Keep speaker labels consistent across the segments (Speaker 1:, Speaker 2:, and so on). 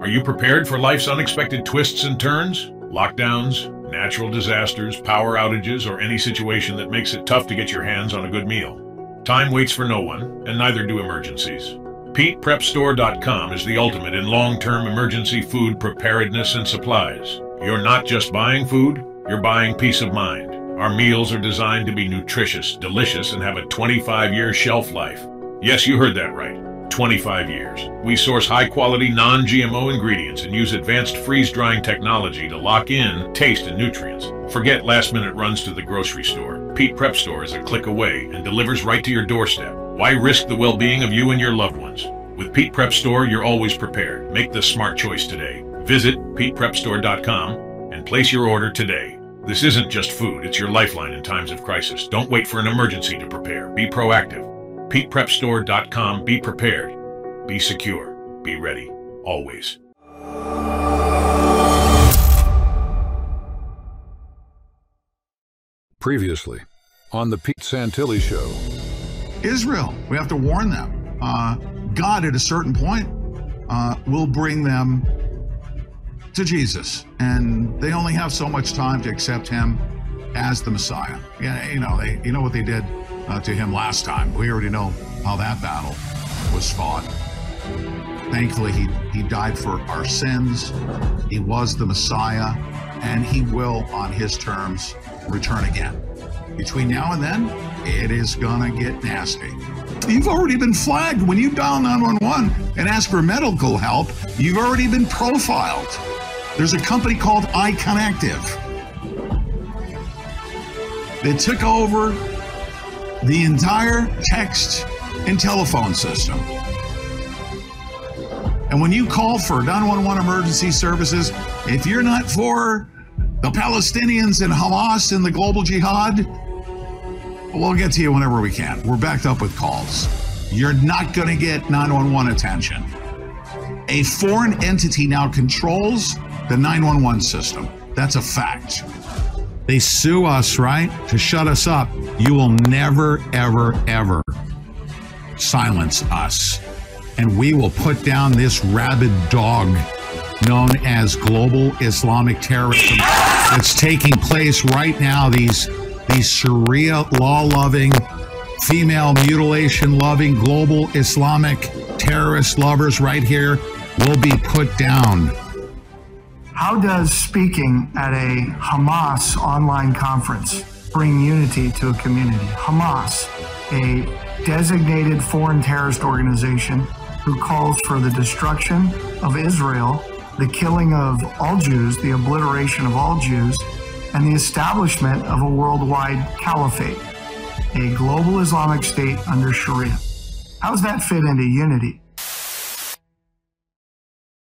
Speaker 1: Are you prepared for life's unexpected twists and turns? Lockdowns, natural disasters, power outages, or any situation that makes it tough to get your hands on a good meal. Time waits for no one, and neither do emergencies. PetePrepStore.com is the ultimate in long-term emergency food preparedness and supplies. You're not just buying food, you're buying peace of mind. Our meals are designed to be nutritious, delicious, and have a 25-year shelf life. Yes, you heard that right. 25 years. We source high-quality, non-GMO ingredients and use advanced freeze-drying technology to lock in taste and nutrients. Forget last-minute runs to the grocery store. Pete Prep Store is a click away and delivers right to your doorstep. Why risk the well-being of you and your loved ones? With Pete Prep Store, you're always prepared. Make the smart choice today. Visit PetePrepStore.com and place your order today. This isn't just food, it's your lifeline in times of crisis. Don't wait for an emergency to prepare. Be proactive. PetePrepStore.com. Be prepared. Be secure. Be ready. Always.
Speaker 2: Previously on the Pete Santilli Show.
Speaker 3: Israel, we have to warn them. Uh, God, at a certain point, uh, will bring them to Jesus, and they only have so much time to accept Him as the Messiah. Yeah, you know, they, you know what they did uh, to Him last time. We already know how that battle was fought. Thankfully, he, he died for our sins. He was the Messiah, and he will, on his terms, return again. Between now and then, it is gonna get nasty. You've already been flagged. When you dial 911 and ask for medical help, you've already been profiled. There's a company called iconectiv that took over the entire text and telephone system. And when you call for 911 emergency services, if you're not for the Palestinians and Hamas and the global jihad, we'll get to you whenever we can. We're backed up with calls. You're not going to get 911 attention. A foreign entity now controls the 911 system. That's a fact. They sue us, right, to shut us up. You will never, ever, ever silence us. And we will put down this rabid dog known as global Islamic terrorism that's taking place right now. These these Sharia law loving, female mutilation loving, global Islamic terrorist lovers right here will be put down.
Speaker 4: How does speaking at a Hamas online conference bring unity to a community? Hamas, a designated foreign terrorist organization who calls for the destruction of Israel, the killing of all Jews, the obliteration of all Jews, and the establishment of a worldwide caliphate, a global Islamic state under Sharia. How does that fit into unity?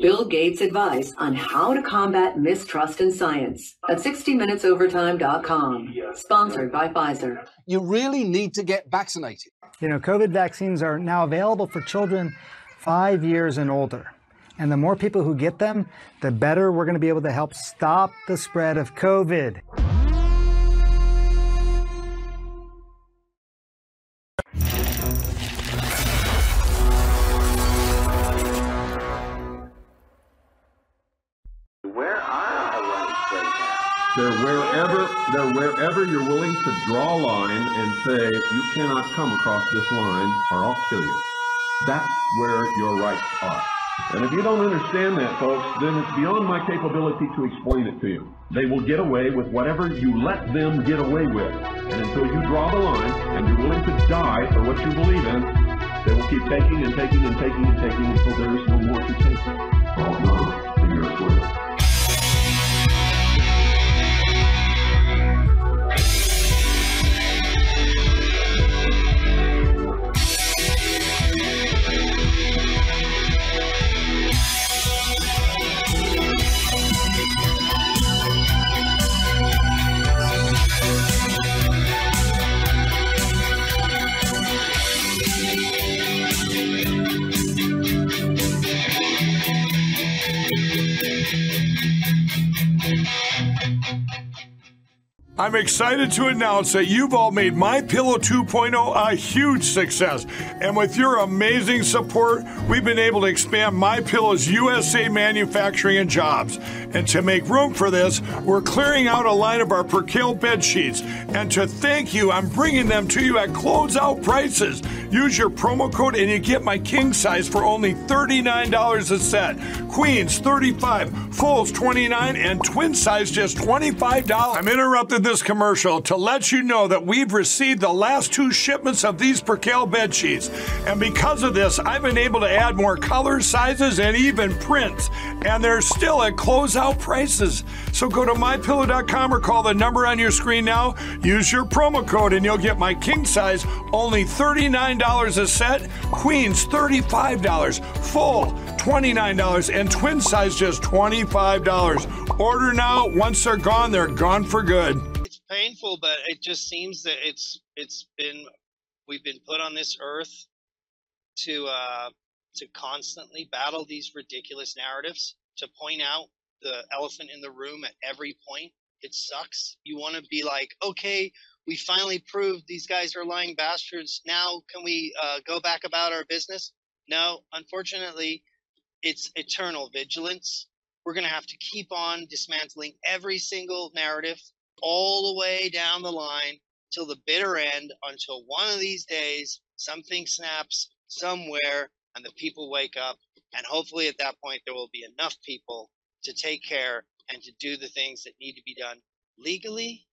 Speaker 5: Bill Gates' advice on how to combat mistrust in science at 60minutesovertime.com. Sponsored by Pfizer.
Speaker 6: You really need to get vaccinated.
Speaker 7: You know, COVID vaccines are now available for children five years and older. And the more people who get them, the better we're going to be able to help stop the spread of COVID.
Speaker 8: Wherever they're wherever you're willing to draw a line and say you cannot come across this line or I'll kill you. That's where your rights are. And if you don't understand that, folks, then it's beyond my capability to explain it to you. They will get away with whatever you let them get away with. And until you draw the line and you're willing to die for what you believe in, they will keep taking and taking and taking and taking until there is no more to take. Oh no, the earth will.
Speaker 9: I'm excited to announce that you've all made My Pillow 2.0 a huge success. And with your amazing support, we've been able to expand My Pillow's USA manufacturing and jobs. And to make room for this, we're clearing out a line of our Percale bed sheets. And to thank you, I'm bringing them to you at closeout prices. Use your promo code and you get my king size for only $39 a set. Queens 35, fulls 29 and twin size just $25. I'm interrupting this commercial to let you know that we've received the last two shipments of these Percale bed sheets. And because of this, I've been able to add more colors, sizes, and even prints. And they're still at closeout prices. So go to mypillow.com or call the number on your screen now. Use your promo code and you'll get my king size only $39 a set, queens $35, full $29, and twin size just $25. Order now. Once they're gone, they're gone for good.
Speaker 10: It's painful, but it just seems that it's it's been we've been put on this earth to uh, to constantly battle these ridiculous narratives, to point out the elephant in the room at every point. It sucks. You want to be like, okay, we finally proved these guys are lying bastards. Now can we uh, go back about our business? No, unfortunately, it's eternal vigilance. We're going to have to keep on dismantling every single narrative all the way down the line till the bitter end until one of these days something snaps somewhere and the people wake up. And hopefully at that point, there will be enough people to take care and to do the things that need to be done legally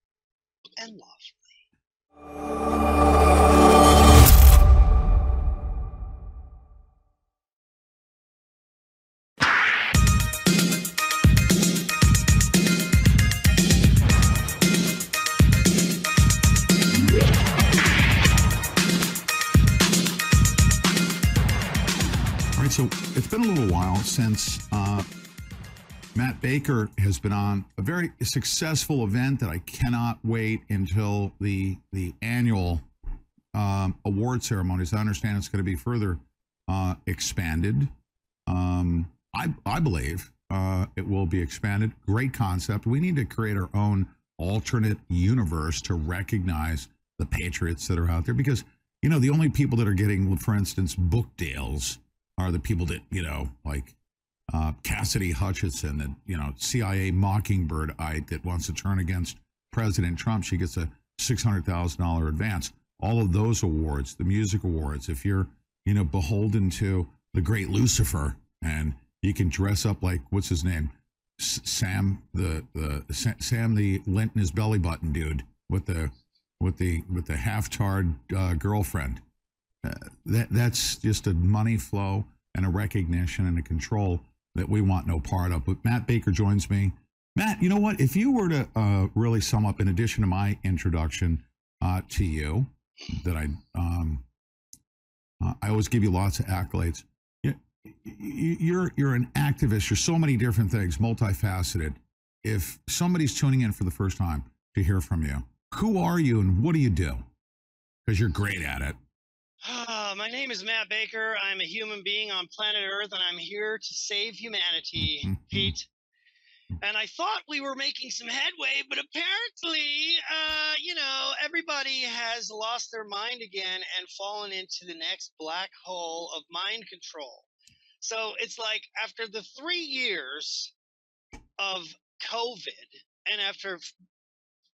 Speaker 10: and lawfully.
Speaker 3: All right, so it's been a little while since uh, Matt Baker has been on a very successful event that I cannot wait until the the annual um, award ceremonies. I understand it's going to be further uh, expanded. Um, I I believe uh, it will be expanded. Great concept. We need to create our own alternate universe to recognize the patriots that are out there because you know the only people that are getting, for instance, book deals are the people that you know like uh, Cassidy Hutchinson and you know CIA mockingbird ite that wants to turn against President Trump. She gets a six hundred thousand dollar advance. All of those awards, the music awards, if you're you know beholden to the great Lucifer and you can dress up like what's his name, Sam the the Sa- Sam the lint in his belly button dude with the with the with the half tarred uh, girlfriend. Uh, that that's just a money flow and a recognition and a control that we want no part of. But Matt Baker joins me. Matt, you know what? If you were to uh, really sum up, in addition to my introduction uh, to you, that I um, uh, I always give you lots of accolades. You, you're you're an activist. You're so many different things, multifaceted. If somebody's tuning in for the first time to hear from you, who are you and what do you do? Because you're great at it.
Speaker 10: Ah, my name is Matt Baker. I'm a human being on planet Earth, and I'm here to save humanity, Pete. And I thought we were making some headway, but apparently, uh, you know, everybody has lost their mind again and fallen into the next black hole of mind control. So it's like after the three years of COVID and after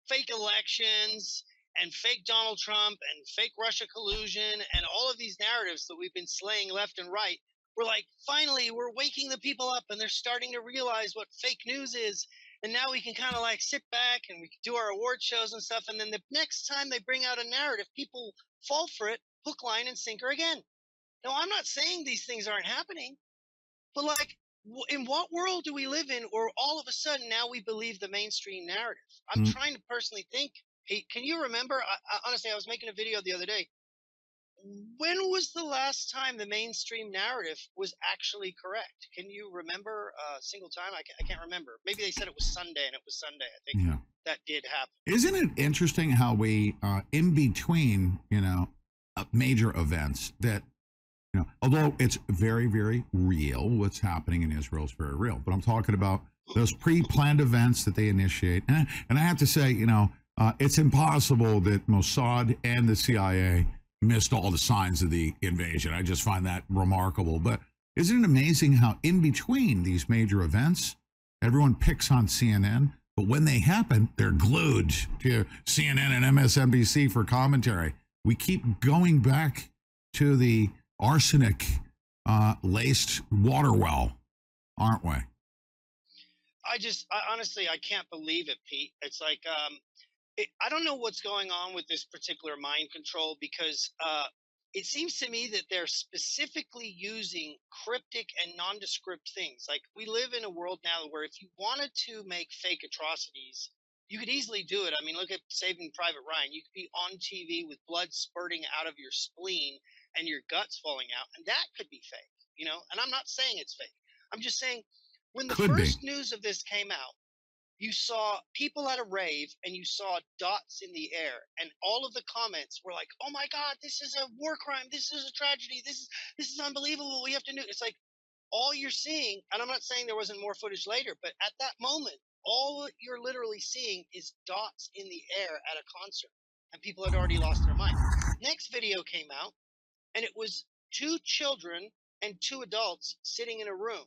Speaker 10: fake elections and fake Donald Trump and fake Russia collusion and all of these narratives that we've been slaying left and right, we're like, finally, we're waking the people up and they're starting to realize what fake news is. And now we can kind of like sit back and we can do our award shows and stuff. And then the next time they bring out a narrative, people fall for it, hook, line, and sinker again. Now, I'm not saying these things aren't happening, but like, in what world do we live in or all of a sudden now we believe the mainstream narrative? I'm mm. trying to personally think. Hey, can you remember? I, I, honestly, I was making a video the other day. When was the last time the mainstream narrative was actually correct? Can you remember a single time? I can't, I can't remember. Maybe they said it was Sunday and it was Sunday. I think yeah. that did happen.
Speaker 3: Isn't it interesting how we, uh, in between, you know, uh, major events that you know, although it's very, very real, what's happening in Israel is very real. But I'm talking about those pre-planned events that they initiate, and, and I have to say, you know, uh, it's impossible that Mossad and the CIA missed all the signs of the invasion. I just find that remarkable. But isn't it amazing how in between these major events, everyone picks on CNN, but when they happen, they're glued to CNN and MSNBC for commentary. We keep going back to the arsenic uh, laced water well, aren't we?
Speaker 10: I just, I, honestly, I can't believe it, Pete. It's like, um, it, I don't know what's going on with this particular mind control because uh, it seems to me that they're specifically using cryptic and nondescript things. Like we live in a world now where if you wanted to make fake atrocities, you could easily do it. I mean, look at Saving Private Ryan. You could be on TV with blood spurting out of your spleen and your guts falling out, and that could be fake, you know. And I'm not saying it's fake. I'm just saying when the could first be. news of this came out, you saw people at a rave and you saw dots in the air and all of the comments were like oh my god this is a war crime. This is a tragedy. This is this is unbelievable. We have to do it's like all you're seeing and i'm not saying there wasn't more footage later but at that moment all you're literally seeing is dots in the air at a concert and people had already lost their mind. Next video came out and it was two children and two adults sitting in a room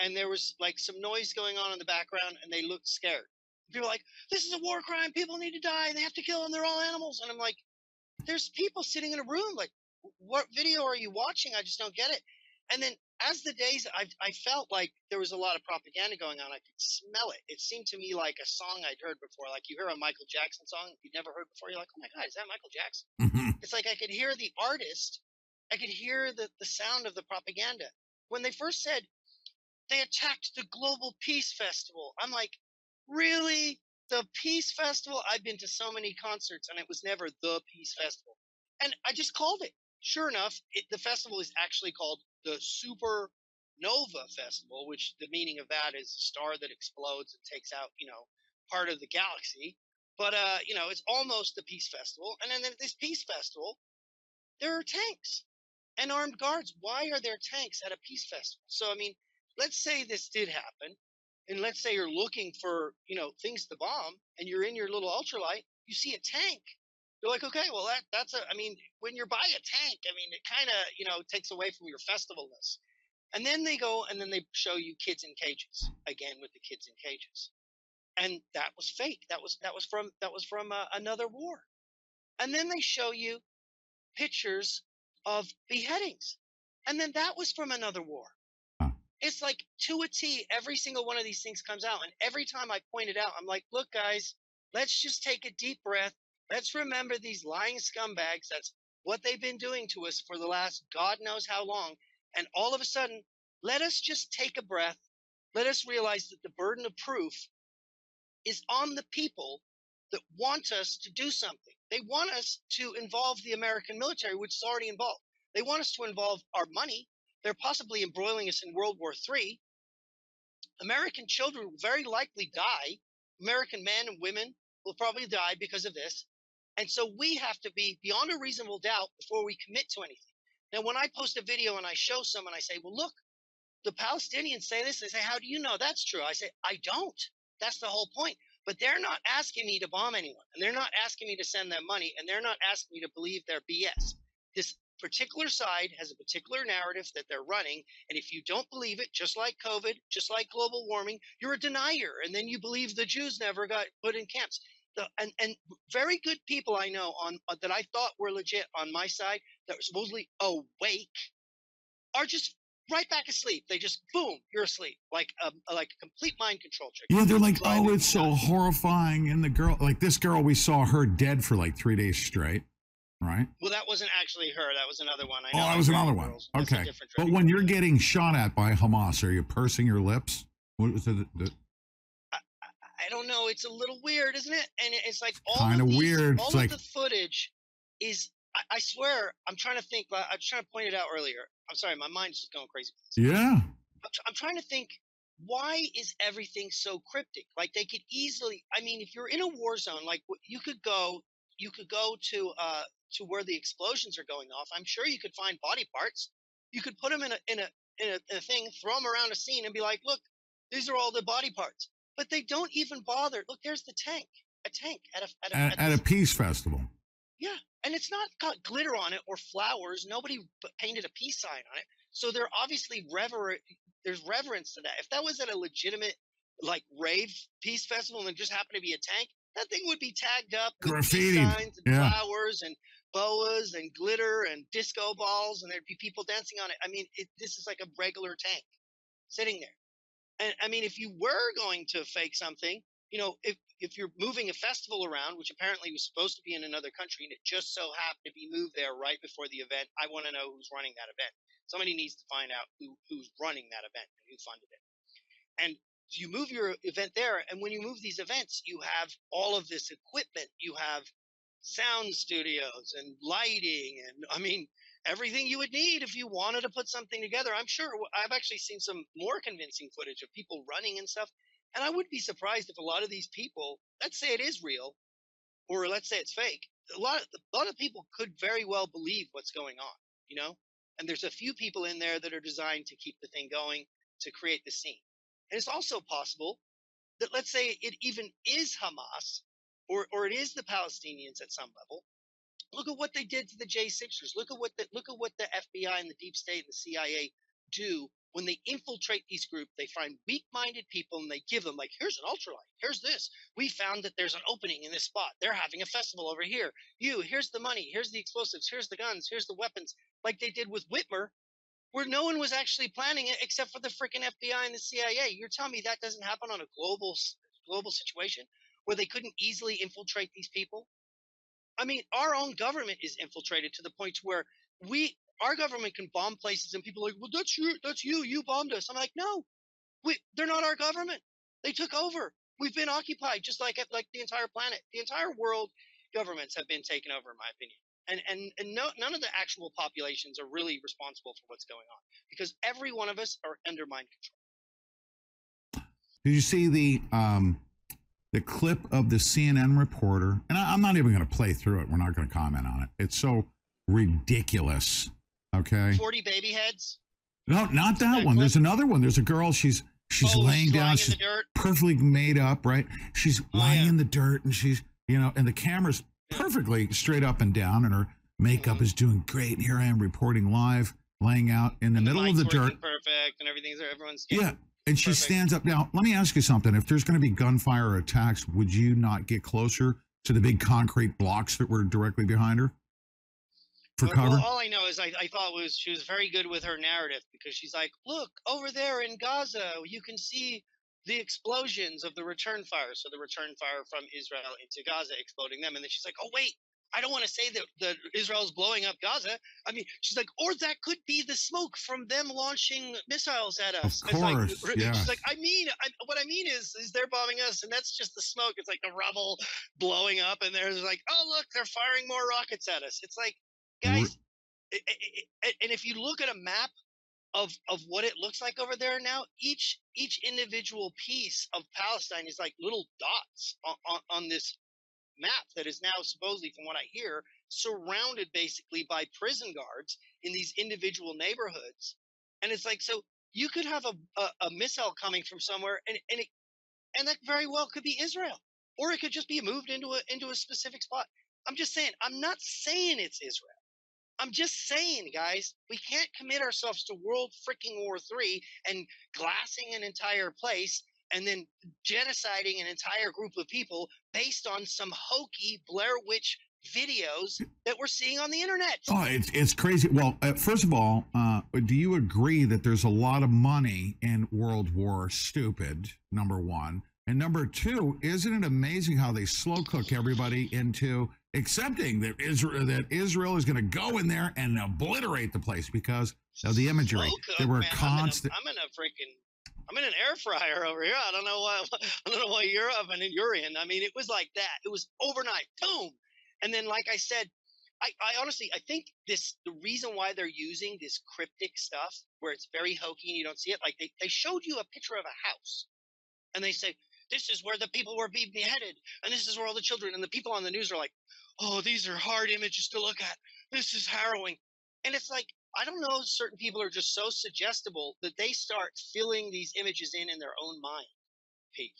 Speaker 10: and there was like some noise going on in the background and they looked scared. People like this is a war crime. People need to die they have to kill them they're all animals. And i'm like there's people sitting in a room like what video are you watching? I just don't get it. And then as the days I, I felt like there was a lot of propaganda going on. I could smell it. It seemed to me like a song i'd heard before. Like you hear a michael jackson song you'd never heard before you're like oh my god is that michael jackson? Mm-hmm. it's like i could hear the artist I could hear the, the sound of the propaganda. When they first said they attacked the Global Peace Festival, I'm like, really? The Peace Festival? I've been to so many concerts and it was never the Peace Festival. And I just called it. Sure enough, it, the festival is actually called the Super Nova Festival, which the meaning of that is a star that explodes and takes out, you know, part of the galaxy. But uh, you know, it's almost the Peace Festival. And then this Peace Festival, there are tanks and armed guards. Why are there tanks at a peace festival? So, I mean, let's say this did happen, and let's say you're looking for, you know, things to bomb, and you're in your little ultralight, you see a tank. You're like, okay, well, that that's a. I mean, when you're by a tank, I mean, it kind of, you know, takes away from your festivalness. And then they go and then they show you kids in cages again with the kids in cages, and that was fake. That was that was from that was from uh, another war. And then they show you pictures of beheadings. And then that was from another war. It's like to a T, every single one of these things comes out. And every time I point it out, I'm like, look, guys, let's just take a deep breath. Let's remember these lying scumbags. That's what they've been doing to us for the last God knows how long. And all of a sudden, let us just take a breath. Let us realize that the burden of proof is on the people that want us to do something. They want us to involve the American military, which is already involved. They want us to involve our money. They're possibly embroiling us in World War III. American children will very likely die. American men and women will probably die because of this. And so we have to be beyond a reasonable doubt before we commit to anything. Now, when I post a video and I show someone, I say, well, look, the Palestinians say this. They say, how do you know that's true? I say, I don't. That's the whole point. But they're not asking me to bomb anyone, and they're not asking me to send them money, and they're not asking me to believe their BS. This particular side has a particular narrative that they're running, and if you don't believe it, just like COVID, just like global warming, you're a denier, and then you believe the Jews never got put in camps. The, and, and very good people I know on uh, that I thought were legit on my side that were supposedly awake are just right back asleep. They just boom, you're asleep, like a like a complete mind control trick.
Speaker 3: Yeah, they're like, oh, it's so horrifying. And the girl, like this girl, we saw her dead for like three days straight. Right?
Speaker 10: Well, that wasn't actually her. That was another one. I
Speaker 3: Oh, that was another one.
Speaker 10: Girls.
Speaker 3: Okay. But when you're getting shot at by Hamas, are you pursing your lips? What was it? the-
Speaker 10: I don't know. It's a little weird, isn't it? And it's like all
Speaker 3: Kinda
Speaker 10: these-
Speaker 3: weird.
Speaker 10: All
Speaker 3: It's
Speaker 10: of
Speaker 3: like-
Speaker 10: the footage is. I, I swear, I'm trying to think. I was trying to point it out earlier. I'm sorry, my mind's just going crazy.
Speaker 3: Yeah.
Speaker 10: I'm, I'm trying to think. Why is everything so cryptic? Like they could easily. I mean, if you're in a war zone, like you could go, you could go to uh to where the explosions are going off. I'm sure you could find body parts. You could put them in a in a in a, in a thing, throw them around a scene, and be like, look, these are all the body parts. But they don't even bother. Look, there's the tank, a tank at a at a,
Speaker 3: At,
Speaker 10: at
Speaker 3: at a peace festival.
Speaker 10: yeah, and it's not got glitter on it or flowers. Nobody painted a peace sign on it. So they're obviously rever there's reverence to that. If that was at a legitimate like rave peace festival and it just happened to be a tank, that thing would be tagged up
Speaker 3: Graffitied,
Speaker 10: signs and
Speaker 3: yeah.
Speaker 10: flowers and boas and glitter and disco balls and there'd be people dancing on it. I mean, it, this is like a regular tank sitting there. And I mean, if you were going to fake something, you know, if if you're moving a festival around, which apparently was supposed to be in another country and it just so happened to be moved there right before the event, I want to know who's running that event. Somebody needs to find out who who's running that event and who funded it. And you move your event there, and when you move these events, you have all of this equipment. You have sound studios and lighting, and I mean everything you would need if you wanted to put something together. I'm sure I've actually seen some more convincing footage of people running and stuff. And I would be surprised if a lot of these people, let's say it is real, or let's say it's fake, a lot of, a lot of people could very well believe what's going on, you know? And there's a few people in there that are designed to keep the thing going, to create the scene. And it's also possible that let's say it even is Hamas, or or it is the Palestinians at some level. Look at what they did to the J6ers. Look at what the look at what the FBI and the deep state and the CIA do when they infiltrate these groups. They find weak-minded people and they give them like, here's an ultralight, here's this. We found that there's an opening in this spot. They're having a festival over here. You, here's the money, here's the explosives, here's the guns, here's the weapons, like they did with Whitmer, where no one was actually planning it except for the freaking FBI and the CIA. You're telling me that doesn't happen on a global global situation where they couldn't easily infiltrate these people? I mean, our own government is infiltrated to the point where we our government can bomb places and people are like, well, that's you, that's you, you bombed us. I'm like, no, we, they're not our government. They took over. We've been occupied, just like like the entire planet. The entire world governments have been taken over, in my opinion. And and and no, none of the actual populations are really responsible for what's going on because every one of us are under mind control.
Speaker 3: Did you see the um, the clip of the CNN reporter? And I, I'm not even going to play through it. We're not going to comment on it. It's so ridiculous. Okay.
Speaker 10: Forty baby heads.
Speaker 3: No, not that one. There's another one. There's a girl. She's she's
Speaker 10: Oh,
Speaker 3: laying
Speaker 10: she's
Speaker 3: down. she's perfectly made up, right? She's
Speaker 10: Oh,
Speaker 3: lying in the dirt, and she's you know, and the camera's perfectly straight up and down, and her makeup
Speaker 10: Mm-hmm.
Speaker 3: is doing great. And here I am reporting live, laying out in the middle of the dirt.
Speaker 10: perfect and everything's there, everyone's
Speaker 3: Yeah. And she stands up. Now, let me ask you something. If there's going to be gunfire or attacks, would you not get closer to the big concrete blocks that were directly behind her for cover?
Speaker 10: Well, all I know is I, I thought was she was very good with her narrative because she's like, look over there in Gaza, you can see the explosions of the return fire. So the return fire from Israel into Gaza exploding them, and then she's like, oh wait. I don't want to say that, that Israel's blowing up Gaza. I mean, she's like, or that could be the smoke from them launching missiles at us.
Speaker 3: Of
Speaker 10: It's like-
Speaker 3: course, yeah.
Speaker 10: She's like, I mean, I, what I mean is, is they're bombing us, and that's just the smoke. It's like the rubble blowing up, and there's like, oh look, they're firing more rockets at us. It's like, guys, I- and if you look at a map of of what it looks like over there now, each each individual piece of Palestine is like little dots on, on, on this map that is now supposedly, from what I hear, surrounded basically by prison guards in these individual neighborhoods. And it's like so you could have a a, a missile coming from somewhere, and and it, and that very well could be Israel, or it could just be moved into a into a specific spot. I'm just saying. I'm not saying it's Israel. I'm just saying, guys, we can't commit ourselves to World freaking War Three and glassing an entire place and then genociding an entire group of people based on some hokey Blair Witch videos that we're seeing on the internet.
Speaker 3: Oh, it's it's crazy. Well, uh, first of all, uh, do you agree that there's a lot of money in World War Stupid? Number one, and number two, isn't it amazing how they slow cook everybody into accepting that Israel that Israel is going to go in there and obliterate the place because of the imagery.
Speaker 10: Cook,
Speaker 3: there were
Speaker 10: man.
Speaker 3: constant.
Speaker 10: I'm in a, I'm in a freaking. I'm in an air fryer over here. I don't know why. I don't know why you're up and you're in. I mean, it was like that. It was overnight. Boom. And then, like I said, I, I honestly, I think this the reason why they're using this cryptic stuff where it's very hokey and you don't see it. Like they, they showed you a picture of a house, and they say this is where the people were being beheaded, and this is where all the children and the people on the news are like, oh, these are hard images to look at. This is harrowing, and it's like I don't know. Certain people are just so suggestible that they start filling these images in in their own mind, Pete.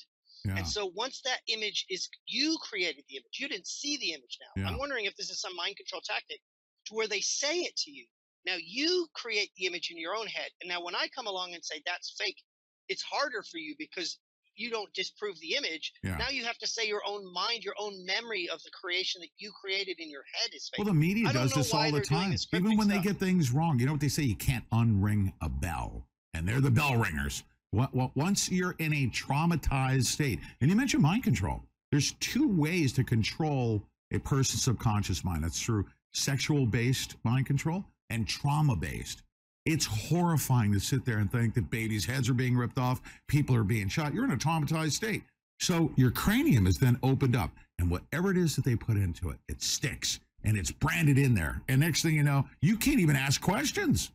Speaker 3: Yeah.
Speaker 10: And so once that image is, you created the image. You didn't see the image now.
Speaker 3: Yeah.
Speaker 10: I'm wondering if this is some mind control tactic to where they say it to you. Now you create the image in your own head. And now when I come along and say that's fake, it's harder for you because you don't disprove the image.
Speaker 3: Yeah.
Speaker 10: Now you have to say your own mind, your own memory of the creation that you created in your head is fake.
Speaker 3: Well, the media does this all the time. Even when they get things wrong, you know what they say? You can't unring a bell, and they're the bell ringers. Once you're in a traumatized state, and you mentioned mind control, there's two ways to control a person's subconscious mind. That's through sexual-based mind control and trauma-based. It's horrifying to sit there and think that babies' heads are being ripped off, people are being shot. You're in a traumatized state. So your cranium is then opened up, and whatever it is that they put into it, it sticks and it's branded in there. And next thing you know, you can't even ask questions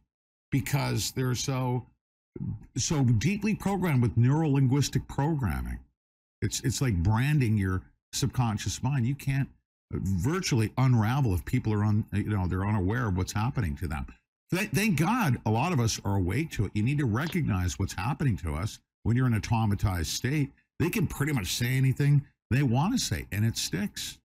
Speaker 3: because they're so so deeply programmed with neural linguistic programming. It's it's like branding your subconscious mind. You can't uh, virtually unravel if people are on you know they're unaware of what's happening to them. Th- Thank God a lot of us are awake to it. You need to recognize what's happening to us when you're in a traumatized state. They can pretty much say anything they want to say, and it sticks.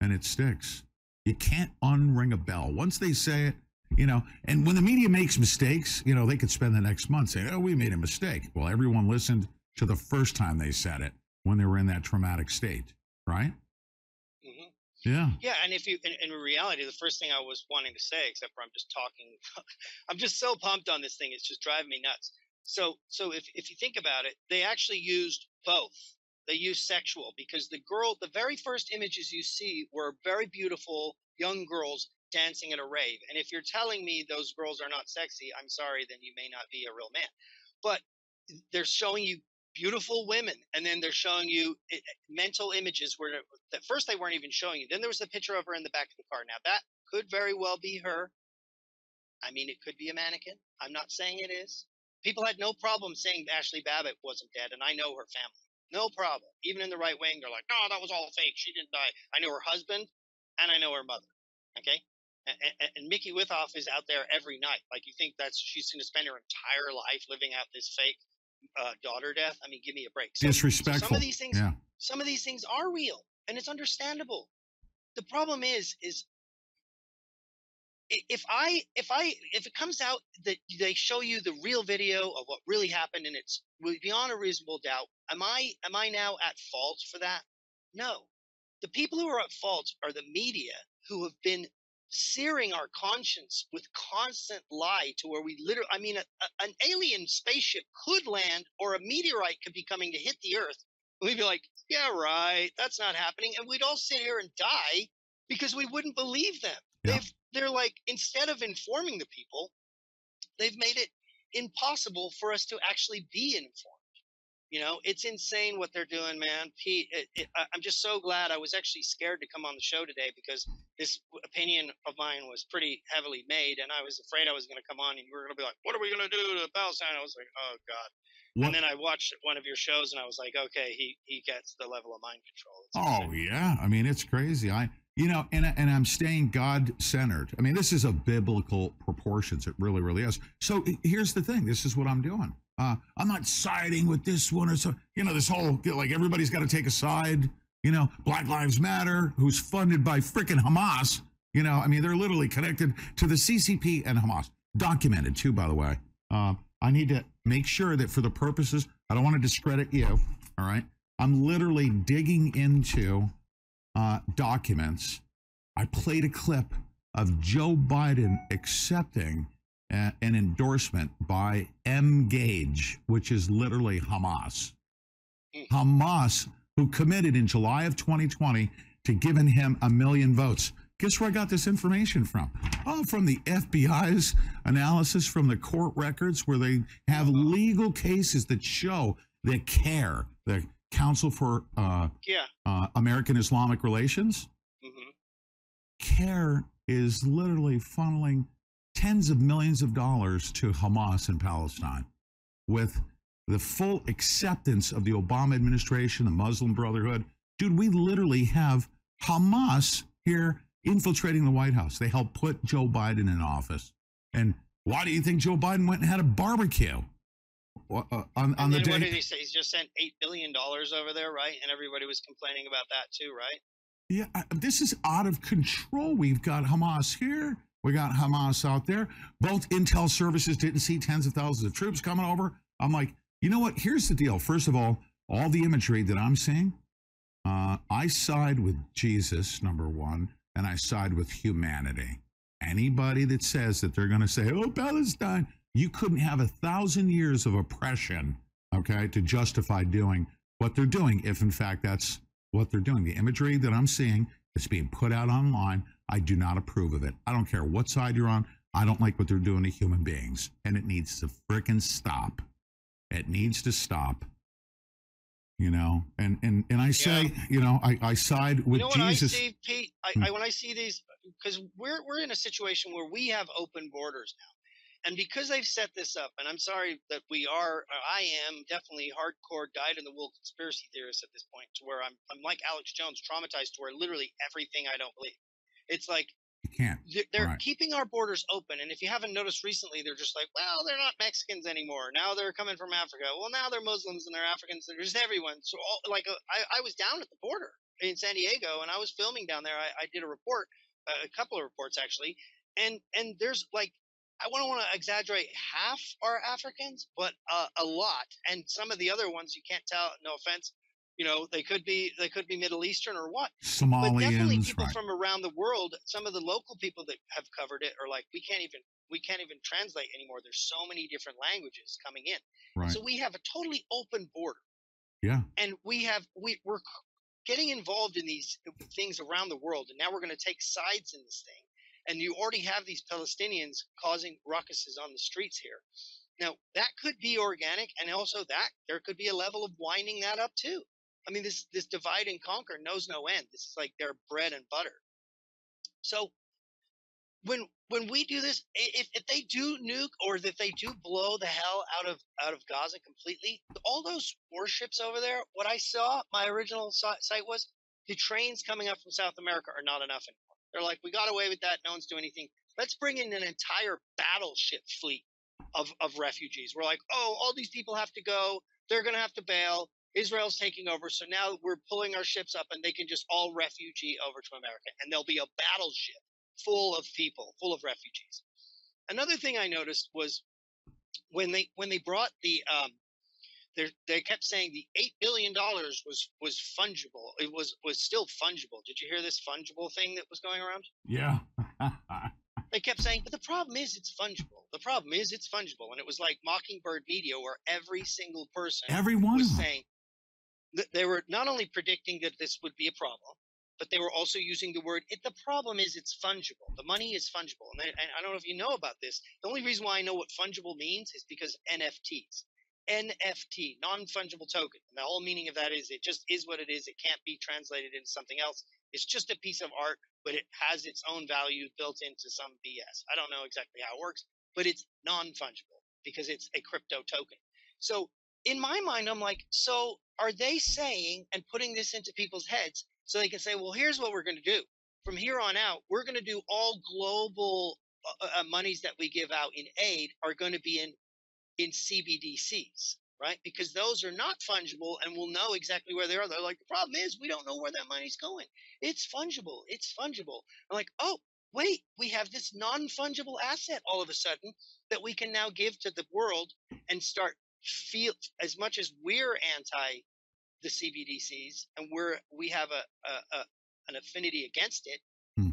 Speaker 3: And it sticks. You can't unring a bell. Once they say it, you know, and when the media makes mistakes, you know, they could spend the next month saying, oh, we made a mistake. Well, everyone listened to the first time they said it when they were in that traumatic state, right? Yeah.
Speaker 10: Yeah, and if you in, in reality, the first thing I was wanting to say, except for I'm just talking, I'm just so pumped on this thing, it's just driving me nuts. So, so if if you think about it, they actually used both. They used sexual because the girl, the very first images you see were very beautiful young girls dancing at a rave. And if you're telling me those girls are not sexy, I'm sorry, then you may not be a real man. But they're showing you beautiful women and then they're showing you i- mental images where at first they weren't even showing you. Then there was a picture of her in the back of the car. Now that could very well be her. I mean it could be a mannequin. I'm not saying it is. People had no problem saying ashli babbitt wasn't dead and i know her family. No problem. Even in the right wing they're like no that was all fake. She didn't die. I know her husband and i know her mother okay? And, and, and Micki Witthoeft is out there every night. Like you think that's she's going to spend her entire life living out this fake uh, daughter death? I mean, give me a break. So,
Speaker 3: Disrespectful.
Speaker 10: some of these things,
Speaker 3: Yeah.
Speaker 10: some of these things are real, and it's understandable. The problem is, is if I, if I, if it comes out that they show you the real video of what really happened, and it's beyond a reasonable doubt, am I, am I now at fault for that? No. The people who are at fault are the media who have been searing our conscience with constant lie to where we literally, I mean, a, a- an alien spaceship could land or a meteorite could be coming to hit the earth. And we'd be like, yeah, right, that's not happening. And we'd all sit here and die because we wouldn't believe them. They've, they're like, instead of informing the people, they've made it impossible for us to actually be informed. You know, it's insane what they're doing, man. Pete, it, it, I- I'm just so glad. I was actually scared to come on the show today because this opinion of mine was pretty heavily made, and I was afraid I was going to come on and you were going to be like, "What are we going to do to Palestine?" I was like, "Oh God."
Speaker 3: What-
Speaker 10: And then I watched one of your shows, and I was like, "Okay, he he gets the level of mind control." It's
Speaker 3: Oh yeah, I mean it's crazy. I you know, and and I'm staying God centered. I mean, this is a biblical proportions. It really, really is. So here's the thing. This is what I'm doing. Uh, I'm not siding with this one or so. You know, this whole like everybody's got to take a side. You know, Black Lives Matter, who's funded by freaking Hamas. You know, I mean, they're literally connected to the CCP and Hamas. Documented too, by the way. Uh, I need to make sure that for the purposes, I don't want to discredit you. All right. I'm literally digging into uh, documents. I played a clip of Joe Biden accepting a- an endorsement by Emgage, which is literally Hamas. Hamas, who committed in July of 2020 to giving him a million votes. Guess where I got this information from? Oh, from the FBI's analysis from the court records where they have legal cases that show that CAIR, the Council for uh,
Speaker 10: Yeah.
Speaker 3: uh, American Islamic Relations,
Speaker 10: hmm
Speaker 3: CAIR is literally funneling tens of millions of dollars to Hamas in Palestine with the full acceptance of the Obama administration, the Muslim Brotherhood. Dude, we literally have Hamas here infiltrating the White House. They helped put Joe Biden in office. And why do you think Joe Biden went and had a barbecue uh, on, on the
Speaker 10: then what
Speaker 3: day?
Speaker 10: did he say? He's just sent eight billion dollars over there, right? And everybody was complaining about that too, right?
Speaker 3: Yeah, this is out of control. We've got Hamas here. We got Hamas out there. Both intel services didn't see tens of thousands of troops coming over. I'm like, you know what? Here's the deal. First of all, all the imagery that I'm seeing, uh, I side with Jesus, number one, and I side with humanity. Anybody that says that they're going to say, oh, Palestine, you couldn't have a thousand years of oppression, okay, to justify doing what they're doing, if in fact that's what they're doing. The imagery that I'm seeing that's being put out online, I do not approve of it. I don't care what side you're on. I don't like what they're doing to human beings, and it needs to frickin' stop. It needs to stop. You know, and and and I say, you know, I I side with
Speaker 10: you know
Speaker 3: Jesus.
Speaker 10: what I see, Pete? I,
Speaker 3: Hmm.
Speaker 10: I when I see these, because we're we're in a situation where we have open borders now, and because they've set this up, and I'm sorry that we are, uh, I am definitely hardcore dyed in the wool conspiracy theorist at this point, to where I'm I'm like Alex Jones, traumatized to where literally everything I don't believe. It's like
Speaker 3: you can't.
Speaker 10: they're, they're
Speaker 3: Right.
Speaker 10: keeping our borders open, and if you haven't noticed recently, they're just like, well, they're not Mexicans anymore. Now they're coming from Africa. Well, now they're Muslims and they're Africans. They're just everyone. So, all, like, uh, I, I was down at the border in San Diego, and I was filming down there. I, I did a report, uh, a couple of reports actually, and and there's like. I don't want to exaggerate. Half are Africans, but uh, a lot, and some of the other ones you can't tell. No offense, you know they could be they could be Middle Eastern or what. Somalians, But definitely people
Speaker 3: right.
Speaker 10: from around the world. Some of the local people that have covered it are like, we can't even we can't even translate anymore. There's so many different languages coming in.
Speaker 3: Right.
Speaker 10: So we have a totally open border,
Speaker 3: Yeah.
Speaker 10: and we have we we're getting involved in these things around the world, and now we're going to take sides in this thing. And you already have these Palestinians causing ruckuses on the streets here. Now that could be organic, and also that there could be a level of winding that up too. I mean, this this divide and conquer knows no end. This is like their bread and butter. So when when we do this, if, if they do nuke or if they do blow the hell out of out of Gaza completely, all those warships over there, what I saw, my original si- site was the trains coming up from South America are not enough anymore. They're like, we got away with that. No one's doing anything. Let's bring in an entire battleship fleet of, of refugees. We're like, oh, all these people have to go. They're going to have to bail. Israel's taking over. So now we're pulling our ships up and they can just all refugee over to America. And there'll be a battleship full of people, full of refugees. Another thing I noticed was when they when they brought the um, they they kept saying the eight billion dollars was was fungible. It was was still fungible. Did you hear this fungible thing that was going around?
Speaker 3: Yeah.
Speaker 10: They kept saying, but the problem is it's fungible. The problem is it's fungible, and it was like Mockingbird Media, where every single person
Speaker 3: Every one
Speaker 10: was saying they were not only predicting that this would be a problem, but they were also using the word. It, the problem is it's fungible. The money is fungible, and I, and I don't know if you know about this. The only reason why I know what fungible means is because NFTs. NFT, non fungible token. And the whole meaning of that is it just is what it is. It can't be translated into something else. It's just a piece of art, but it has its own value built into some BS. I don't know exactly how it works, but it's non fungible because it's a crypto token. So in my mind, I'm like, so are they saying and putting this into people's heads so they can say, well, here's what we're going to do. From here on out, we're going to do all global uh, uh, monies that we give out in aid are going to be in in CBDCs, right? Because those are not fungible and we'll know exactly where they are. They're like, the problem is we don't know where that money's going. It's fungible. It's fungible. I'm like, oh, wait, we have this non fungible asset all of a sudden that we can now give to the world and start feel as much as we're anti the CBDCs and we're we have a, a, a an affinity against it hmm.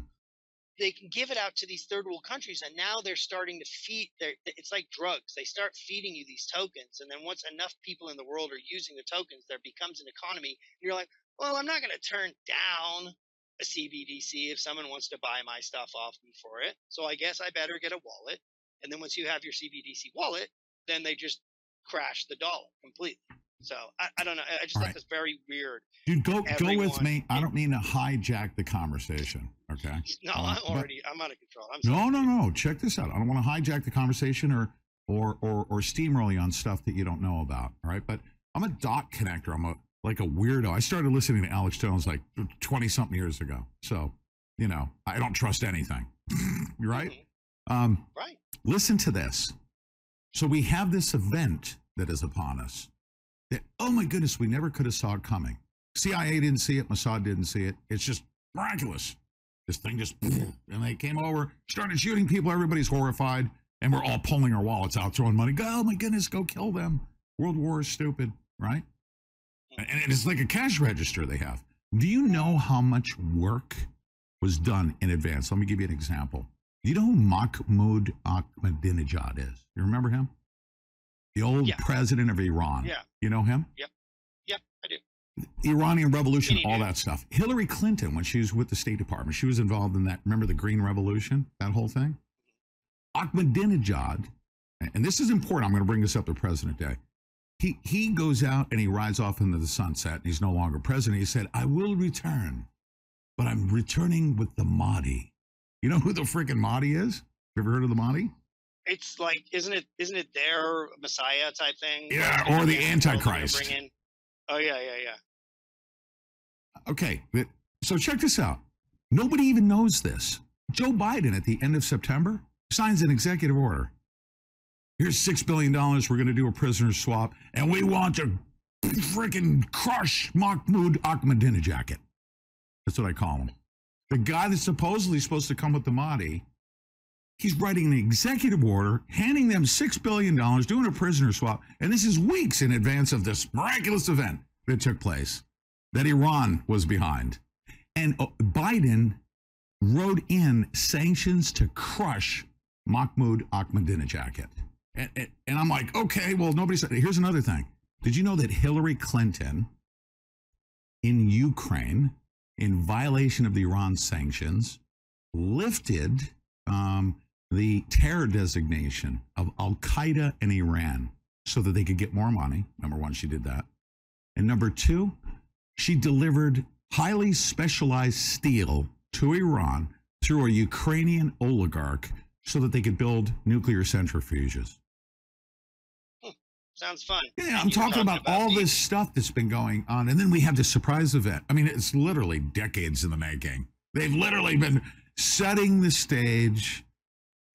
Speaker 10: they can give it out to these third world countries and now they're starting to feed it's like drugs they start feeding you these tokens and then once enough people in the world are using the tokens there becomes an economy and you're like well i'm not going to turn down a CBDC if someone wants to buy my stuff off me for it. So I guess I better get a wallet. And then once you have your CBDC wallet, then they just crash the dollar completely. So I, I don't know. I just
Speaker 3: All
Speaker 10: thought
Speaker 3: right.
Speaker 10: that's very weird.
Speaker 3: Dude, go go with me. I don't mean to hijack the conversation. Okay.
Speaker 10: No,
Speaker 3: Uh,
Speaker 10: I'm already I'm out of control. I'm
Speaker 3: No, no, no. Check this out. I don't want to hijack the conversation or or or or steamroll you on stuff that you don't know about. All right, but I'm a dot connector. I'm a like a weirdo. I started listening to Alex Jones like 20 something years ago. So you know, I don't trust anything. You're right. Um,
Speaker 10: right.
Speaker 3: Listen to this. So we have this event that is upon us. That oh my goodness, we never could have saw it coming. CIA didn't see it. Mossad didn't see it. It's just miraculous. This thing just and they came over, started shooting people. Everybody's horrified, and we're all pulling our wallets out, throwing money. Go, oh my goodness, go kill them. World War is stupid, right? And it's like a cash register they have. Do you know how much work was done in advance? Let me give you an example. Do you know who Mahmoud Ahmadinejad is? You remember him? The old president of Iran.
Speaker 10: Yeah.
Speaker 3: You know him?
Speaker 10: Yep. Yep, I do.
Speaker 3: Iranian Revolution, all that stuff. Hillary Clinton, when she was with the State Department, she was involved in that. Remember the Green Revolution? That whole thing? Ahmadinejad, and this is important. I'm going to bring this up to President Day. He, he goes out and he rides off into the sunset and he's no longer president. He said, I will return, but I'm returning with the Mahdi. You know who the freaking Mahdi is? You ever heard of the Mahdi?
Speaker 10: It's like isn't it isn't it their Messiah type thing?
Speaker 3: Yeah,
Speaker 10: Like,
Speaker 3: or the Antichrist.
Speaker 10: Bring in. Oh yeah, yeah, yeah.
Speaker 3: Okay, so check this out. Nobody even knows this. Joe Biden at the end of September signs an executive order. Here's $6 billion. We're going to do a prisoner swap, and we want to freaking crush Mahmoud Ahmadinejad. That's what I call him. The guy that's supposedly supposed to come with the Mahdi, he's writing an executive order, handing them $6 billion, doing a prisoner swap, and this is weeks in advance of this miraculous event that took place that Iran was behind. And uh, Biden wrote in sanctions to crush Mahmoud Ahmadinejad. And, and, and I'm like, okay, well, nobody said. Here's another thing. Did you know that Hillary Clinton in Ukraine, in violation of the Iran sanctions, lifted um, the terror designation of Al Qaeda and Iran so that they could get more money? Number one, she did that. And number two, she delivered highly specialized steel to Iran through a Ukrainian oligarch so that they could build nuclear centrifuges.
Speaker 10: Sounds fun.
Speaker 3: Yeah, I'm talking about all this stuff that's been going on. And then we have the surprise event. I mean, it's literally decades in the making. They've literally been setting the stage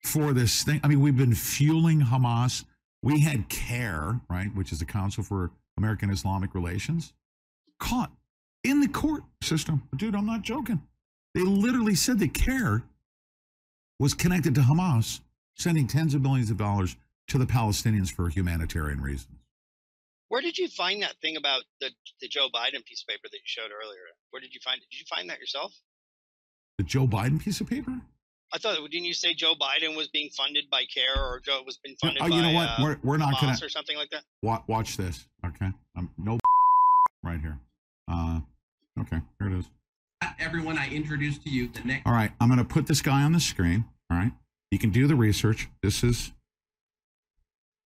Speaker 3: for this thing. I mean, we've been fueling Hamas. We had CAIR, right, which is the Council for American Islamic Relations, caught in the court system. Dude, I'm not joking. They literally said that CAIR was connected to Hamas, sending tens of millions of dollars to the Palestinians for humanitarian reasons.
Speaker 10: Where did you find that thing about the the Joe Biden piece of paper that you showed earlier? Where did you find it? Did you find that yourself?
Speaker 3: The Joe Biden piece of paper?
Speaker 10: I thought didn't you say Joe Biden was being funded by CAIR or Joe was being funded
Speaker 3: Oh,
Speaker 10: by
Speaker 3: you know what?
Speaker 10: uh,
Speaker 3: We're- we're not gonna-
Speaker 10: or something like that?
Speaker 3: Watch, watch this, okay? Um, no right here. Uh, okay, here it is.
Speaker 11: everyone I introduced to you, the next.
Speaker 3: All right, I'm going to put this guy on the screen. All right, you can do the research. This is,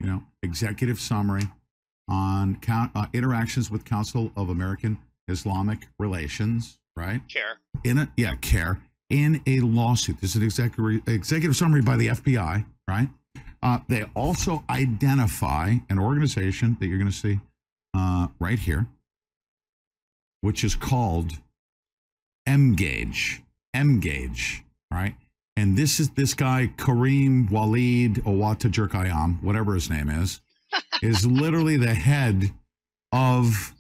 Speaker 3: you know, executive summary on count, uh, interactions with Council of American Islamic Relations. Right.
Speaker 10: CAIR.
Speaker 3: In a yeah, CAIR in a lawsuit. This is an executive executive summary by the FBI. Right. Uh, they also identify an organization that you're going to see uh, right here, which is called Emgage. M Gauge, right? And this is this guy, Kareem Walid Owata Jerkayam, whatever his name is, is literally the head of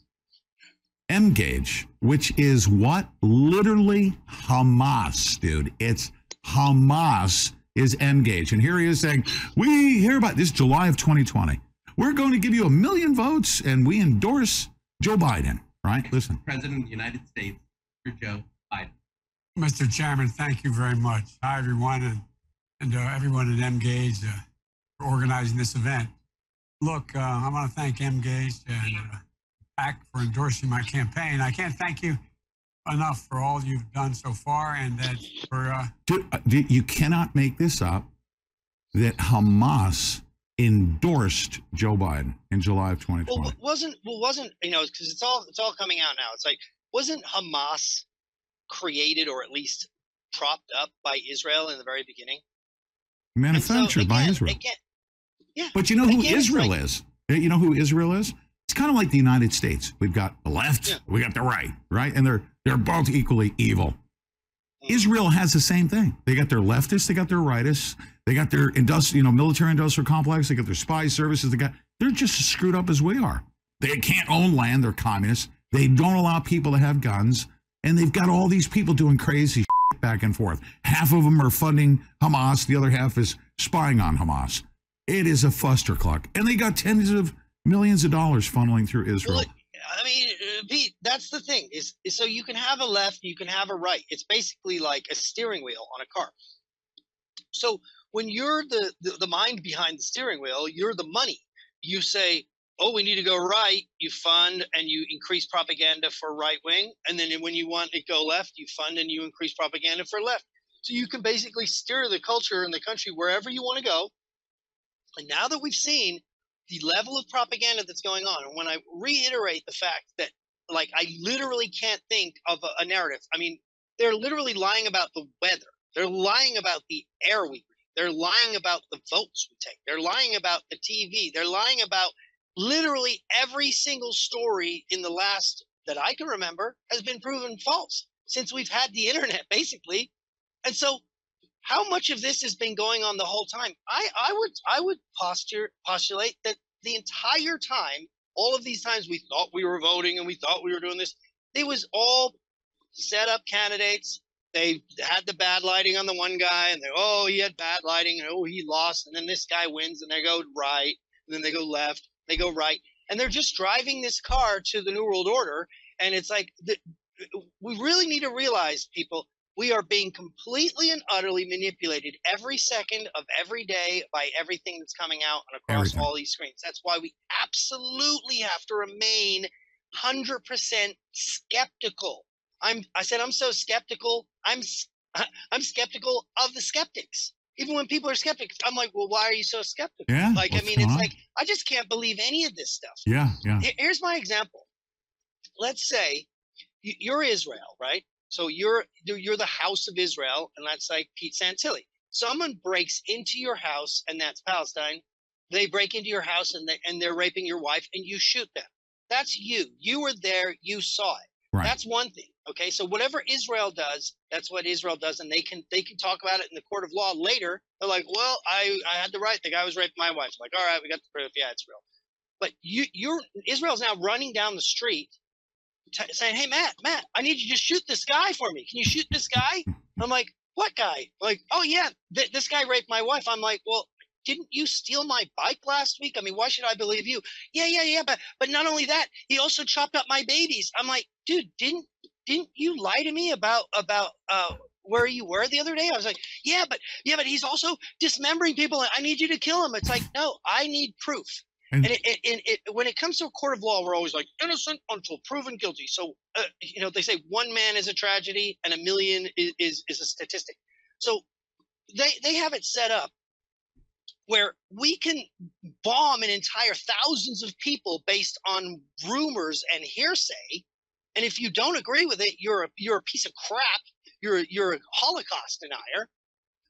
Speaker 3: Emgage, which is what? Literally Hamas, dude. It's Hamas is Emgage. And here he is saying, We hear about this July of 2020. We're going to give you a million votes and we endorse Joe Biden, right? Listen.
Speaker 11: President of the United States, Mr. Joe Biden.
Speaker 12: Mr. Chairman, thank you very much. Hi, everyone, and, and uh, everyone at Emgage uh, for organizing this event. Look, uh, I want to thank Emgage and uh, PAC for endorsing my campaign. I can't thank you enough for all you've done so far, and that for uh,
Speaker 3: Dude, uh, you cannot make this up that Hamas endorsed Joe Biden in July of 2020.
Speaker 10: Well, wasn't well wasn't you know because it's all it's all coming out now. It's like wasn't Hamas created or at least propped up by Israel in the very beginning?
Speaker 3: Manufactured by Israel.
Speaker 10: Again, yeah.
Speaker 3: But you know who
Speaker 10: again,
Speaker 3: Israel
Speaker 10: like-
Speaker 3: is? You know who Israel is? It's kind of like the United States. We've got the left, we got the right, right? And they're they're both equally evil.
Speaker 10: Mm.
Speaker 3: Israel has the same thing. They got their leftists, they got their rightists, they got their industrial, you know, military industrial complex, they got their spy services, they got they're just as screwed up as we are. They can't own land, they're communists. They don't allow people to have guns, and they've got all these people doing crazy back and forth. Half of them are funding Hamas, the other half is spying on Hamas. It is a fustercluck. And they got tens of millions of dollars funneling through Israel.
Speaker 10: I mean, uh, Pete, that's the thing is, is so you can have a left, you can have a right. It's basically like a steering wheel on a car. So when you're the, the the mind behind the steering wheel, you're the money. You say, "Oh, we need to go right." You fund and you increase propaganda for right wing, and then when you want it go left, you fund and you increase propaganda for left. So you can basically steer the culture in the country wherever you want to go. And now that we've seen the level of propaganda that's going on, and when I reiterate the fact that, like, I literally can't think of a, a narrative. I mean, they're literally lying about the weather. They're lying about the air we breathe. They're lying about the votes we take. They're lying about the TV. They're lying about literally every single story in the last that I can remember has been proven false since we've had the internet, basically. And so how much of this has been going on the whole time? I, I would I would posture postulate that the entire time, all of these times we thought we were voting and we thought we were doing this, it was all set up candidates. They had the bad lighting on the one guy, and they oh he had bad lighting, and oh he lost, and then this guy wins, and they go right, and then they go left, they go right, and they're just driving this car to the New World Order, and it's like the, we really need to realize, people, we are being completely and utterly manipulated every second of every day by everything that's coming out and across
Speaker 3: Everything.
Speaker 10: all these screens. That's why we absolutely have to remain 100% skeptical. I'm I said I'm so skeptical. I'm I'm skeptical of the skeptics. Even when people are skeptics, I'm like, "Well, why are you so skeptical?"
Speaker 3: Yeah,
Speaker 10: Like, I mean, it's
Speaker 3: on?
Speaker 10: like I just can't believe any of this stuff.
Speaker 3: Yeah, yeah.
Speaker 10: Here's my example. Let's say you're Israel, right? So you're you're you're the house of Israel, and that's like Pete Santilli. Someone breaks into your house, and that's Palestine. They break into your house, and they and they're raping your wife, and you shoot them. That's you. You were there. You saw it.
Speaker 3: Right.
Speaker 10: That's one thing. Okay. So whatever Israel does, that's what Israel does, and they can they can talk about it in the court of law later. They're like, well, I I had the right. The guy was raping my wife. like, all right, we got the proof. Yeah, it's real. But you you're Israel's now running down the street t- saying, "Hey, Matt, Matt, I need you to shoot this guy for me. Can you shoot this guy?" I'm like, "What guy?" Like, "Oh yeah, th- this guy raped my wife." I'm like, "Well, didn't you steal my bike last week? I mean, why should I believe you?" Yeah, yeah, yeah, but but not only that, he also chopped up my babies. I'm like, "Dude, didn't didn't you lie to me about about uh where you were the other day?" I was like, "Yeah, but yeah, but he's also dismembering people. and I need you to kill him." It's like, "No, I need proof."
Speaker 3: And-
Speaker 10: And, it, it, it, it, when it comes to a court of law, we're always like innocent until proven guilty. So, uh, you know, they say one man is a tragedy and a million is, is, is a statistic. So they, they have it set up where we can bomb an entire thousands of people based on rumors and hearsay. And if you don't agree with it, you're a, you're a piece of crap. You're, you're a Holocaust denier.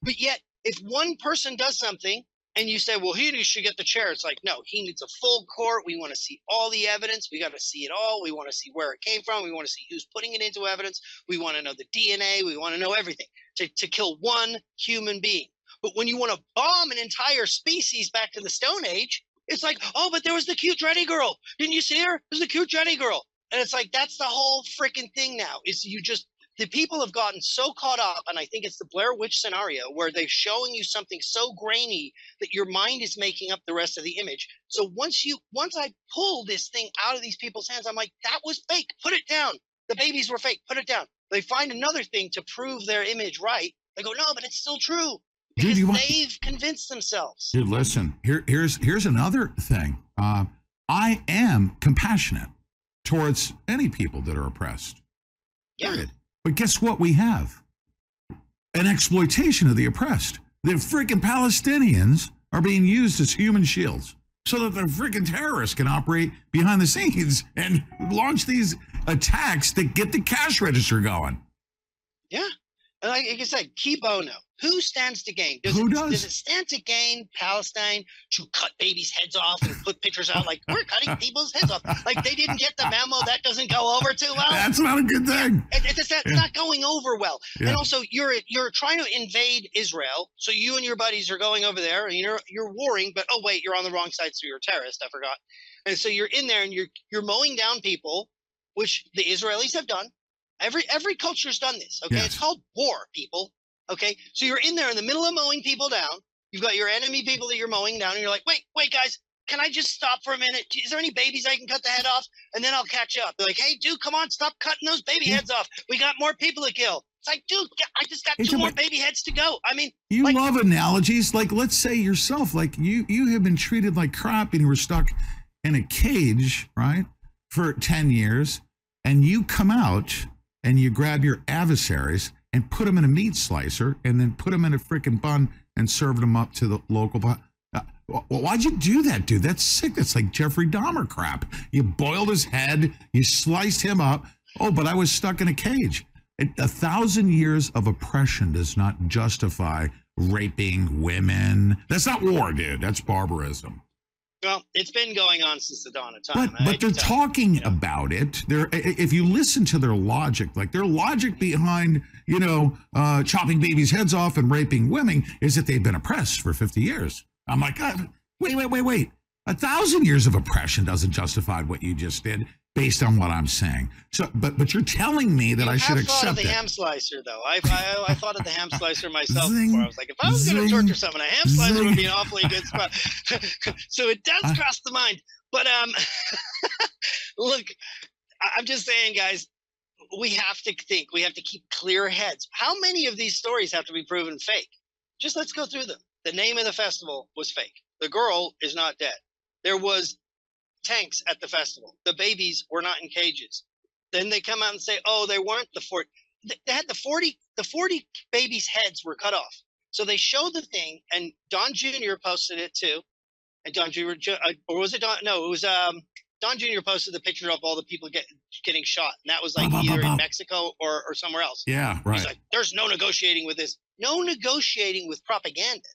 Speaker 10: But yet, if one person does something and you say, well, he should get the chair, it's like, no, he needs a full court. We want to see all the evidence. We got to see it all. We want to see where it came from. We want to see who's putting it into evidence. We want to know the DNA. We want to know everything to, to kill one human being. But when you want to bomb an entire species back to the Stone Age, it's like, oh, but there was the cute dready girl. Didn't you see her? There's the cute dready girl. And it's like, that's the whole freaking thing now is you just, the people have gotten so caught up, and I think it's the Blair Witch scenario where they're showing you something so grainy that your mind is making up the rest of the image. So once you, once I pull this thing out of these people's hands, I'm like, that was fake. Put it down. The babies were fake. Put it down. They find another thing to prove their image right. They go, no, but it's still true
Speaker 3: Dude,
Speaker 10: because
Speaker 3: want-
Speaker 10: they've convinced themselves.
Speaker 3: Dude, listen. Here, here's here's another thing. Uh, I am compassionate towards any people that are oppressed. Period. But guess what we have? An exploitation of the oppressed. The freaking Palestinians are being used as human shields so that the freaking terrorists can operate behind the scenes and launch these attacks that get the cash register going.
Speaker 10: Yeah. And like, like I said, cui bono. Who stands to gain? Does
Speaker 3: Who
Speaker 10: it,
Speaker 3: does?
Speaker 10: Does it stand to gain Palestine to cut babies' heads off and put pictures out like we're cutting people's heads off? Like they didn't get the memo. That doesn't go over too well.
Speaker 3: That's not a good thing.
Speaker 10: It, it's just- it's not going over well.
Speaker 3: Yeah.
Speaker 10: And also, you're you're trying to invade Israel, so you and your buddies are going over there, and you're you're warring. But oh wait, you're on the wrong side, so you're a terrorist. I forgot. And so you're in there, and you're you're mowing down people, which the Israelis have done. Every every culture's done this. Okay,
Speaker 3: Yes.
Speaker 10: it's called war, people. Okay, so you're in there in the middle of mowing people down. You've got your enemy people that you're mowing down, and you're like, wait, wait, guys, can I just stop for a minute? Is there any babies I can cut the head off, and then I'll catch up? They're like, hey, dude, come on, stop cutting those baby heads off. We got more people to kill. It's like, dude, I just got
Speaker 3: Hey,
Speaker 10: two more baby heads to go. I mean,
Speaker 3: You
Speaker 10: like,
Speaker 3: love analogies. Like, let's say yourself, like you you have been treated like crap and you were stuck in a cage, right, for 10 years, and you come out and you grab your adversaries and put them in a meat slicer and then put them in a freaking bun and served them up to the local bun. Uh, why'd you do that, dude? That's sick. That's like Jeffrey Dahmer crap. You boiled his head, you sliced him up. Oh, but I was stuck in a cage. A thousand years of oppression does not justify raping women. That's not war, dude. That's barbarism.
Speaker 10: Well, it's been going on since the dawn of time.
Speaker 3: But but they're
Speaker 10: tell you.
Speaker 3: talking about it. They're if you listen to their logic, like their logic behind you know uh, chopping babies' heads off and raping women is that they've been oppressed for fifty years. I'm like, God, wait, wait, wait, wait. A thousand years of oppression doesn't justify what you just did, based on what I'm saying. So, but but you're telling me that
Speaker 10: You
Speaker 3: I should
Speaker 10: thought of
Speaker 3: accept
Speaker 10: the
Speaker 3: it.
Speaker 10: ham slicer, though. I, I I thought of the ham slicer myself
Speaker 3: Zing,
Speaker 10: before. I was like, if I was going to torture someone, a ham slicer would be an awfully good spot. so it does
Speaker 3: I-
Speaker 10: cross the mind. But um, look, I'm just saying, guys, we have to think. We have to keep clear heads. How many of these stories have to be proven fake? Just let's go through them. The name of the festival was fake. The girl is not dead. There was tanks at the festival. The babies were not in cages. Then they come out and say, "Oh, they weren't the 40. They had the 40 the 40 babies' heads were cut off." So they showed the thing and Don Jr. posted it too. And Don Jr. uh, or was it Don no, it was um Don Jr. posted the picture of all the people get, getting shot. And that was like either in Mexico or, or somewhere else.
Speaker 3: Yeah,
Speaker 10: He's
Speaker 3: right.
Speaker 10: like, there's no negotiating with this. No negotiating with propaganda.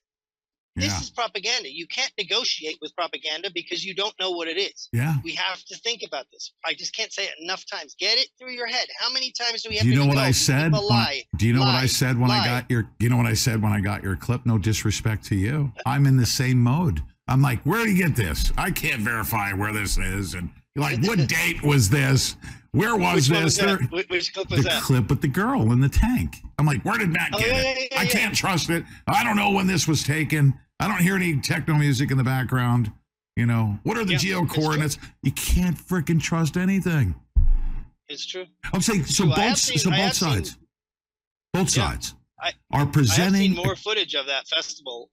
Speaker 10: This
Speaker 3: Yeah.
Speaker 10: is propaganda. You can't negotiate with propaganda because you don't know what it is.
Speaker 3: Yeah.
Speaker 10: We have to think about this. I just can't say it enough times. Get it through your head. How many times do we have
Speaker 3: Do you
Speaker 10: to
Speaker 3: know what? I said?
Speaker 10: Lie.
Speaker 3: do you know what I said when I got your? You know what I said when I got your clip? No disrespect to you. I'm in the same mode. I'm like, where do you get this? I can't verify where this is, and you're like, what date was this? Where was
Speaker 10: Which was
Speaker 3: this?
Speaker 10: that?
Speaker 3: There-
Speaker 10: Which, clip
Speaker 3: the
Speaker 10: that?
Speaker 3: clip with the girl in the tank. I'm like, where did Matt
Speaker 10: Oh,
Speaker 3: get
Speaker 10: yeah,
Speaker 3: it?
Speaker 10: yeah, yeah,
Speaker 3: I can't trust it. I don't know when this was taken. I don't hear any techno music in the background. You know, what are the
Speaker 10: Yeah,
Speaker 3: geo coordinates? You can't freaking trust anything.
Speaker 10: It's true.
Speaker 3: I'm saying so
Speaker 10: True,
Speaker 3: both
Speaker 10: seen-
Speaker 3: so both
Speaker 10: have seen-
Speaker 3: sides, both sides
Speaker 10: I,
Speaker 3: are
Speaker 10: I have
Speaker 3: presenting.
Speaker 10: seen more footage of that festival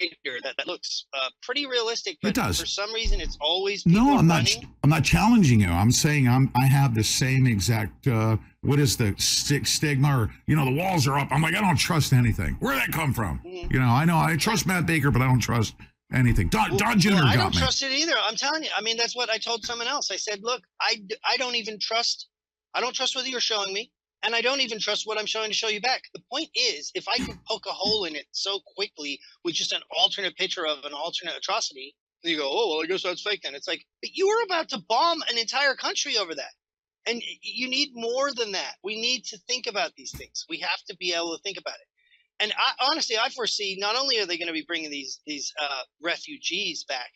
Speaker 10: later that, that looks uh, pretty realistic. But
Speaker 3: does.
Speaker 10: For some reason, it's always
Speaker 3: no, I'm not.
Speaker 10: running.
Speaker 3: I'm not challenging you. I'm saying I'm. I have the same exact. Uh, what is the sti- stigma? Or you know, the walls are up. I'm like, I don't trust anything. Where would that come from?
Speaker 10: Mm-hmm.
Speaker 3: You know, I know I trust Matt Baker, but I don't trust anything. Don, Don Jr.
Speaker 10: Well, I don't
Speaker 3: me.
Speaker 10: trust it either. I'm telling you. I mean, that's what I told someone else. I said, look, I I don't even trust. I don't trust what you're showing me, and I don't even trust what I'm showing to show you back. The point is, if I can poke a hole in it so quickly with just an alternate picture of an alternate atrocity, you go, oh well, I guess that's fake then. It's like, but you were about to bomb an entire country over that. And you need more than that. We need to think about these things. We have to be able to think about it. And I, honestly, I foresee not only are they going to be bringing these these uh, refugees back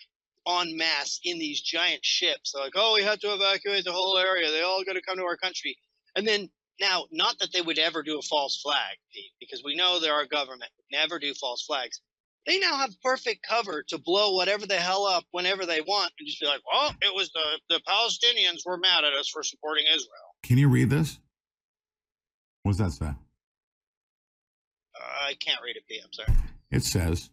Speaker 10: en masse in these giant ships, They're like, oh, we have to evacuate the whole area. They all got to come to our country. And then now, not that they would ever do a false flag, Pete, because we know they're our government would never do false flags. They now have perfect cover to blow whatever the hell up whenever they want, and just be like, "Oh, it was the the Palestinians were mad at us for supporting Israel."
Speaker 3: Can you read this? What's that say?
Speaker 10: Uh, I can't read it, Pete. I'm sorry.
Speaker 3: It says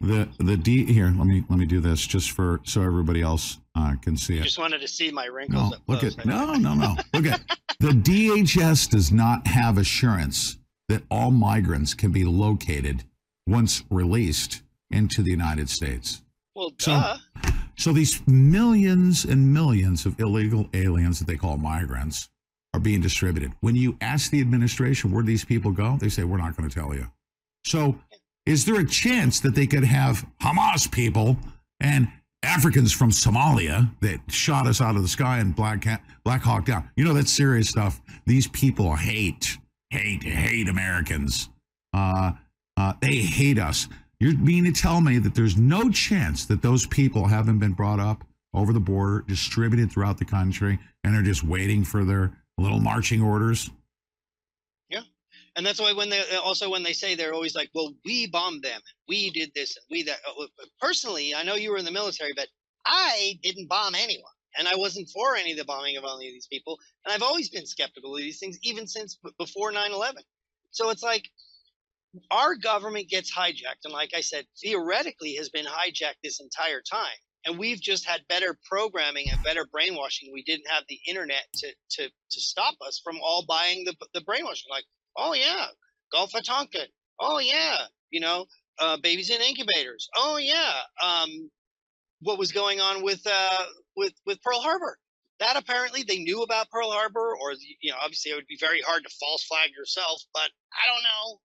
Speaker 3: the the D here. Let me let me do this just for so everybody else uh, can see it.
Speaker 10: just wanted to see my wrinkles.
Speaker 3: No,
Speaker 10: up
Speaker 3: look
Speaker 10: close.
Speaker 3: at no, no, no. Look at the DHS does not have assurance that all migrants can be located once released into the United States.
Speaker 10: Well,
Speaker 3: So,
Speaker 10: duh.
Speaker 3: so these millions and millions of illegal aliens that they call migrants are being distributed. When you ask the administration where these people go, they say we're not going to tell you. So, is there a chance that they could have Hamas people and Africans from Somalia that shot us out of the sky and Black Black Hawk down? You know that's serious stuff. These people hate, hate, hate Americans. Uh, uh, they hate us. You're mean to tell me that there's no chance that those people haven't been brought up over the border, distributed throughout the country, and are just waiting for their little marching orders?
Speaker 10: And that's why when they also when they say they're always like, "Well, we bombed them, we did this, and we that." Uh, Personally, I know you were in the military, but I didn't bomb anyone, and I wasn't for any of the bombing of any of these people. And I've always been skeptical of these things, even since before 9/11. So it's like our government gets hijacked, and like I said, theoretically has been hijacked this entire time. And we've just had better programming and better brainwashing. We didn't have the internet to to to stop us from all buying the the brainwashing. Like, oh yeah, Gulf of Tonkin. Oh yeah, you know, uh, babies in incubators. Oh yeah, um, what was going on with uh, with with Pearl Harbor? That apparently they knew about Pearl Harbor, or you know, obviously it would be very hard to false flag yourself, but I don't know,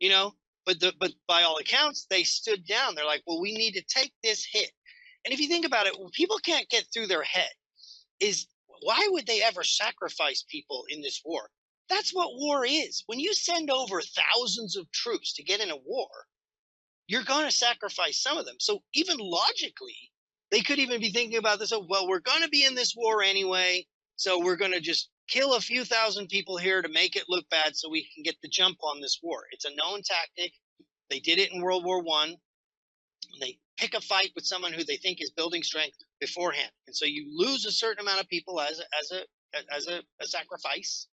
Speaker 10: you know. But the but by all accounts, they stood down. They're like, well, we need to take this hit. And if you think about it, people can't get through their head is why would they ever sacrifice people in this war? That's what war is. When you send over thousands of troops to get in a war, you're going to sacrifice some of them. So even logically, they could even be thinking about this. Oh, well, we're going to be in this war anyway, so we're going to just kill a few thousand people here to make it look bad, so we can get the jump on this war. It's a known tactic. They did it in World War One. They pick a fight with someone who they think is building strength beforehand, and so you lose a certain amount of people as a, as a as a, a sacrifice.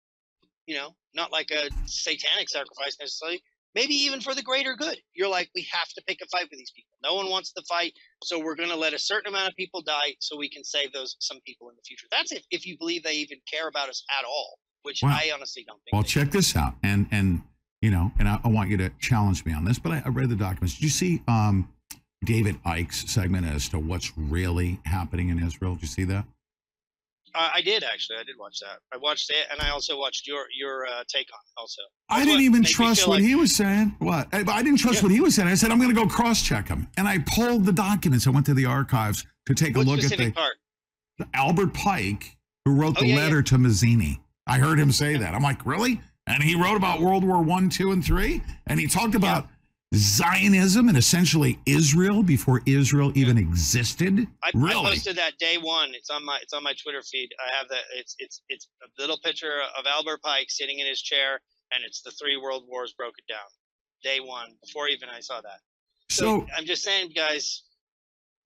Speaker 10: You know, not like a satanic sacrifice necessarily. Maybe even for the greater good. You're like, we have to pick a fight with these people. No one wants to fight, so we're going to let a certain amount of people die so we can save those some people in the future. That's if if you believe they even care about us at all, which
Speaker 3: Wow.
Speaker 10: I honestly don't think.
Speaker 3: Well, check this out, and and you know, and I, I want you to challenge me on this. But I, I read the documents. Did you see um, David Icke's segment as to what's really happening in Israel? Did you see that?
Speaker 10: Uh, I did actually. I did watch that. I watched it, and I also watched your your uh, take on it also.
Speaker 3: I didn't even trust what
Speaker 10: like-
Speaker 3: he was saying. What? I, I didn't trust what he was saying. I said I'm going to go cross check him, and I pulled the documents. I went to the archives to take
Speaker 10: What
Speaker 3: a look at the
Speaker 10: part?
Speaker 3: Albert Pike, who wrote
Speaker 10: Oh,
Speaker 3: the
Speaker 10: yeah,
Speaker 3: letter to Mazzini. I heard him say that. I'm like, really? And he wrote about World War One, two, and three, and he talked about Zionism and essentially Israel before Israel even existed.
Speaker 10: I, I posted that day one. It's on my it's on my Twitter feed. I have that. It's it's it's a little picture of Albert Pike sitting in his chair, and it's the three world wars broken down. Day one, before even I saw that.
Speaker 3: So
Speaker 10: I'm just saying, guys.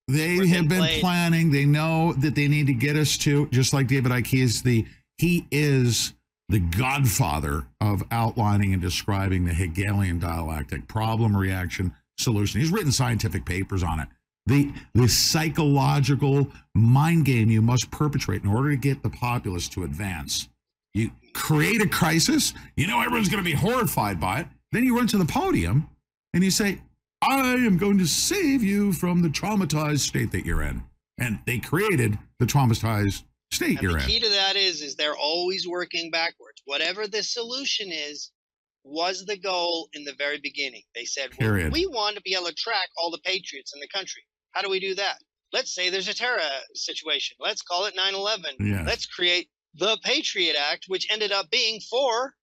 Speaker 3: They have been
Speaker 10: played.
Speaker 3: planning. They know that they need to get us to just like David Icke. He is the he is the godfather of outlining and describing the Hegelian dialectic: problem, reaction, solution. He's written scientific papers on it. The the psychological mind game you must perpetrate in order to get the populace to advance. You create a crisis. You know everyone's going to be horrified by it. Then you run to the podium and you say, I am going to save you from the traumatized state that you're in. And they created the traumatized state
Speaker 10: And
Speaker 3: you're
Speaker 10: the
Speaker 3: in.
Speaker 10: key to that is is they're always working backwards. Whatever the solution is, was the goal in the very beginning. They said, well, we want to be able to track all the patriots in the country. How do we do that? Let's say there's a terror situation. Let's call it 9/11.
Speaker 3: Yes.
Speaker 10: Let's create the Patriot Act, which ended up being for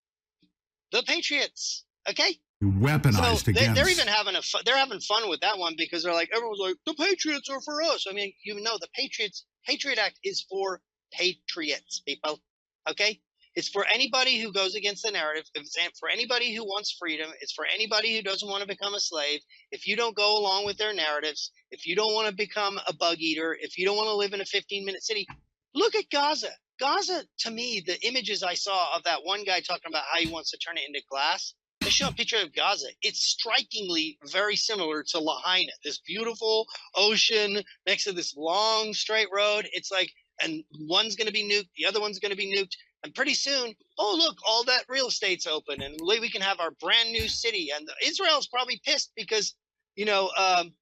Speaker 10: the Patriots. Okay.
Speaker 3: Weaponized
Speaker 10: So they,
Speaker 3: against.
Speaker 10: they're even having a fu- they're having fun with that one because they're like everyone's like the Patriots are for us. I mean, you know, the Patriots Patriot Act is for patriots, people. Okay, it's for anybody who goes against the narrative. It's for anybody who wants freedom. It's for anybody who doesn't want to become a slave. If you don't go along with their narratives, if you don't want to become a bug eater, if you don't want to live in a 15 minute city, look at Gaza. Gaza, to me, the images I saw of that one guy talking about how he wants to turn it into glass. They show a picture of Gaza. It's strikingly very similar to Lahaina, this beautiful ocean next to this long straight road. It's like, and one's going to be nuked, the other one's going to be nuked. And pretty soon, oh look, all that real estate's open, and we can have our brand new city. And Israel's probably pissed because, you know, um,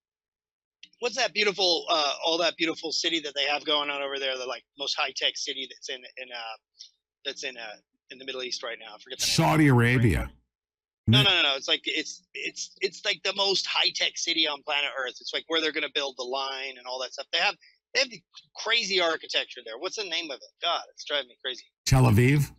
Speaker 10: what's that beautiful, uh, all that beautiful city that they have going on over there? The like most high tech city that's in in uh, that's in uh, in the Middle East right now. I forget the name.
Speaker 3: Saudi Arabia.
Speaker 10: No, no, no, no. It's like it's it's it's like the most high tech city on planet Earth. It's like where they're going to build the line and all that stuff. They have they have crazy architecture there. What's the name of it? God, it's driving me crazy.
Speaker 3: Tel Aviv.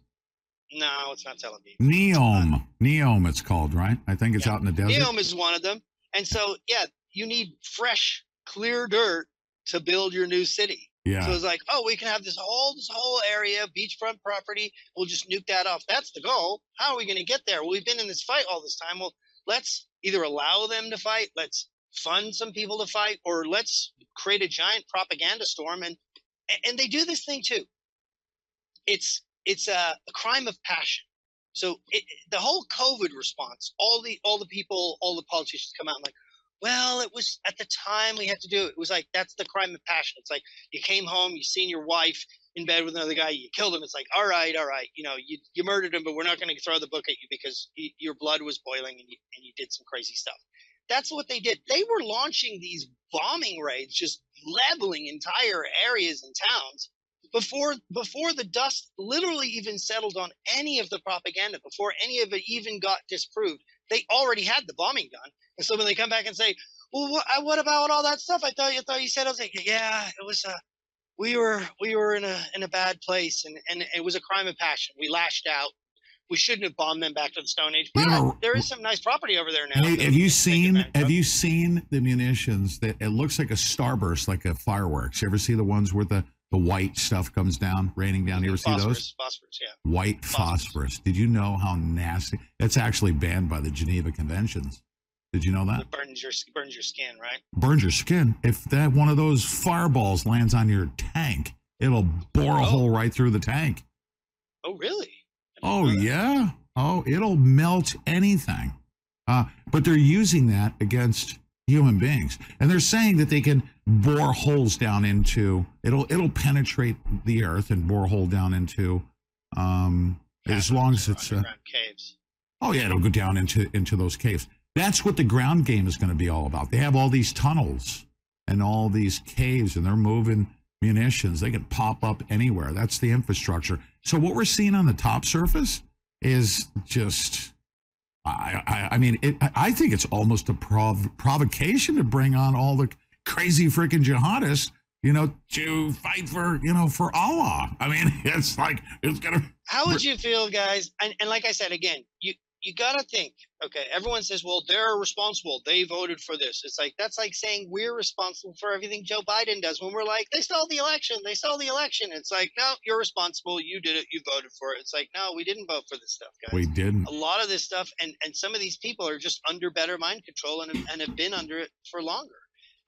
Speaker 10: No, it's not Tel Aviv.
Speaker 3: Neom. Neom, it's called, right? I think it's out in the desert.
Speaker 10: Neom is one of them. And so, yeah, you need fresh, clear dirt to build your new city.
Speaker 3: Yeah.
Speaker 10: So it's like, oh, we can have this whole this whole area, beachfront property. We'll just nuke that off. That's the goal. How are we going to get there? Well, we've been in this fight all this time. Well, let's either allow them to fight, let's fund some people to fight, or let's create a giant propaganda storm. And and they do this thing too. It's it's a, a crime of passion. So it, the whole COVID response, all the all the people, all the politicians come out and like, well, it was at the time we had to do it. It was like that's the crime of passion. It's like you came home, you seen your wife in bed with another guy, you killed him. It's like, all right, all right, you know, you you murdered him, but we're not going to throw the book at you because y your blood was boiling and you and you did some crazy stuff. That's what they did. They were launching these bombing raids, just leveling entire areas and towns before before the dust literally even settled on any of the propaganda, before any of it even got disproved. They already had the bombing gun, And so when they come back and say, "Well, what, what about all that stuff? I thought you thought you said." I was like, "Yeah, it was. Uh, we were we were in a in a bad place, and and it was a crime of passion. We lashed out. We shouldn't have bombed them back to the Stone Age. But
Speaker 3: know-
Speaker 10: there is some nice property over there now.
Speaker 3: Have you seen have you seen the munitions that it looks like a starburst like a fireworks you ever see the ones where the the white stuff comes down raining down you ever see those
Speaker 10: phosphorus? Phosphorus, yeah.
Speaker 3: white phosphorus did you know how nasty that's actually banned by the geneva conventions did you know that
Speaker 10: It burns your burns your skin, right?
Speaker 3: burns your skin if that one of those fireballs lands on your tank it'll bore a oh. hole right through the tank
Speaker 10: Oh, really?
Speaker 3: Oh yeah. Oh, it'll melt anything. Uh, but they're using that against human beings, and they're saying that they can bore holes down into it'll it'll penetrate the earth and bore a hole down into um as long as it's uh,
Speaker 10: caves.
Speaker 3: oh yeah it'll go down into into those caves. That's what the ground game is going to be all about. They have all these tunnels and all these caves, and they're moving munitions. They can pop up anywhere. That's the infrastructure. So what we're seeing on the top surface is just, I, I, I mean, it, I- think it's almost a prov- provocation to bring on all the crazy freaking jihadists, you know, to fight for, you know, for Allah. I mean, it's like it's gonna.
Speaker 10: How would you feel, guys? And, and like I said again, you you gotta think. Okay, everyone says, "Well, they're responsible. They voted for this." It's like that's like saying we're responsible for everything Joe Biden does. When we're like, "They stole the election. They stole the election." It's like, no, you're responsible. You did it. You voted for it. It's like, no, we didn't vote for this stuff, guys.
Speaker 3: We didn't.
Speaker 10: A lot of this stuff, and and some of these people are just under better mind control and and have been under it for longer.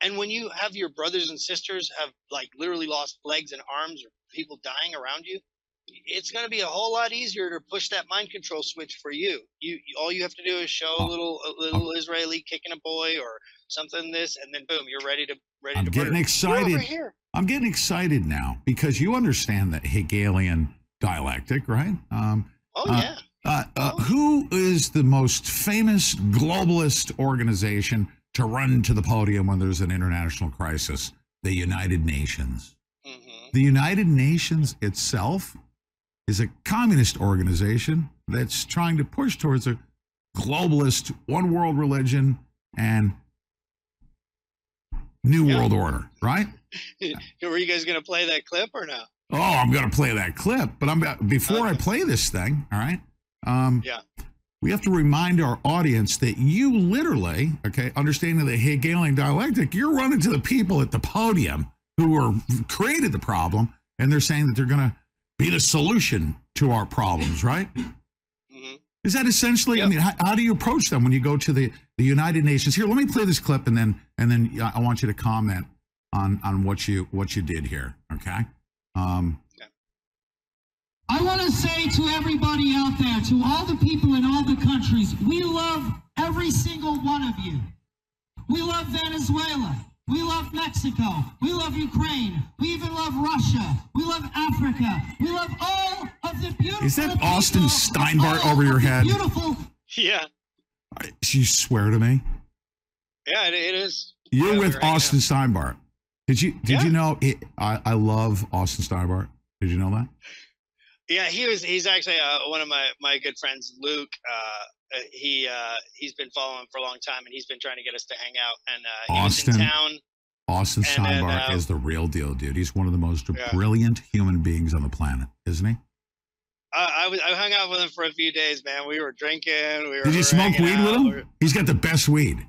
Speaker 10: And when you have your brothers and sisters have like literally lost legs and arms or people dying around you, it's going to be a whole lot easier to push that mind control switch for you. You, you all you have to do is show a little a little Israeli kicking a boy or something this, and then boom, you're ready to ready
Speaker 3: I'm
Speaker 10: to
Speaker 3: getting
Speaker 10: murder. You're
Speaker 3: excited.
Speaker 10: here.
Speaker 3: I'm getting excited now because you understand the Hegelian dialectic, right? Um,
Speaker 10: Oh
Speaker 3: uh,
Speaker 10: yeah.
Speaker 3: Uh, uh, who is the most famous globalist organization to run to the podium when there's an international crisis? The United Nations.
Speaker 10: Mm-hmm.
Speaker 3: The United Nations itself is a communist organization that's trying to push towards a globalist one world religion and new world order, right?
Speaker 10: Were you guys going to play that clip or no?
Speaker 3: Oh, I'm going to play that clip, but I'm before I play this thing. All right. Um,
Speaker 10: Yeah.
Speaker 3: we have to remind our audience that you literally, okay, understanding the Hegelian dialectic, you're running to the people at the podium who are created the problem, and they're saying that they're going to be the solution to our problems, right? Is that essentially? I mean, how, how do you approach them when you go to the, the United Nations? Here, let me play this clip, and then and then I want you to comment on on what you what you did here. Okay. Um,
Speaker 13: I want to say to everybody out there, to all the people in all the countries, we love every single one of you. We love Venezuela. We love Mexico. We love Ukraine. We even love Russia. We love Africa. We love all of the beautiful.
Speaker 3: Is that Austin
Speaker 13: people,
Speaker 3: Steinbart over your head?
Speaker 13: Beautiful.
Speaker 10: Yeah,
Speaker 3: You swear to me?
Speaker 10: yeah, it, it is.
Speaker 3: You're
Speaker 10: Yeah,
Speaker 3: with
Speaker 10: we're hanging
Speaker 3: Austin Steinbart. Did you did
Speaker 10: Yeah.
Speaker 3: you know it, I, I love Austin Steinbart? Did you know that?
Speaker 10: Yeah, he was. He's actually uh, one of my my good friends, Luke. Uh, uh, he uh, he's been following for a long time, and he's been trying to get us to hang out. And uh, he was in
Speaker 3: Austin.
Speaker 10: town.
Speaker 3: Austin Steinbart
Speaker 10: uh,
Speaker 3: is the real deal, dude. He's one of the most
Speaker 10: Yeah.
Speaker 3: brilliant human beings on the planet, isn't he?
Speaker 10: I, I was I hung out with him for a few days, man. We were drinking. We were.
Speaker 3: Did you smoke weed with him?
Speaker 10: were-
Speaker 3: He's got the best weed.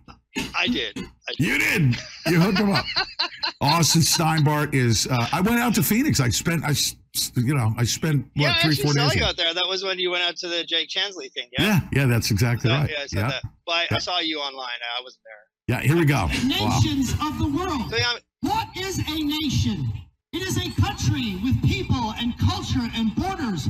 Speaker 10: I did. I did.
Speaker 3: You did. You hooked him up. Austin Steinbart is. Uh, I went out to Phoenix. I spent. I, you know, I spent what
Speaker 10: yeah, I
Speaker 3: three, four
Speaker 10: saw
Speaker 3: days.
Speaker 10: you
Speaker 3: there.
Speaker 10: out there. That was when you went out to the Jake Chansley thing. Yeah.
Speaker 3: Yeah, yeah, that's exactly
Speaker 10: So-
Speaker 3: right.
Speaker 10: Yeah, I saw
Speaker 3: Yeah,
Speaker 10: that. But I, I saw you online. I wasn't there.
Speaker 3: yeah. Here we go. Wow.
Speaker 13: nations of the world. What is a nation? It is a country with people and culture and borders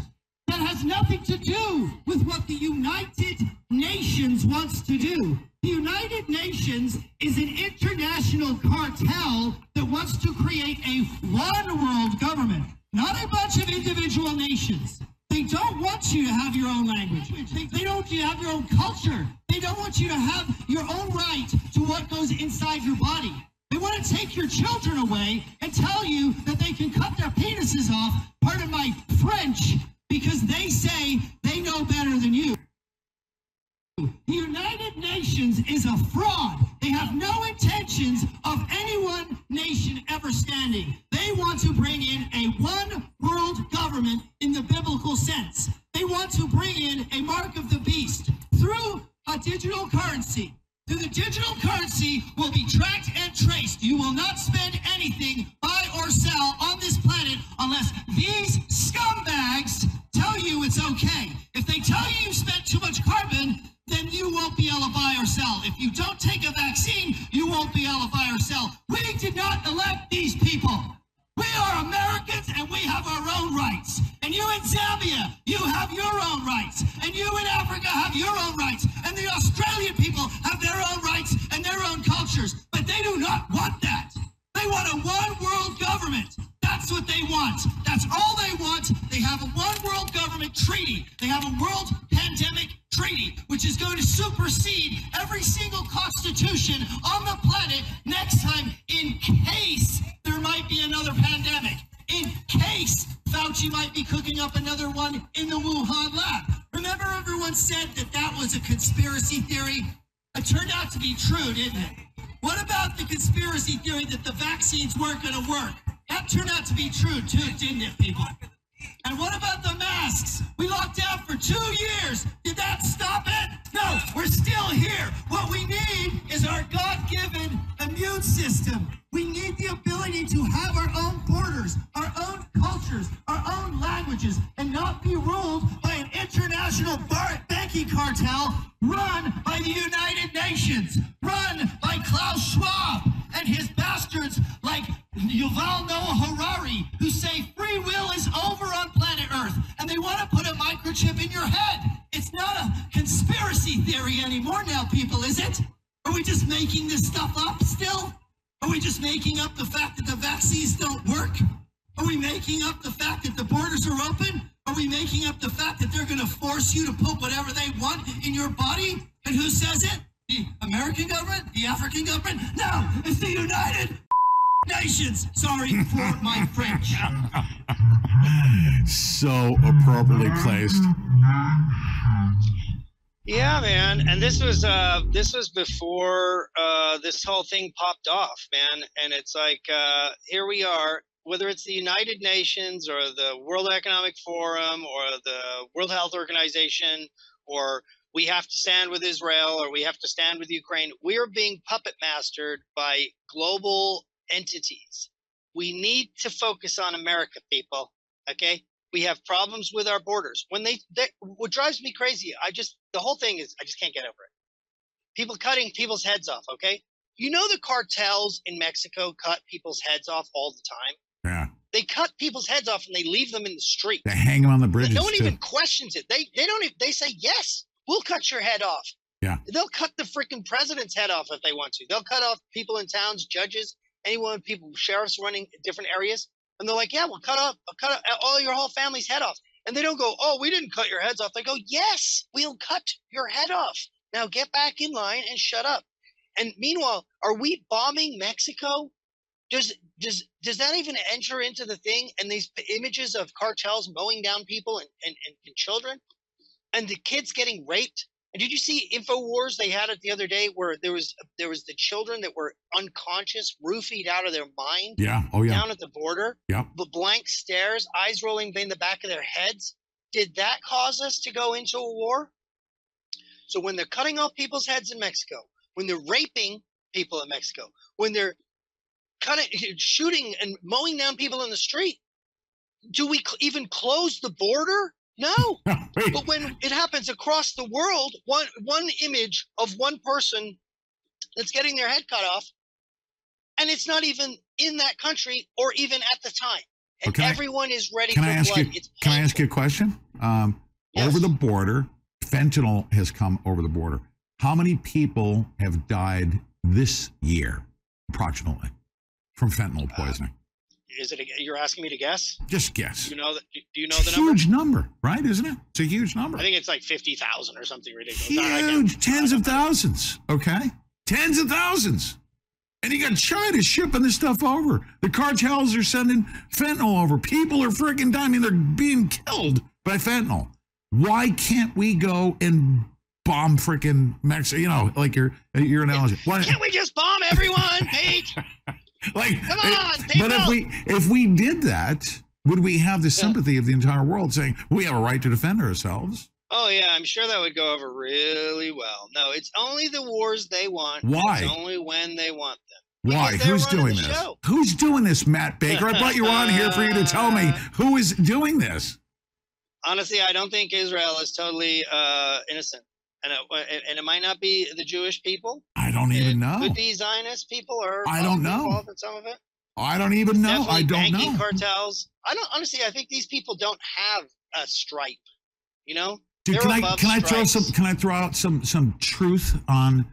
Speaker 13: that has nothing to do with what the United Nations wants to do. The United Nations is an international cartel that wants to create a one world government, not a bunch of individual nations. They don't want you to have your own language. They, don't want you to have your own culture. They don't want you to have your own right to what goes inside your body. They want to take your children away and tell you that they can cut their penises off, pardon my French, because they say they know better than you. The United Nations is a fraud. They have no intentions of any one nation ever standing. They want to bring in a one world government in the biblical sense. They want to bring in a mark of the beast through a digital currency. Through the digital currency will be tracked and traced. You will not spend anything, buy or sell on this planet unless these scumbags tell you it's okay. If they tell you you spent too much carbon, then you won't be able to buy or sell. If you don't take a vaccine, you won't be able to buy or sell. We did not elect these people. We are Americans and we have our own rights. And you in Zambia, you have your own rights. And you in Africa have your own rights. And the Australian people have their own rights and their own cultures. But they do not want that. They want a one world government. That's what they want. That's all they want. They have a one world government treaty. They have a world pandemic treaty, which is going to supersede every single constitution on the planet next time in case there might be another pandemic. In case Fauci might be cooking up another one in the Wuhan lab. Remember, everyone said that that was a conspiracy theory? It turned out to be true, didn't it? What about the conspiracy theory that the vaccines weren't going to work? That turned out to be true too, didn't it, people? And what about the masks? We locked down for two years. Did that stop it? No, we're still here. What we need is our God given immune system. We need the ability to have our own borders, our own cultures, our own languages, and not be ruled by an international banking cartel run by the United Nations, run making this stuff up still? Are we just making up the fact that the vaccines don't work? Are we making up the fact that the borders are open? Are we making up the fact that they're going to force you to put whatever they want in your body? And who says it? The American government? The African government? No, it's the United Nations. Sorry for my French.
Speaker 3: So appropriately placed.
Speaker 10: Yeah, man. And this was uh this was before uh this whole thing popped off, man. And it's like uh here we are, whether it's the United Nations or the World Economic Forum or the World Health Organization or we have to stand with Israel or we have to stand with Ukraine. We are being puppet mastered by global entities. We need to focus on America, people. Okay? We have problems with our borders. When they, they what drives me crazy, I just the whole thing is I just can't get over it. People cutting people's heads off, okay? You know the cartels in Mexico cut people's heads off all the time.
Speaker 3: Yeah.
Speaker 10: They cut people's heads off and they leave them in the street.
Speaker 3: They hang them on the bridges.
Speaker 10: no one
Speaker 3: too.
Speaker 10: even questions it. They they don't. Even, they say yes. We'll cut your head off.
Speaker 3: Yeah.
Speaker 10: They'll cut the freaking president's head off if they want to. They'll cut off people in towns, judges, anyone, people, sheriffs running different areas, and they're like, "Yeah, we'll cut off, cut off all your whole family's head off." And they don't go, "Oh, we didn't cut your heads off." They go, "Yes, we'll cut your head off. Now get back in line and shut up." And meanwhile, are we bombing Mexico? Does does does that even enter into the thing? And these images of cartels mowing down people and, and, and, and children, and the kids getting raped. And did you see Infowars? They had it the other day where there was there was the children that were unconscious, roofied out of their mind.
Speaker 3: Yeah. Oh, yeah.
Speaker 10: Down at the border.
Speaker 3: Yeah.
Speaker 10: The blank stares, eyes rolling in the back of their heads. Did that cause us to go into a war? So when they're cutting off people's heads in Mexico, when they're raping people in Mexico, when they're cutting, shooting, and mowing down people in the street, do we cl- even close the border? No. but when it happens across the world, one one image of one person that's getting their head cut off, and it's not even in that country or even at the time, and
Speaker 3: Okay.
Speaker 10: everyone is ready
Speaker 3: Can
Speaker 10: for
Speaker 3: I ask
Speaker 10: blood.
Speaker 3: you?
Speaker 10: It's
Speaker 3: Can I ask you a question? Um, Over the border, fentanyl has come over the border. How many people have died this year, approximately, from fentanyl poisoning?
Speaker 10: Is it? A, you're asking me to guess?
Speaker 3: Just guess.
Speaker 10: You know that? Do you know the number?
Speaker 3: Huge number, right? Isn't it? It's a huge number.
Speaker 10: I think it's like fifty thousand or something ridiculous.
Speaker 3: Huge, tens of thousands. Okay, tens of thousands. And you got China shipping this stuff over. The cartels are sending fentanyl over. People are freaking dying. I mean, they're being killed by fentanyl. Why can't we go and bomb freaking Mexico? You know, like your your analogy. Why?
Speaker 10: Can't we just bomb everyone, Pete?
Speaker 3: Like,
Speaker 10: Come on,
Speaker 3: but if we if we did that, would we have the sympathy of the entire world saying we have a right to defend ourselves?
Speaker 10: Oh yeah, I'm sure that would go over really well. No, it's only the wars they want.
Speaker 3: Why?
Speaker 10: It's only when they want them.
Speaker 3: Why? Who's doing this?
Speaker 10: show.
Speaker 3: Who's doing this, Matt Baker? I brought you on here for you to tell me who is doing this.
Speaker 10: Honestly, I don't think Israel is totally uh, innocent, and it, and it might not be the Jewish people.
Speaker 3: I don't even know.
Speaker 10: Could be Zionist people, or
Speaker 3: I don't know.
Speaker 10: involved in some of it.
Speaker 3: I don't even know.
Speaker 10: Definitely
Speaker 3: I don't
Speaker 10: banking
Speaker 3: know.
Speaker 10: cartels. I don't honestly. I think these people don't have a stripe. You know,
Speaker 3: Dude, can I can I throw some can I throw out some some truth on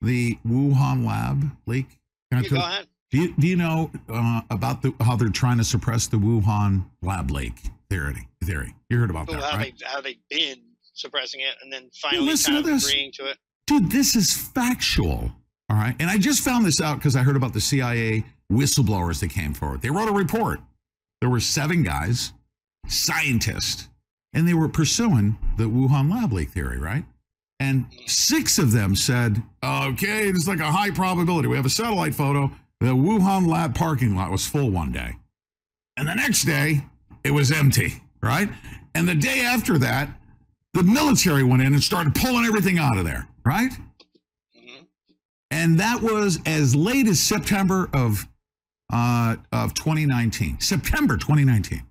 Speaker 3: the Wuhan lab leak? Can I
Speaker 10: Yeah,
Speaker 3: throw-
Speaker 10: go ahead.
Speaker 3: Do you, do you know uh, about the how they're trying to suppress the Wuhan lab leak theory? Theory. You heard about that,
Speaker 10: how
Speaker 3: right?
Speaker 10: they how they been suppressing it and then finally kind
Speaker 3: to
Speaker 10: of agreeing to it.
Speaker 3: Dude, this is factual. All right. And I just found this out because I heard about the CIA whistleblowers that came forward. They wrote a report. There were seven guys, scientists, and they were pursuing the Wuhan lab leak theory, right? And six of them said, okay, it's like a high probability. We have a satellite photo. The Wuhan lab parking lot was full one day. And the next day, it was empty, right? And the day after that, the military went in and started pulling everything out of there, right? And that was as late as September of uh, of 2019. September 2019.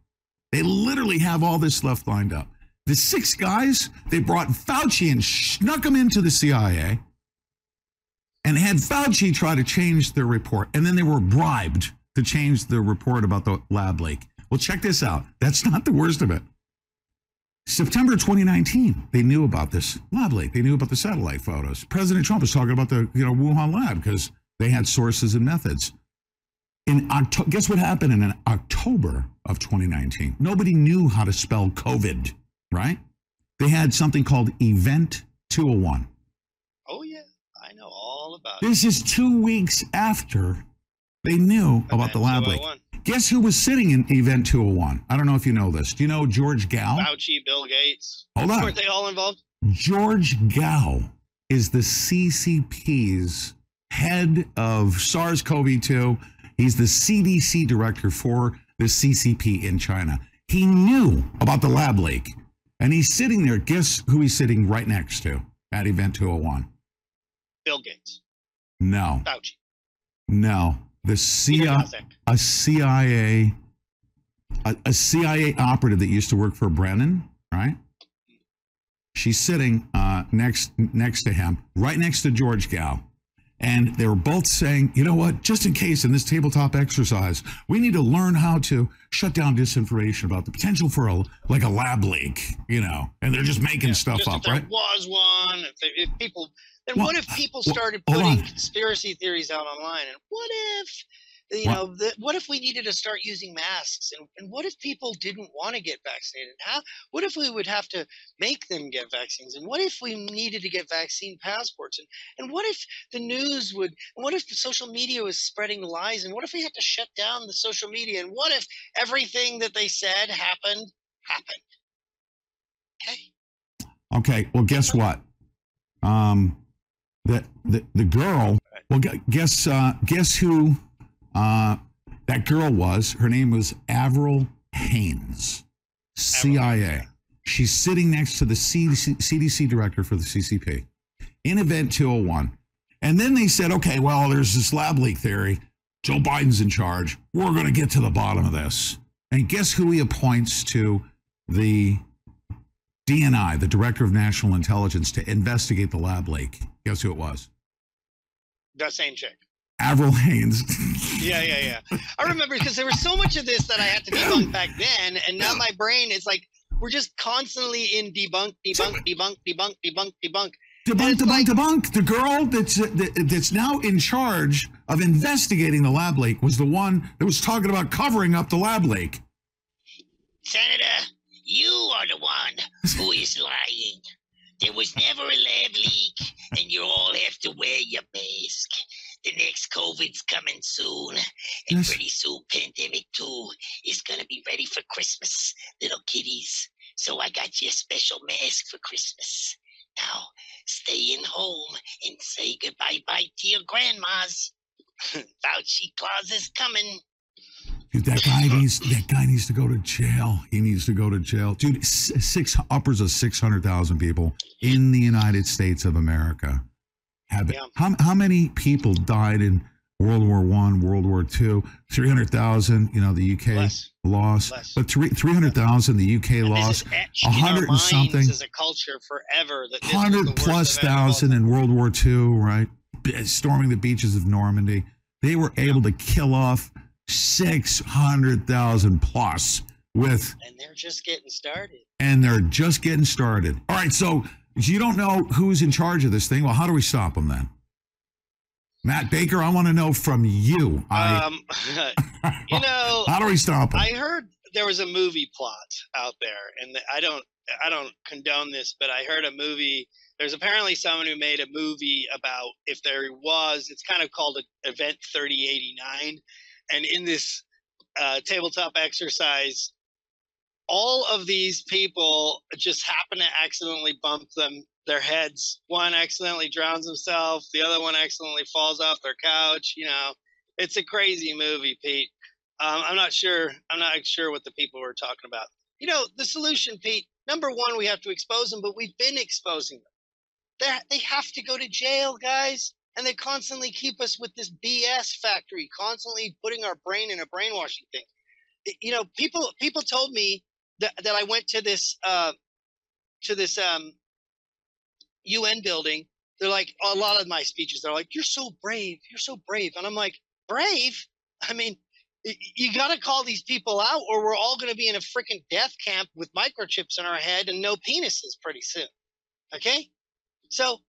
Speaker 3: They literally have all this stuff lined up. The six guys, they brought Fauci and snuck him into the CIA and had Fauci try to change their report. And then they were bribed to change the report about the lab leak. Well, check this out. That's not the worst of it. September 2019, they knew about this lab leak. They knew about the satellite photos. President Trump was talking about the you know Wuhan lab because they had sources and methods. In October, guess what happened in October of 2019? Nobody knew how to spell COVID, right? They had something called Event 201.
Speaker 10: Oh yeah, I know all about
Speaker 3: This is two weeks after they knew about the lab leak.
Speaker 10: 201.
Speaker 3: Guess who was sitting in Event 201? I don't know if you know this. Do you know George. Gao?
Speaker 10: Fauci, Bill Gates.
Speaker 3: Hold on.
Speaker 10: Weren't they all involved?
Speaker 3: George Gao is the CCP's head of SARS CoV 2. He's the CDC director for the CCP in China. He knew about the lab leak and he's sitting there. Guess who he's sitting right next to at Event 201?
Speaker 10: Bill Gates.
Speaker 3: No,
Speaker 10: Fauci.
Speaker 3: no. The CIA, a CIA, a, a CIA operative that used to work for Brennan, right? She's sitting uh, next next to him, right next to George Gao. And they were both saying, you know what, just in case in this tabletop exercise, we need to learn how to shut down disinformation about the potential for a like a lab leak, you know. And they're just making stuff
Speaker 10: Just
Speaker 3: up,
Speaker 10: if there
Speaker 3: right?
Speaker 10: was one, if, they- if people, then
Speaker 3: Well,
Speaker 10: what if people started
Speaker 3: hold
Speaker 10: putting
Speaker 3: on.
Speaker 10: conspiracy theories out online? And what if, you know, the, what if we needed to start using masks? And, and what if people didn't want to get vaccinated? How? What if we would have to make them get vaccines? And what if we needed to get vaccine passports? And and what if the news would? And what if the social media was spreading lies? And what if we had to shut down the social media? And what if everything that they said happened happened?
Speaker 3: Okay okay, well, guess what? Um, the the the girl. Well, guess uh, guess who uh, that girl was? Her name was Avril Haines, CIA. She's sitting next to the CDC, CDC director for the CCP in Event 201. And then they said, okay, well, there's this lab leak theory. Joe Biden's in charge. We're going to get to the bottom of this. And guess who he appoints to the DNI, the Director of National Intelligence, to investigate the lab leak? Guess who it was?
Speaker 10: That same chick.
Speaker 3: Avril Haines.
Speaker 10: Yeah, yeah, yeah. I remember because there was so much of this that I had to debunk back then, and now my brain is like we're just constantly in debunk, debunk, debunk, debunk, debunk, debunk.
Speaker 3: Debunk, debunk, debunk. The girl that's that, that's now in charge of investigating the lab leak was the one that was talking about covering up the lab leak.
Speaker 14: Senator, you are the one who is lying. There was never a lab leak, and you all have to wear your mask. The next COVID's coming soon, and
Speaker 3: Yes.
Speaker 14: pretty soon Pandemic 2 is gonna be ready for Christmas, little kiddies. So I got you a special mask for Christmas. Now, stay in home and say goodbye bye to your grandmas. Fauci Claus is coming.
Speaker 3: Dude, that guy needs that guy needs to go to jail. He needs to go to jail, dude. Six uppers of six hundred thousand people in the United States of America have. How how many people died in World War One, World War Two? Three hundred thousand. You know, the UK lost, but three three hundred thousand. The UK lost. A hundred and something.
Speaker 10: a culture forever. That this was the
Speaker 3: Hundred plus
Speaker 10: event of all
Speaker 3: thousand in World War Two, right? Storming the beaches of Normandy. They were able to kill off six hundred thousand plus with,
Speaker 10: and they're just getting started.
Speaker 3: and they're just getting started. All right, so you don't know who's in charge of this thing. Well, how do we stop them then? Matt Baker, I want to know from you. I,
Speaker 10: Um, you know,
Speaker 3: how do we stop them?
Speaker 10: I heard there was a movie plot out there, and I don't, I don't condone this, but I heard a movie. There's apparently someone who made a movie about if there was. It's kind of called Event 3089, and in this uh, tabletop exercise, all of these people just happen to accidentally bump them their heads. One accidentally drowns himself. The other one accidentally falls off their couch. You know, it's a crazy movie, Pete. Um, I'm not sure. I'm not sure what the people were talking about. You know, the solution, Pete. Number one, we have to expose them, but we've been exposing them. They they have to go to jail, guys, and they constantly keep us with this BS factory, constantly putting our brain in a brainwashing thing. You know, people people told me that that I went to this uh, to this um, UN building. They're like a lot of my speeches. They're like, "You're so brave. You're so brave," and I'm like, "Brave? I mean, you got to call these people out, or we're all going to be in a freaking death camp with microchips in our head and no penises pretty soon." Okay, so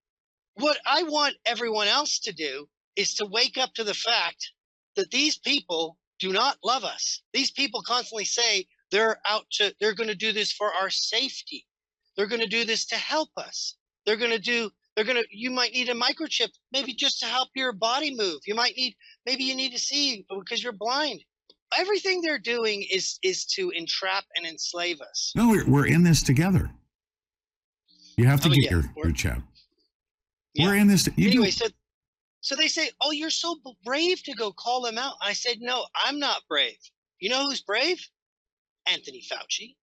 Speaker 10: what I want everyone else to do is to wake up to the fact that these people do not love us. These people constantly say they're out to, they're going to do this for our safety. They're going to do this to help us. They're going to do, they're going to, you might need a microchip, maybe just to help your body move. You might need, maybe you need to see because you're blind. Everything they're doing is is to entrap and enslave us.
Speaker 3: no, we're, we're in this together. You have to
Speaker 10: Oh,
Speaker 3: get
Speaker 10: yeah,
Speaker 3: your, your chat. We're in this.
Speaker 10: Anyway,
Speaker 3: do,
Speaker 10: so so they say, "Oh, you're so brave to go call them out." I said, "No, I'm not brave. You know who's brave? Anthony Fauci.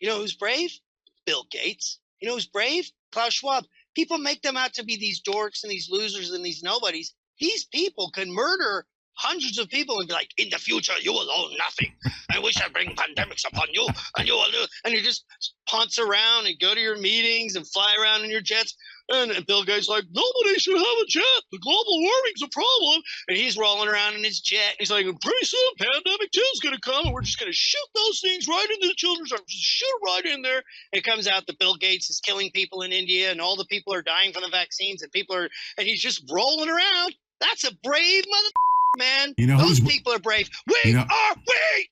Speaker 10: You know who's brave? Bill Gates. You know who's brave? Klaus Schwab. People make them out to be these dorks and these losers and these nobodies. These people can murder hundreds of people and be like, "In the future, you will own nothing, and we shall bring pandemics upon you, and you will do." And you just ponce around and go to your meetings and fly around in your jets. And Bill Gates like, nobody should have a jet. The global warming's a problem. And he's rolling around in his jet. He's like, pretty soon, pandemic two is going to come, and we're just going to shoot those things right into the children's arms. Just shoot it right in there. It comes out that Bill Gates is killing people in India, and all the people are dying from the vaccines, and people are, and he's just rolling around. That's a brave mother, man.
Speaker 3: You know
Speaker 10: those people are brave. We
Speaker 3: You know-
Speaker 10: are weak.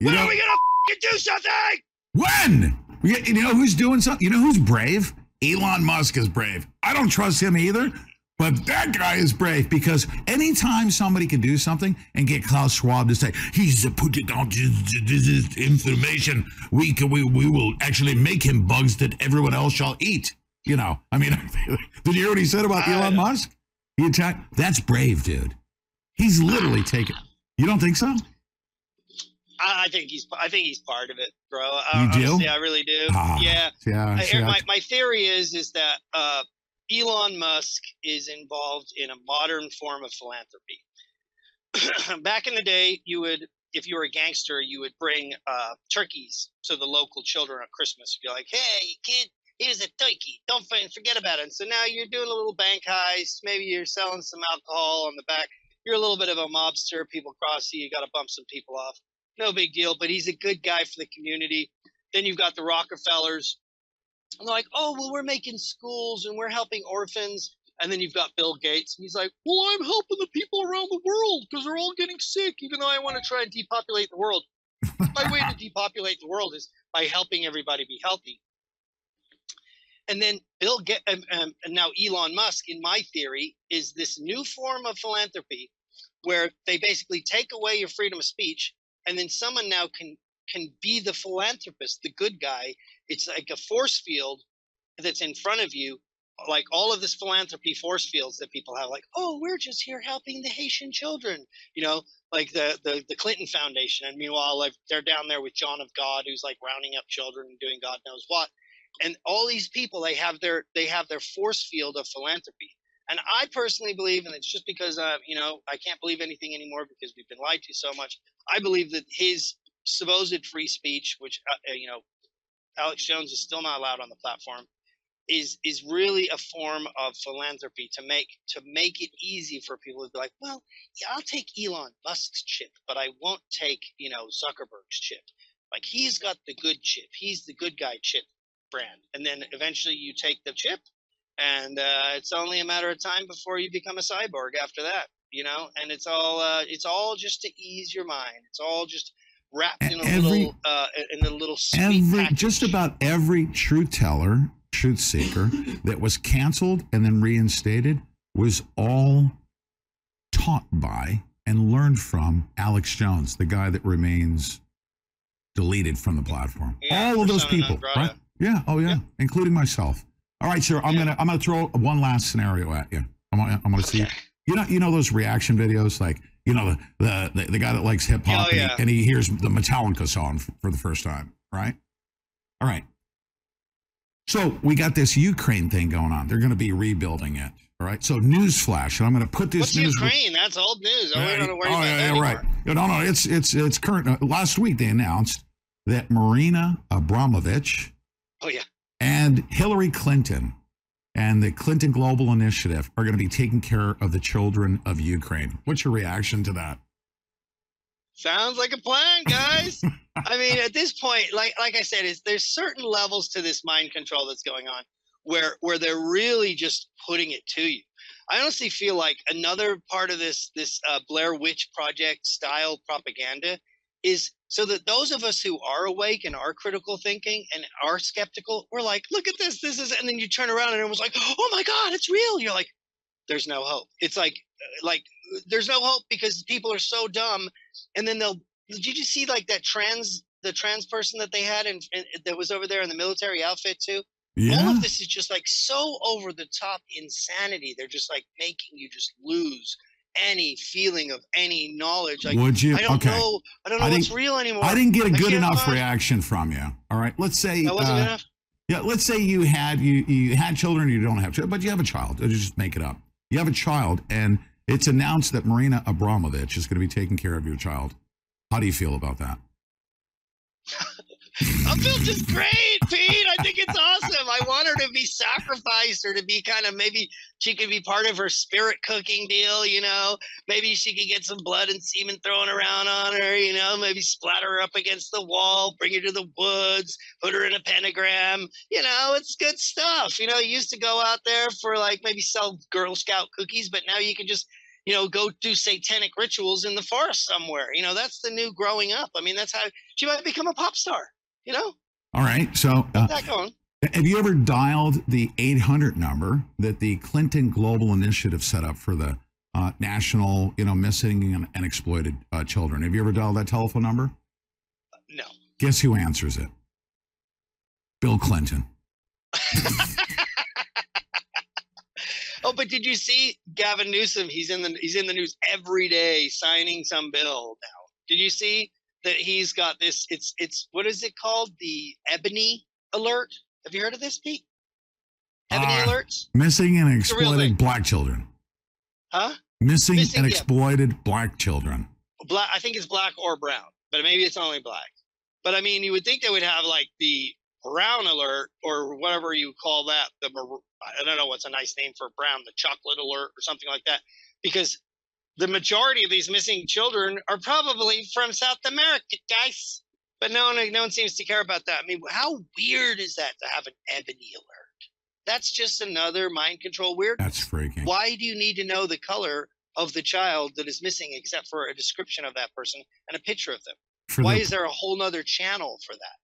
Speaker 3: You
Speaker 10: when
Speaker 3: know-
Speaker 10: are we gonna do something?
Speaker 3: When? You know who's doing something? You know who's brave? Elon Musk is brave. I don't trust him either, but that guy is brave because anytime somebody can do something and get Klaus Schwab to say he's putting out this, information, we can we we will actually make him bugs that everyone else shall eat. You know, I mean, did you hear what he said about Elon Musk? He attacked. That's brave, dude. He's literally taken. You don't think so?
Speaker 10: I, think he's. I think he's part of it, bro. I,
Speaker 3: You do?
Speaker 10: honestly, I really do.
Speaker 3: Ah,
Speaker 10: yeah.
Speaker 3: yeah,
Speaker 10: I- my my theory is is that uh, Elon Musk is involved in a modern form of philanthropy. Back in the day, you would, if you were a gangster, you would bring uh, turkeys to the local children at Christmas. You'd be like, "Hey, kid, here's a turkey. Don't forget about it." And so now you're doing a little bank heist. Maybe you're selling some alcohol on the back. You're a little bit of a mobster. People cross you. You got to bump some people off. No big deal. But he's a good guy for the community. Then you've got the Rockefellers. And they're like, oh, well, we're making schools and we're helping orphans. And then you've got Bill Gates. And he's like, well, I'm helping the people around the world because they're all getting sick, even though I want to try and depopulate the world. My way to depopulate the world is by helping everybody be healthy. And then Bill Get um, um, and now Elon Musk, in my theory, is this new form of philanthropy where they basically take away your freedom of speech, and then someone now can can be the philanthropist, the good guy. It's like a force field that's in front of you, like all of this philanthropy force fields that people have. Like, oh, we're just here helping the Haitian children, you know, like the the, the Clinton Foundation. And meanwhile, like they're down there with John of God, who's like rounding up children and doing God knows what. And all these people, they have their they have their force field of philanthropy. And I personally believe, and it's just because uh, you know I can't believe anything anymore because we've been lied to so much. I believe that his supposed free speech, which uh, uh, you know Alex Jones is still not allowed on the platform, is is really a form of philanthropy to make to make it easy for people to be like, well, yeah, I'll take Elon Musk's chip, but I won't take you know Zuckerberg's chip. Like he's got the good chip, he's the good guy chip brand, and then eventually you take the chip, and uh, it's only a matter of time before you become a cyborg after that. You know, and it's all uh, it's all just to ease your mind. It's all just wrapped in a
Speaker 3: Every-
Speaker 10: little uh, in a little
Speaker 3: every just about every truth teller, truth seeker that was canceled and then reinstated was all taught by and learned from Alex Jones, the guy that remains deleted from the platform. all of those people, right? Yeah, oh yeah, including myself. All right, sir, I'm gonna I'm gonna throw one last scenario at you. I'm gonna, I'm gonna see. You know, you know those reaction videos, like you know the the, the, guy that likes hip hop
Speaker 10: Oh,
Speaker 3: and,
Speaker 10: yeah.
Speaker 3: he, and he hears the Metallica song for the first time, right? All right. So we got this Ukraine thing going on. They're going to be rebuilding it. All right. So newsflash, and I'm going to put this
Speaker 10: What's
Speaker 3: news.
Speaker 10: Ukraine? That's old news. I don't know where
Speaker 3: Oh yeah, yeah, right. No, no, it's it's it's current. Uh, Last week they announced that Marina Abramovich
Speaker 10: Oh yeah.
Speaker 3: And Hillary Clinton and the Clinton Global Initiative are going to be taking care of the children of Ukraine. What's your reaction to that?
Speaker 10: Sounds like a plan, guys. I mean, at this point, like like I said, is there's certain levels to this mind control that's going on where where they're really just putting it to you. I honestly feel like another part of this this uh, Blair Witch Project style propaganda is so that those of us who are awake and are critical thinking and are skeptical, we're like, look at this, this is, and then you turn around and everyone's like, oh my god, it's real. You're like, there's no hope. It's like uh, like there's no hope because people are so dumb and then they'll did you see like that trans the trans person that they had and that was over there in the military outfit too all of this is just like so over the top insanity they're just like making you just lose any feeling of any knowledge like
Speaker 3: Would you?
Speaker 10: i don't
Speaker 3: Okay.
Speaker 10: know i don't know
Speaker 3: I
Speaker 10: what's real anymore
Speaker 3: I didn't get a good enough
Speaker 10: find-
Speaker 3: reaction from you. All right. Let's say
Speaker 10: that wasn't
Speaker 3: uh,
Speaker 10: enough
Speaker 3: Yeah, let's say you had you you had children, you don't have children, but you have a child. Let's just make it up. You have a child, and it's announced that Marina Abramovich is going to be taking care of your child. How do you feel about that?
Speaker 10: I'm Bill just great, Pete. I think it's awesome. I want her to be sacrificed or to be kind of maybe she could be part of her spirit cooking deal, you know. Maybe she could get some blood and semen thrown around on her, you know, maybe splatter her up against the wall, bring her to the woods, put her in a pentagram. You know, it's good stuff. You know, you used to go out there for like maybe sell Girl Scout cookies, but now you can just you know, go do satanic rituals in the forest somewhere. You know, that's the new growing up. I mean, that's how she might become a pop star. You know,
Speaker 3: All right. So, uh,
Speaker 10: that going.
Speaker 3: have you ever dialed the 800 number that the Clinton Global Initiative set up for the uh, national, you know, missing and, and exploited uh, children? Have you ever dialed that telephone number?
Speaker 10: No.
Speaker 3: Guess who answers it? Bill Clinton.
Speaker 10: Oh, but did you see Gavin Newsom? He's in the he's in the news every day signing some bill now. Did you see that he's got this? It's it's what is it called? The Ebony Alert. Have you heard of this, Pete? Ebony
Speaker 3: Uh,
Speaker 10: alerts,
Speaker 3: Missing and exploited black children.
Speaker 10: huh?
Speaker 3: Missing,
Speaker 10: Missing,
Speaker 3: and
Speaker 10: yeah.
Speaker 3: exploited black children.
Speaker 10: Black. I think it's black or brown, but maybe it's only black. But I mean, you would think they would have like the brown alert or whatever you call that. The I don't know what's a nice name for brown, the chocolate alert or something like that, because the majority of these missing children are probably from South America, guys. But no one, no one seems to care about that. I mean, how weird is that to have an ebony alert? That's just another mind control weird.
Speaker 3: That's freaking.
Speaker 10: Why do you need to know the color of the child that is missing except for a description of that person and a picture of them?
Speaker 3: For
Speaker 10: Why
Speaker 3: their-
Speaker 10: is there a whole nother channel for that?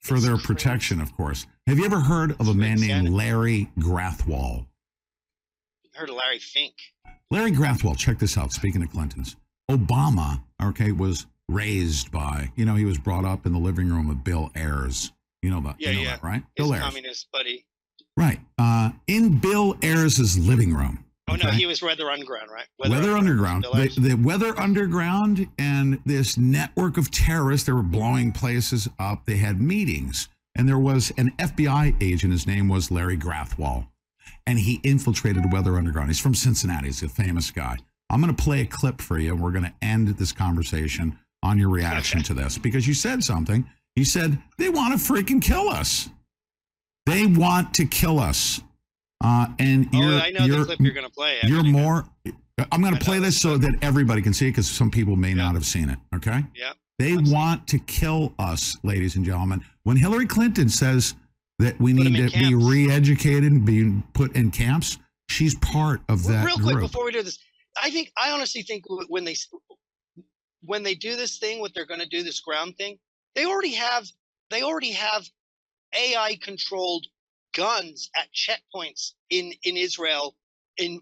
Speaker 3: For their protection, of course. Have you ever heard of a man named Larry
Speaker 10: Grathwohl? Heard of Larry Fink.
Speaker 3: Larry Grathwohl, check this out. Speaking of Clintons, Obama, okay, was raised by, you know, he was brought up in the living room of Bill Ayers. You know about,
Speaker 10: Yeah,
Speaker 3: you know
Speaker 10: yeah.
Speaker 3: that, right?
Speaker 10: His
Speaker 3: Bill Ayers.
Speaker 10: communist buddy.
Speaker 3: Right. Uh, in Bill Ayers' living room.
Speaker 10: Oh no, he was Weather Underground, right?
Speaker 3: Weather, Underground.
Speaker 10: Bill
Speaker 3: The, the Weather Underground and this network of terrorists, they were blowing places up. They had meetings. And there was an FBI agent. His name was Larry Grathwohl. And he infiltrated Weather Underground. He's from Cincinnati. He's a famous guy. I'm going to play a clip for you. And we're going to end this conversation on your reaction to this because you said something. You said, they want to freaking kill us. They want to kill us. Uh, and
Speaker 10: Oh,
Speaker 3: you're,
Speaker 10: I know
Speaker 3: you're,
Speaker 10: the clip you're gonna play.
Speaker 3: You're more. I'm going to play this so that everybody can see it because some people may not have seen it. Okay.
Speaker 10: Yeah.
Speaker 3: They want to kill us, ladies and gentlemen. When Hillary Clinton says that we need to be re-educated and be put in camps, she's part of that
Speaker 10: Real quick
Speaker 3: group.
Speaker 10: before we do this, I think I honestly think when they when they do this thing, what they're going to do, this ground thing, they already have they already have AI controlled guns at checkpoints in in Israel in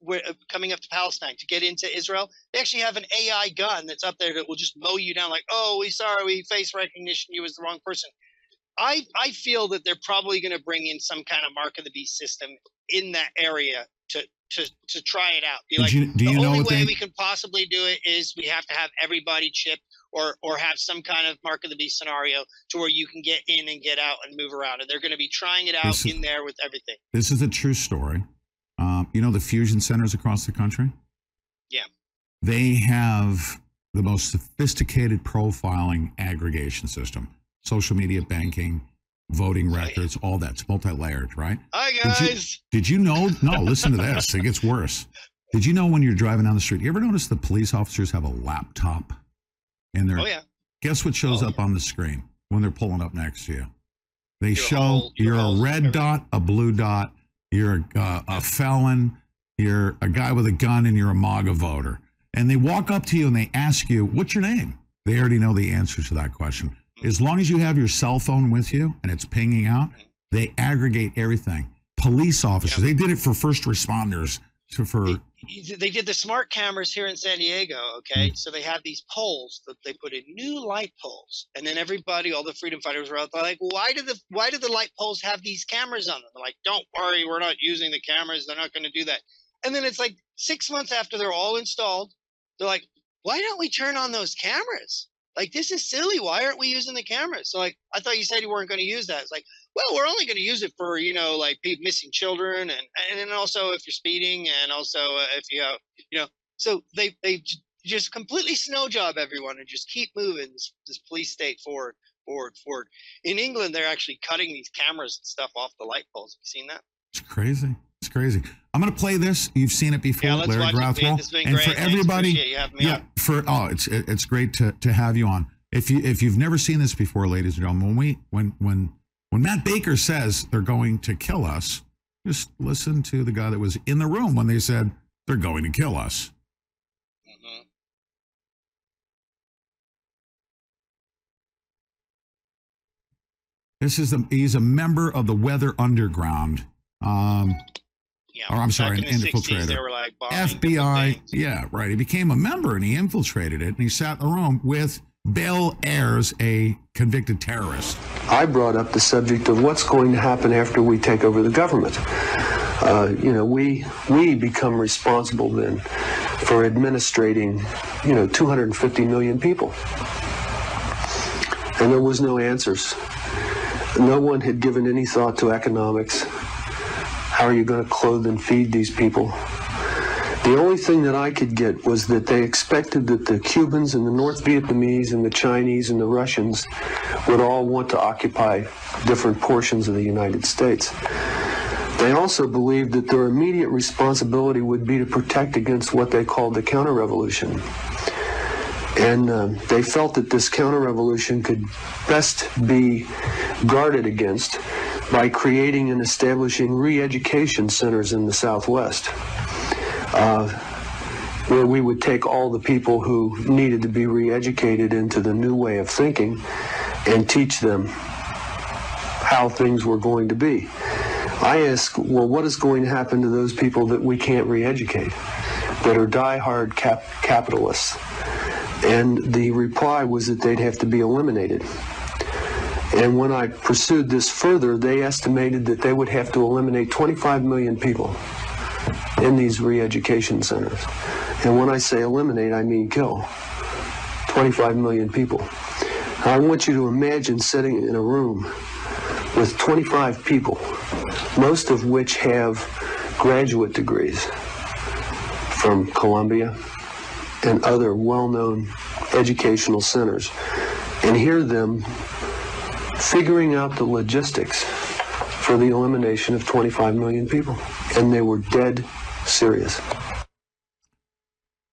Speaker 10: where uh, coming up to Palestine to get into Israel. They actually have an AI gun that's up there that will just mow you down like, oh, we sorry, we face recognition, you was the wrong person. I I feel that they're probably going to bring in some kind of mark of the beast system in that area to to to try it out. Be
Speaker 3: Did
Speaker 10: like,
Speaker 3: you- do
Speaker 10: the
Speaker 3: you know
Speaker 10: only
Speaker 3: what
Speaker 10: way
Speaker 3: they-
Speaker 10: we can possibly do it is we have to have everybody chipped or or have some kind of mark of the beast scenario to where you can get in and get out and move around. And they're going to be trying it out
Speaker 3: This is-
Speaker 10: in there with everything.
Speaker 3: This is a true story. Um, you know the fusion centers across the country.
Speaker 10: Yeah.
Speaker 3: They have the most sophisticated profiling aggregation system, social media banking, voting records, all that's multi-layered, right?
Speaker 10: Hi
Speaker 3: Did you-
Speaker 10: guys.
Speaker 3: Did you know? No, listen to this. It gets worse. Did you know when you're driving down the street, you ever notice the police officers have a laptop in their
Speaker 10: Oh yeah.
Speaker 3: Guess what shows up on the screen when they're pulling up next to you? They show
Speaker 10: whole-
Speaker 3: you're a red dot, a blue dot, you're a, uh, a felon, you're a guy with a gun, and you're a MAGA voter. And they walk up to you and they ask you, What's your name? They already know the answer to that question. As long as you have your cell phone with you and it's pinging out, they aggregate everything. Police officers, they did it for first responders. So for
Speaker 10: they did the smart cameras here in San Diego. Okay, hmm. so they had these poles that they put in new light poles, and then everybody, all the freedom fighters were out there like, why do the why do the light poles have these cameras on them? They're like, don't worry, we're not using the cameras. They're not going to do that. And then it's like six months after they're all installed, they're like, why don't we turn on those cameras? Like this is silly. Why aren't we using the cameras? So like, I thought you said you weren't going to use that. It's like, well, we're only going to use it for you know like missing children and and then also if you're speeding and also uh, if you have you know so they they just completely snow job everyone and just keep moving this, this police state forward forward, forward. In England, they're actually cutting these cameras and stuff off the light poles. Have you seen that?
Speaker 3: It's crazy. Crazy. I'm going to play this. You've seen it before,
Speaker 10: Yeah,
Speaker 3: Larry
Speaker 10: watch it, man.
Speaker 3: Grathwohl.
Speaker 10: This has been
Speaker 3: and for everybody,
Speaker 10: you having me
Speaker 3: yeah,
Speaker 10: on.
Speaker 3: for oh, it's it's great to to have you on. If you if you've never seen this before, ladies and gentlemen, when we when when when Matt Baker says they're going to kill us, just listen to the guy that was in the room when they said they're going to kill us.
Speaker 10: Mm-hmm.
Speaker 3: This is the he's a member of the Weather Underground. Um, or I'm sorry, an
Speaker 10: back in the 60s,
Speaker 3: infiltrator.
Speaker 10: they were like
Speaker 3: FBI. Yeah, right. He became a member and he infiltrated it and he sat in the room with Bill Ayers, a convicted terrorist.
Speaker 15: I brought up the subject of what's going to happen after we take over the government. Uh, you know, we we become responsible then for administrating, you know, 250 million people, and there was no answers. No one had given any thought to economics. How are you going to clothe and feed these people? The only thing that I could get was that they expected that the Cubans and the North Vietnamese and the Chinese and the Russians would all want to occupy different portions of the United States. They also believed that their immediate responsibility would be to protect against what they called the counter-revolution. And um, they felt that this counter-revolution could best be guarded against by creating and establishing re-education centers in the Southwest, uh, where we would take all the people who needed to be re-educated into the new way of thinking and teach them how things were going to be. I ask, well, what is going to happen to those people that we can't re-educate, that are die-hard cap- capitalists? And the reply was that they'd have to be eliminated. And when I pursued this further, they estimated that they would have to eliminate 25 million people in these re-education centers. And when I say eliminate, I mean kill. 25 million people. I want you to imagine sitting in a room with 25 people, most of which have graduate degrees from Columbia and other well-known educational centers, and hear them figuring out the logistics for the elimination of 25 million people. And they were dead serious.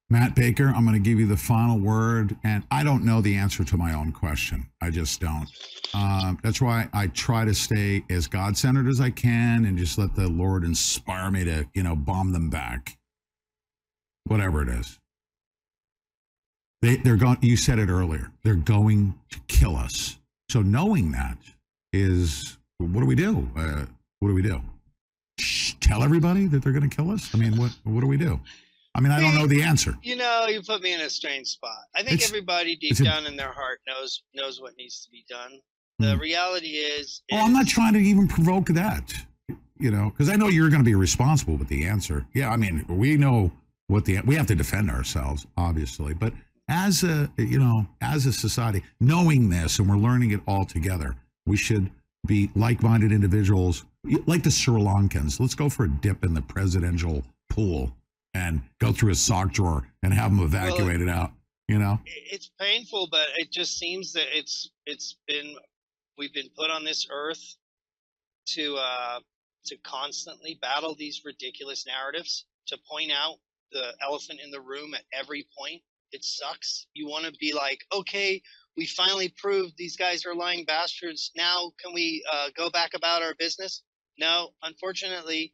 Speaker 3: Matt Baker, I'm going to give you the final word, and I don't know the answer to my own question. I just don't. Um, that's why I try to stay as God-centered as I can, and just let the Lord inspire me to, you know, bomb them back, whatever it is. They, they're going. You said it earlier. They're going to kill us. So knowing that is, what do we do? Uh, what do we do? Shh, tell everybody that they're going to kill us. I mean, what what do we do? I mean, I don't know the answer.
Speaker 10: You know, you put me in a strange spot. I think
Speaker 3: It's-
Speaker 10: everybody deep down in their heart knows knows what needs to be done. The
Speaker 3: Hmm.
Speaker 10: reality is,
Speaker 3: Well, I'm not trying to even provoke that, you know, because I know you're going to be responsible with the answer. Yeah, I mean, we know what the we have to defend ourselves, obviously, but as a you know, as a society, knowing this and we're learning it all together, we should be like-minded individuals, like the Sri Lankans. Let's go for a dip in the presidential pool and go through a sock drawer and have them evacuated out. You know,
Speaker 10: it's painful, but it just seems that it's it's been we've been put on this earth to uh, to constantly battle these ridiculous narratives, to point out the elephant in the room at every point. It sucks. You want to be like, okay, we finally proved these guys are lying bastards. Now can we uh, go back about our business? No, unfortunately,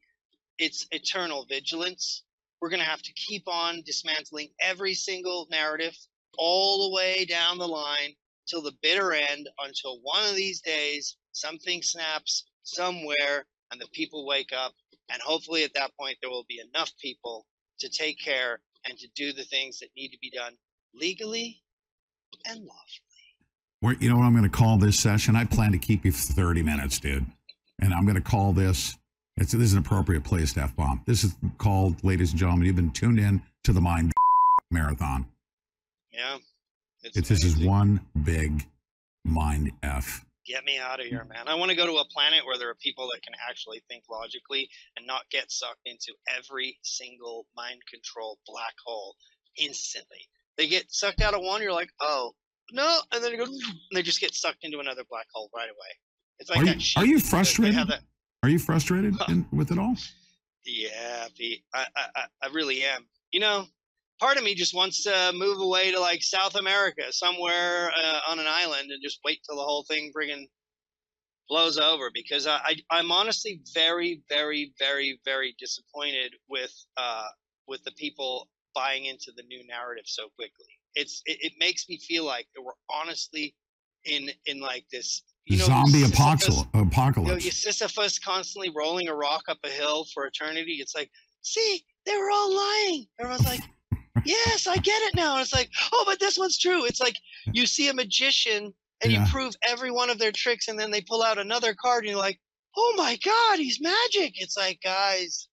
Speaker 10: it's eternal vigilance. We're going to have to keep on dismantling every single narrative all the way down the line till the bitter end until one of these days something snaps somewhere and the people wake up. And hopefully at that point, there will be enough people to take care and to do the things that need to be done legally and lawfully.
Speaker 3: We're, you know what I'm going to call this session? I plan to keep you for 30 minutes, dude. And I'm going to call this, it's, this is an appropriate place to F bomb. This is called, ladies and gentlemen, you've been tuned in to the Mind Marathon.
Speaker 10: Yeah.
Speaker 3: It's, this is one big mind F.
Speaker 10: Get me out of hmm. here, man. I want to go to a planet where there are people that can actually think logically and not get sucked into every single mind control black hole instantly. They get sucked out of one, you're like, oh, no, and then it goes, and they just get sucked into another black hole right away. It's like
Speaker 3: are,
Speaker 10: that
Speaker 3: you,
Speaker 10: shit
Speaker 3: are you frustrated?
Speaker 10: that-
Speaker 3: Are you frustrated in, with it all?
Speaker 10: Yeah, Pete, I, I- I really am. You know, part of me just wants to move away to like South America, somewhere uh, on an island, and just wait till the whole thing friggin' blows over. Because I, I, I'm honestly very, very, very, very disappointed with, uh, with the people buying into the new narrative so quickly. It's, it, it makes me feel like that we're honestly in, in like this. You know,
Speaker 3: Zombie
Speaker 10: Sisyphus-
Speaker 3: apocalypse.
Speaker 10: you know,
Speaker 3: apocalypse.
Speaker 10: Sisyphus constantly rolling a rock up a hill for eternity. It's like, see, they were all lying. Everyone's like, yes, I get it now. And it's like, oh, but this one's true. It's like you see a magician and
Speaker 3: Yeah.
Speaker 10: you prove every one of their tricks, and then they pull out another card, and you're like, oh my god, he's magic. It's like, guys,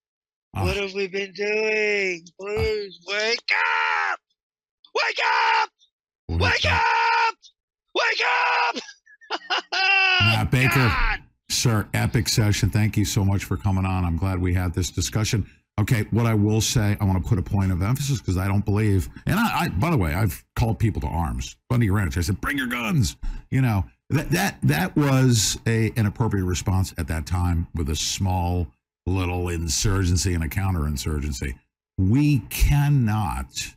Speaker 10: ah. what have we been doing? Please wake up! Wake up! Wake up! Wake up!
Speaker 3: Matt Baker, sir, epic session. Thank you so much for coming on. I'm glad we had this discussion. Okay, what I will say, I want to put a point of emphasis because I don't believe, and I, I, by the way, I've called people to arms. Bundy Ranch, I said, bring your guns. You know, that that that was a an appropriate response at that time with a small little insurgency and a counterinsurgency. We cannot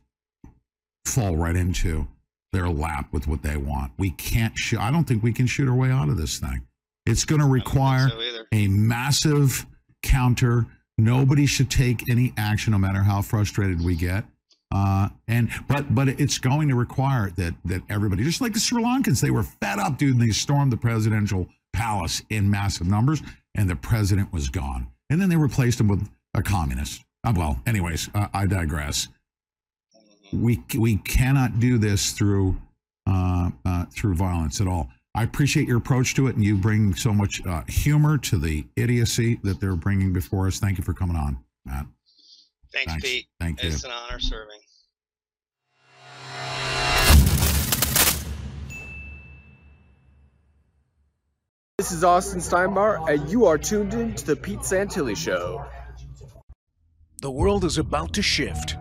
Speaker 3: fall right into their lap with what they want. We can't shoot. I don't think we can shoot our way out of this thing. It's going to require a massive counter. Nobody should take any action, no matter how frustrated we get. Uh, and but but it's going to require that that everybody, just like the Sri Lankans, they were fed up, dude, and they stormed the presidential palace in massive numbers, and the president was gone. And then they replaced him with a communist. Uh, well, anyways, uh, I digress we we cannot do this through uh, uh, through violence at all. I appreciate your approach to it, and you bring so much uh, humor to the idiocy that they're bringing before us. Thank you for coming on, Matt.
Speaker 10: Thanks,
Speaker 3: Thanks.
Speaker 10: Pete.
Speaker 3: Thank you.
Speaker 10: It's an honor serving.
Speaker 16: This is Austin Steinbart, and you are tuned in to the Pete Santilli Show.
Speaker 17: The world is about to shift.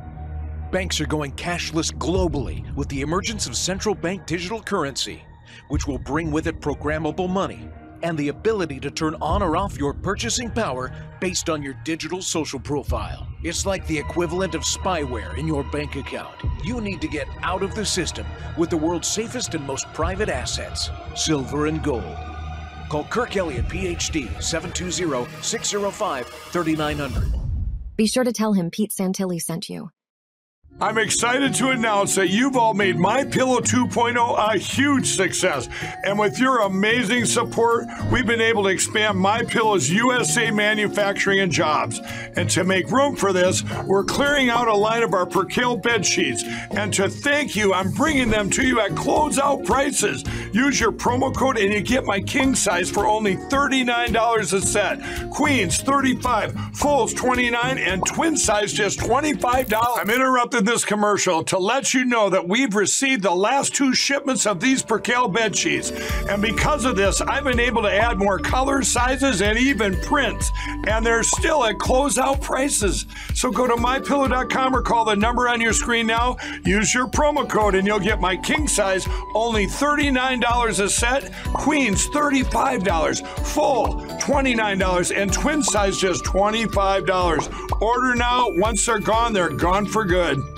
Speaker 17: Banks are going cashless globally with the emergence of central bank digital currency, which will bring with it programmable money and the ability to turn on or off your purchasing power based on your digital social profile. It's like the equivalent of spyware in your bank account. You need to get out of the system with the world's safest and most private assets, silver and gold. Call Kirk Elliott, PhD, 720 605 3900.
Speaker 18: Be sure to tell him Pete Santilli sent you.
Speaker 9: I'm excited to announce that you've all made My Pillow 2.0 a huge success. And with your amazing support, we've been able to expand My Pillow's USA manufacturing and jobs. And to make room for this, we're clearing out a line of our Percale bed sheets. And to thank you, I'm bringing them to you at closeout prices. Use your promo code and you get my king size for only $39 a set. Queens 35, fulls 29, and twin size just $25. I'm this commercial to let you know that we've received the last two shipments of these Percale bed sheets. And because of this, I've been able to add more colors, sizes, and even prints. And they're still at closeout prices. So go to mypillow.com or call the number on your screen now. Use your promo code and you'll get my king size only $39 a set, queens $35, full $29, and twin size just $25. Order now. Once they're gone, they're gone for good.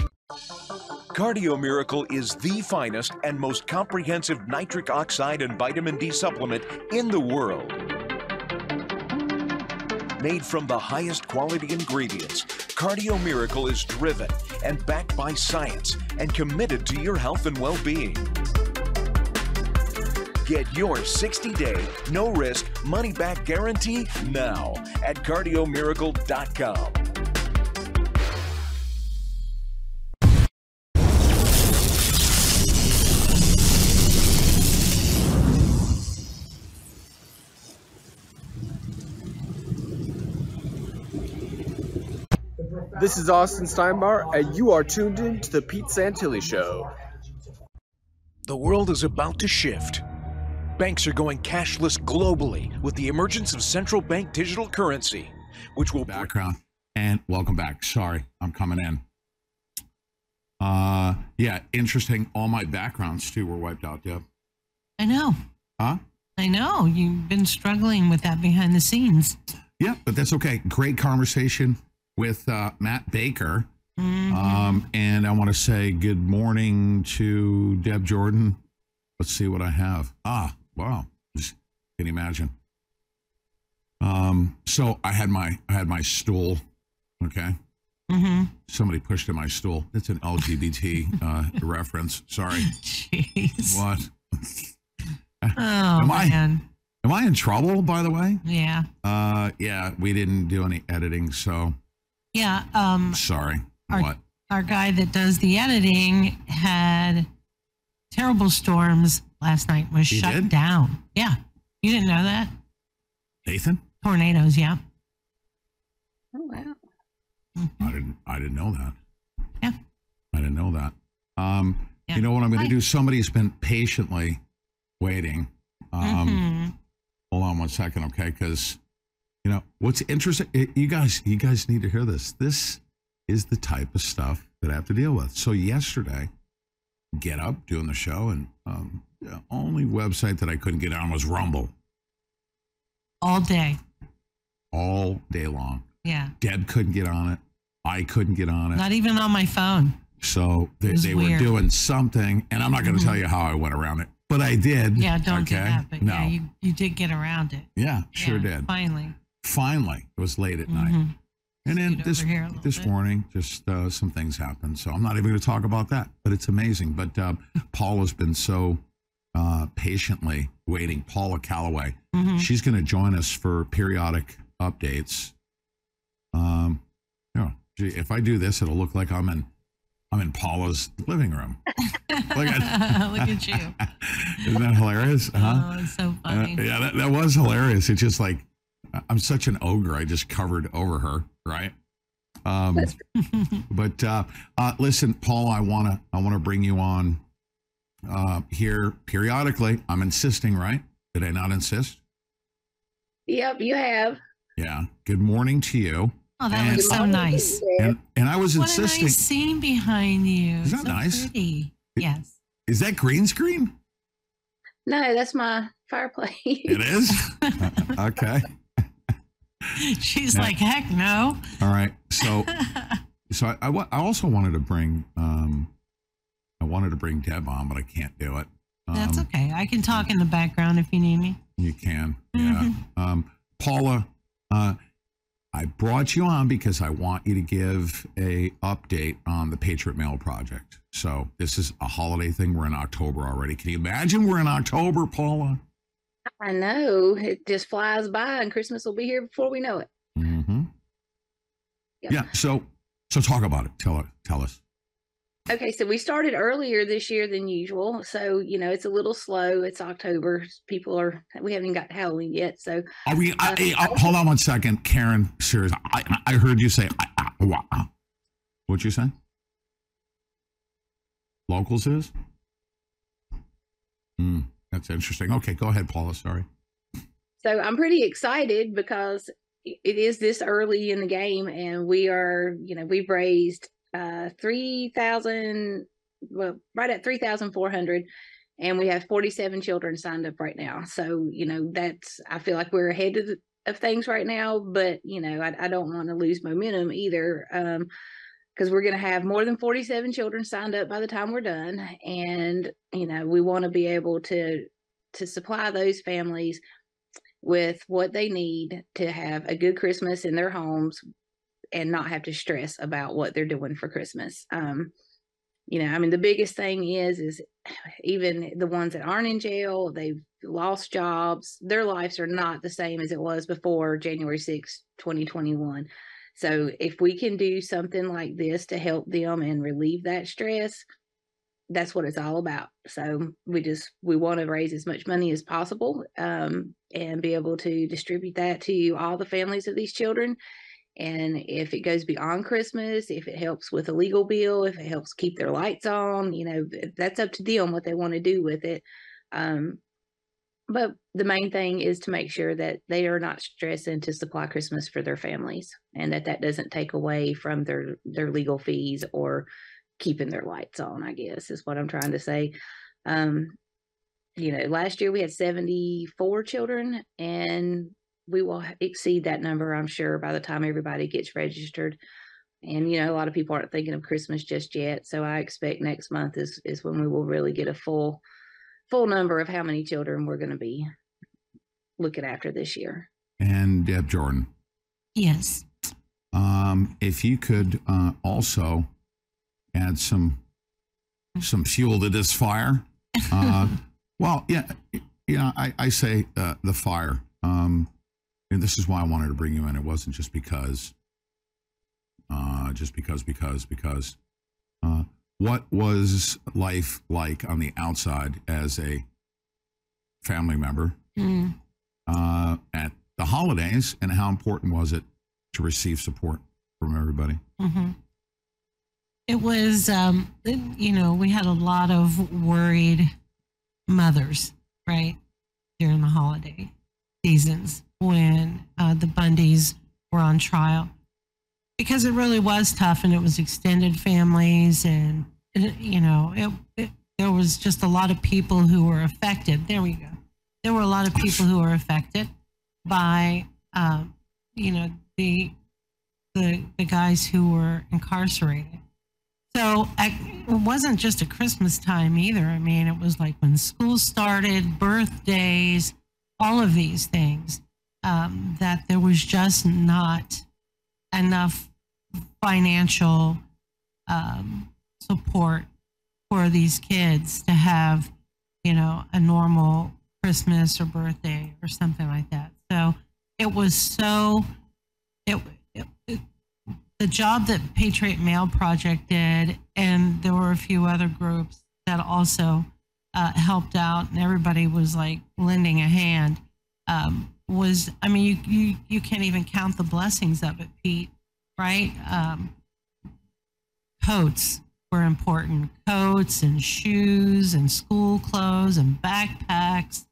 Speaker 17: Cardio Miracle is the finest and most comprehensive nitric oxide and vitamin D supplement in the world. Made from the highest quality ingredients, Cardio Miracle is driven and backed by science and committed to your health and well being. Get your 60 day, no risk, money back guarantee now at cardiomiracle.com.
Speaker 16: This is Austin Steinbart, and you are tuned in to the Pete Santilli Show.
Speaker 17: The world is about to shift. Banks are going cashless globally with the emergence of central bank digital currency, which will
Speaker 3: background and welcome back. Sorry, I'm coming in. Uh, yeah, interesting. All my backgrounds too were wiped out. Deb.
Speaker 19: I know.
Speaker 3: Huh?
Speaker 19: I know. You've been struggling with that behind the scenes.
Speaker 3: Yeah, but that's okay. Great conversation with uh, Matt Baker.
Speaker 19: Mhm.
Speaker 3: Um, and I want to say good morning to Deb Jordan. Let's see what I have. Ah, wow. Just can you imagine? Um, so I had my I had my stool. Okay.
Speaker 19: Mm-hmm.
Speaker 3: Somebody pushed in my stool. It's an LGBT uh, reference. Sorry.
Speaker 19: Jeez.
Speaker 3: What?
Speaker 19: Oh,
Speaker 3: am I
Speaker 19: man.
Speaker 3: am I in trouble? By the way.
Speaker 19: Yeah.
Speaker 3: Uh, yeah, we didn't do any editing, so
Speaker 19: Yeah. Um,
Speaker 3: sorry.
Speaker 19: our,
Speaker 3: what?
Speaker 19: our guy that does the editing had terrible storms last night, was
Speaker 3: He
Speaker 19: shut
Speaker 3: did?
Speaker 19: down. Yeah. You didn't know that?
Speaker 3: Nathan?
Speaker 19: Tornadoes, yeah.
Speaker 20: Oh wow.
Speaker 3: I didn't. I didn't know that.
Speaker 19: Yeah.
Speaker 3: I didn't know that. Um,
Speaker 19: Yeah.
Speaker 3: you know what I'm going to do? Somebody's been patiently waiting. Um,
Speaker 19: Mhm.
Speaker 3: hold on one second, okay? Because you know what's interesting. you guys, you guys need to hear this. This is the type of stuff that I have to deal with. So yesterday, get up doing the show, and um, the only website that I couldn't get on was Rumble
Speaker 19: All day.
Speaker 3: all day long.
Speaker 19: Yeah.
Speaker 3: Deb couldn't get on it. I couldn't get on it.
Speaker 19: Not even on my phone.
Speaker 3: So they, they were doing something, and I'm not going to
Speaker 19: Mhm.
Speaker 3: tell you how I went around it, but I did.
Speaker 19: Yeah, don't do that. But
Speaker 3: no,
Speaker 19: yeah, you, you did get around it.
Speaker 3: yeah, sure
Speaker 19: Yeah,
Speaker 3: did.
Speaker 19: Finally.
Speaker 3: Finally, it was late at night,
Speaker 19: Mhm.
Speaker 3: and then this
Speaker 19: over here a little
Speaker 3: this
Speaker 19: bit.
Speaker 3: morning, just uh, some things happened. So I'm not even going to talk about that, but it's amazing. But uh, Paul has been so uh, patiently waiting. Paula Calloway,
Speaker 19: Mhm.
Speaker 3: she's going to join us for periodic updates. Um, you know, gee, if I do this, it'll look like I'm in I'm in Paula's living room. Look at,
Speaker 19: Look at you.
Speaker 3: Isn't that hilarious? Huh?
Speaker 19: Oh, it's so
Speaker 3: Uh,
Speaker 19: funny.
Speaker 3: yeah, that, that was hilarious. It's just like I'm such an ogre. I just covered over her, right? Um, but uh, uh, listen, Paul, I wanna I wanna bring you on uh, here periodically. I'm insisting, right? Did I not insist?
Speaker 20: Yep, you have.
Speaker 3: Yeah. Good morning to you.
Speaker 19: Oh, that
Speaker 3: And-
Speaker 19: looks so nice.
Speaker 3: And, and I was
Speaker 19: What a
Speaker 3: insisting.
Speaker 19: nice scene behind you.
Speaker 3: Is that
Speaker 19: so
Speaker 3: nice?
Speaker 19: Pretty. Yes.
Speaker 3: Is that green screen?
Speaker 20: No, that's my fireplace.
Speaker 3: It is. okay.
Speaker 19: She's
Speaker 3: Yeah.
Speaker 19: like, heck no.
Speaker 3: All right. So, so I, I, I also wanted to bring, um, I wanted to bring Deb on, but I can't do it. Um,
Speaker 19: That's okay. I can talk in the background if you need me.
Speaker 3: You can. Yeah. Um, Paula, uh, I brought you on because I want you to give a update on the Patriot Mail project. So this is a holiday thing. We're in October already. Can you imagine we're in October, Paula?
Speaker 20: I know. It just flies by and Christmas will be here before we know it.
Speaker 3: Mm-hmm.
Speaker 20: Yep.
Speaker 3: Yeah. So, so talk about it. Tell it. Tell us.
Speaker 20: Okay, so we started earlier this year than usual. So, you know, it's a little slow. It's October. People are, we haven't even got Halloween yet. So,
Speaker 3: Are we? I, I- I- hold on one second, Karen. Serious. I, I heard you say. I, I, wha- uh, What'd you say? Locals is. Hmm. That's interesting. Okay, go ahead, Paula. Sorry.
Speaker 20: so I'm pretty excited because it is this early in the game and we are, you know, we've raised uh 3,000, well, right at 3,400 and we have 47 children signed up right now. So, you know, that's, I feel like we're ahead of, of things right now, but, you know, I, I don't want to lose momentum either. Um, because we're going to have more than 47 children signed up by the time we're done and you know we want to be able to to supply those families with what they need to have a good christmas in their homes and not have to stress about what they're doing for christmas. Um you know i mean the biggest thing is is even the ones that aren't in jail they've lost jobs their lives are not the same as it was before january 6 2021 so if we can do something like this to help them and relieve that stress, that's what it's all about. So we just we want to raise as much money as possible um, and be able to distribute that to all the families of these children. And if it goes beyond Christmas, if it helps with a legal bill, if it helps keep their lights on, you know, that's up to them what they want to do with it. Um, but the main thing is to make sure that they are not stressing to supply Christmas for their families, and that that doesn't take away from their their legal fees or keeping their lights on. I guess is what I'm trying to say. Um, you know, last year we had 74 children, and we will exceed that number, I'm sure, by the time everybody gets registered. And you know, a lot of people aren't thinking of Christmas just yet, so I expect next month is is when we will really get a full full number of how many children we're going to be looking after this year.
Speaker 3: And Deb Jordan,
Speaker 19: Yes.
Speaker 3: um, if you could uh, also add some some fuel to this fire. Uh, well, yeah, yeah. I, I say uh, the fire. Um, and this is why I wanted to bring you in. It wasn't just because, uh, just because, because, because. What was life like on the outside as a family member
Speaker 19: Mm.
Speaker 3: uh, at the holidays, and how important was it to receive support from everybody?
Speaker 19: hmm It was, um, you know, we had a lot of worried mothers, right, during the holiday seasons when uh, the Bundys were on trial because it really was tough and it was extended families and, you know, it, it, there was just a lot of people who were affected. There we go. There were a lot of people who were affected by, um, you know, the the the guys who were incarcerated. So I, it wasn't just a Christmas time either. I mean, it was like when school started, birthdays, all of these things. Um, that there was just not enough financial um, support for these kids to have, you know, a normal Christmas or birthday or something like that. So it was so it, it, it the job that Patriot Mail Project did, and there were a few other groups that also uh, helped out, and everybody was like lending a hand. Um, was I mean, you, you you can't even count the blessings of it, Pete. Right? Um, coats were important. Coats and shoes and school clothes and backpacks.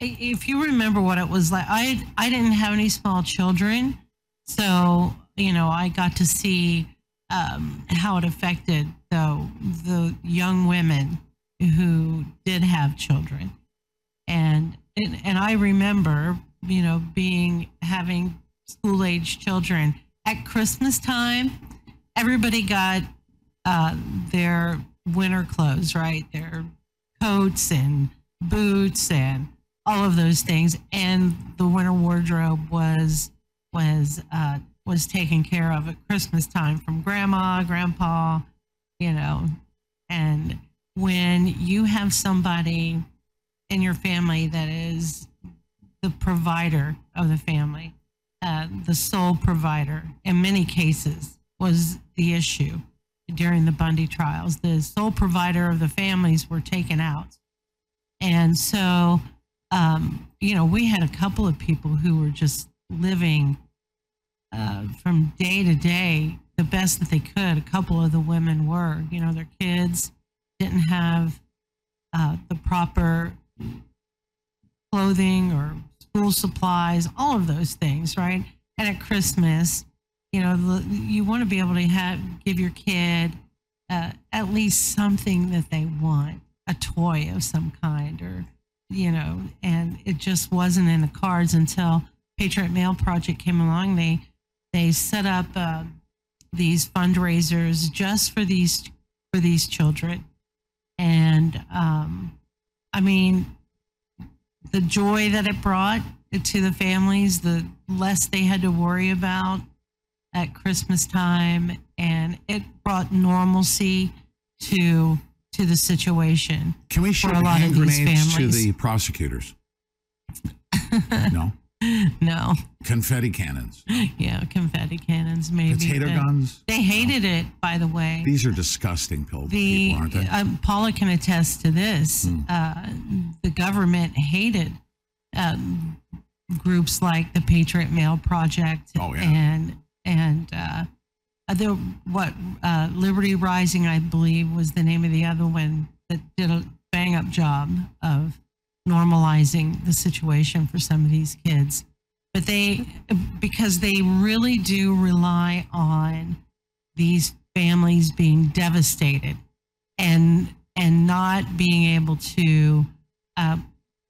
Speaker 19: If you remember what it was like, I I didn't have any small children, so you know I got to see um, how it affected the the young women who did have children, and and, and I remember you know being having school age children at Christmas time. Everybody got uh, their winter clothes, right? Their coats and boots and all of those things, and the winter wardrobe was was uh, was taken care of at Christmas time from grandma, grandpa, you know. And when you have somebody in your family that is the provider of the family, uh, the sole provider, in many cases, was the issue during the Bundy trials. The sole provider of the families were taken out. And so, um, you know, we had a couple of people who were just living uh, from day to day the best that they could. A couple of the women were, you know, their kids didn't have uh, the proper clothing or school supplies, all of those things, right? And at Christmas, you know, you want to be able to have give your kid uh, at least something that they want, a toy of some kind, or you know, and it just wasn't in the cards until Patriot Mail Project came along. They they set up uh, these fundraisers just for these for these children, and um, I mean, the joy that it brought to the families, the less they had to worry about at Christmas time, and it brought normalcy to to the situation.
Speaker 3: Can we shoot
Speaker 19: a lot
Speaker 3: hand
Speaker 19: of
Speaker 3: grenades to the prosecutors? no.
Speaker 19: No.
Speaker 3: Confetti cannons.
Speaker 19: Yeah, confetti cannons, maybe.
Speaker 3: Potato guns?
Speaker 19: They hated it, by the way.
Speaker 3: These are disgusting pill
Speaker 19: the
Speaker 3: people, aren't they? Hmm.
Speaker 19: um, Paula can attest to this. Uh, the government hated um, groups like the Patriot Mail Project
Speaker 3: Oh, yeah.
Speaker 19: and and uh, the what uh, Liberty Rising, I believe, was the name of the other one that did a bang up job of normalizing the situation for some of these kids. But they, because they really do rely on these families being devastated and and not being able to uh,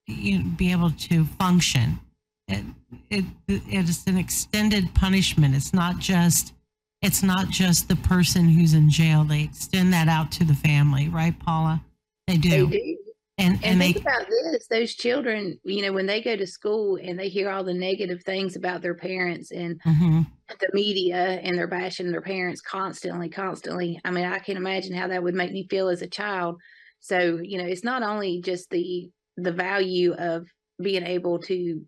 Speaker 19: you know, be able to function. It, it it is an extended punishment. It's not just it's not just the person who's in jail. They extend that out to the family, right, Paula? They do.
Speaker 20: They do.
Speaker 19: And
Speaker 20: And
Speaker 19: and
Speaker 20: think
Speaker 19: they
Speaker 20: about this: those children, you know, when they go to school and they hear all the negative things about their parents and
Speaker 19: Mhm.
Speaker 20: the media, and they're bashing their parents constantly, constantly. I mean, I can imagine how that would make me feel as a child. So, you know, it's not only just the the value of being able to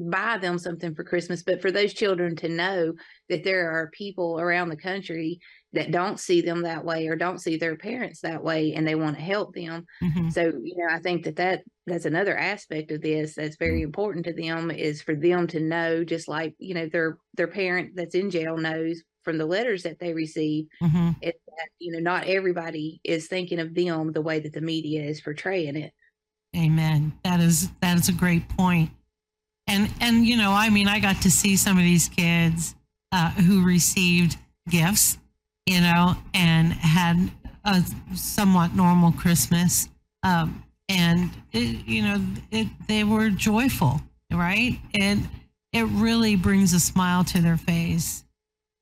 Speaker 20: buy them something for Christmas, but for those children to know that there are people around the country that don't see them that way or don't see their parents that way and they want to help them.
Speaker 19: Mhm.
Speaker 20: So, you know, I think that, that that's another aspect of this that's very important to them is for them to know just like, you know, their their parent that's in jail knows from the letters that they receive
Speaker 19: Mhm.
Speaker 20: is that, you know, not everybody is thinking of them the way that the media is portraying it.
Speaker 19: Amen. That is that is a great point. And and you know, I mean, I got to see some of these kids uh, who received gifts, you know, and had a somewhat normal Christmas, um, and it, you know, it, they were joyful, right? And it really brings a smile to their face,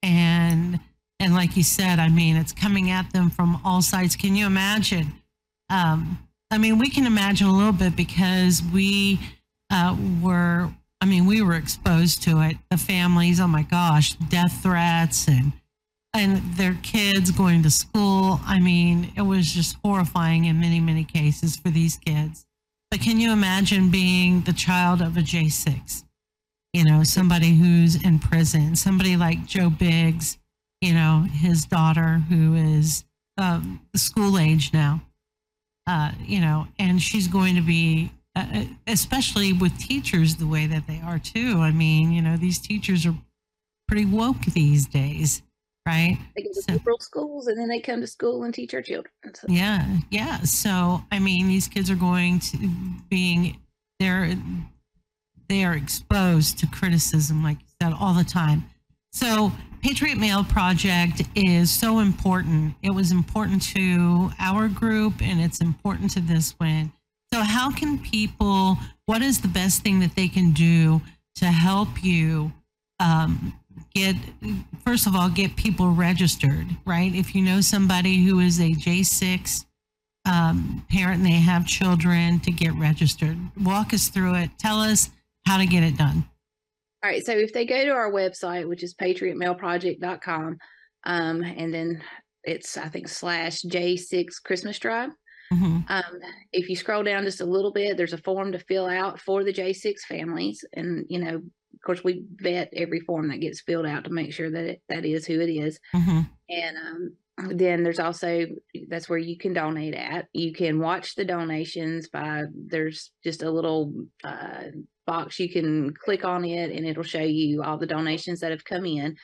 Speaker 19: and and like you said, I mean, it's coming at them from all sides. Can you imagine? Um, I mean, we can imagine a little bit because we uh, were, I mean, we were exposed to it. The families, oh my gosh, death threats and and their kids going to school. I mean, it was just horrifying in many, many cases for these kids. But can you imagine being the child of a J6? You know, somebody who's in prison, somebody like Joe Biggs, you know, his daughter who is um, school age now uh, you know, and she's going to be, uh, especially with teachers the way that they are too. I mean, you know, these teachers are pretty woke these days, right?
Speaker 20: They go to liberal schools and then they come to school and teach our children. So-
Speaker 19: Yeah, yeah. So I mean, these kids are going to being they're they are exposed to criticism, like you said, all the time. So Patriot Mail Project is so important. It was important to our group, and it's important to this one. So how can people? What is the best thing that they can do to help you? Um, get first of all get people registered right if you know somebody who is a j6 um, parent and they have children to get registered walk us through it tell us how to get it done
Speaker 20: All right. So if they go to our website, which is patriotmailproject.com, um, and then it's, I think, slash J6 Christmas Drive.
Speaker 19: Mhm.
Speaker 20: Um, if you scroll down just a little bit, there's a form to fill out for the J6 families. And, you know, of course, we vet every form that gets filled out to make sure that it, that is who it is.
Speaker 19: Mhm.
Speaker 20: And um, then there's also that's where you can donate at. You can watch the donations by there's just a little uh, box you can click on it, and it'll show you all the donations that have come in.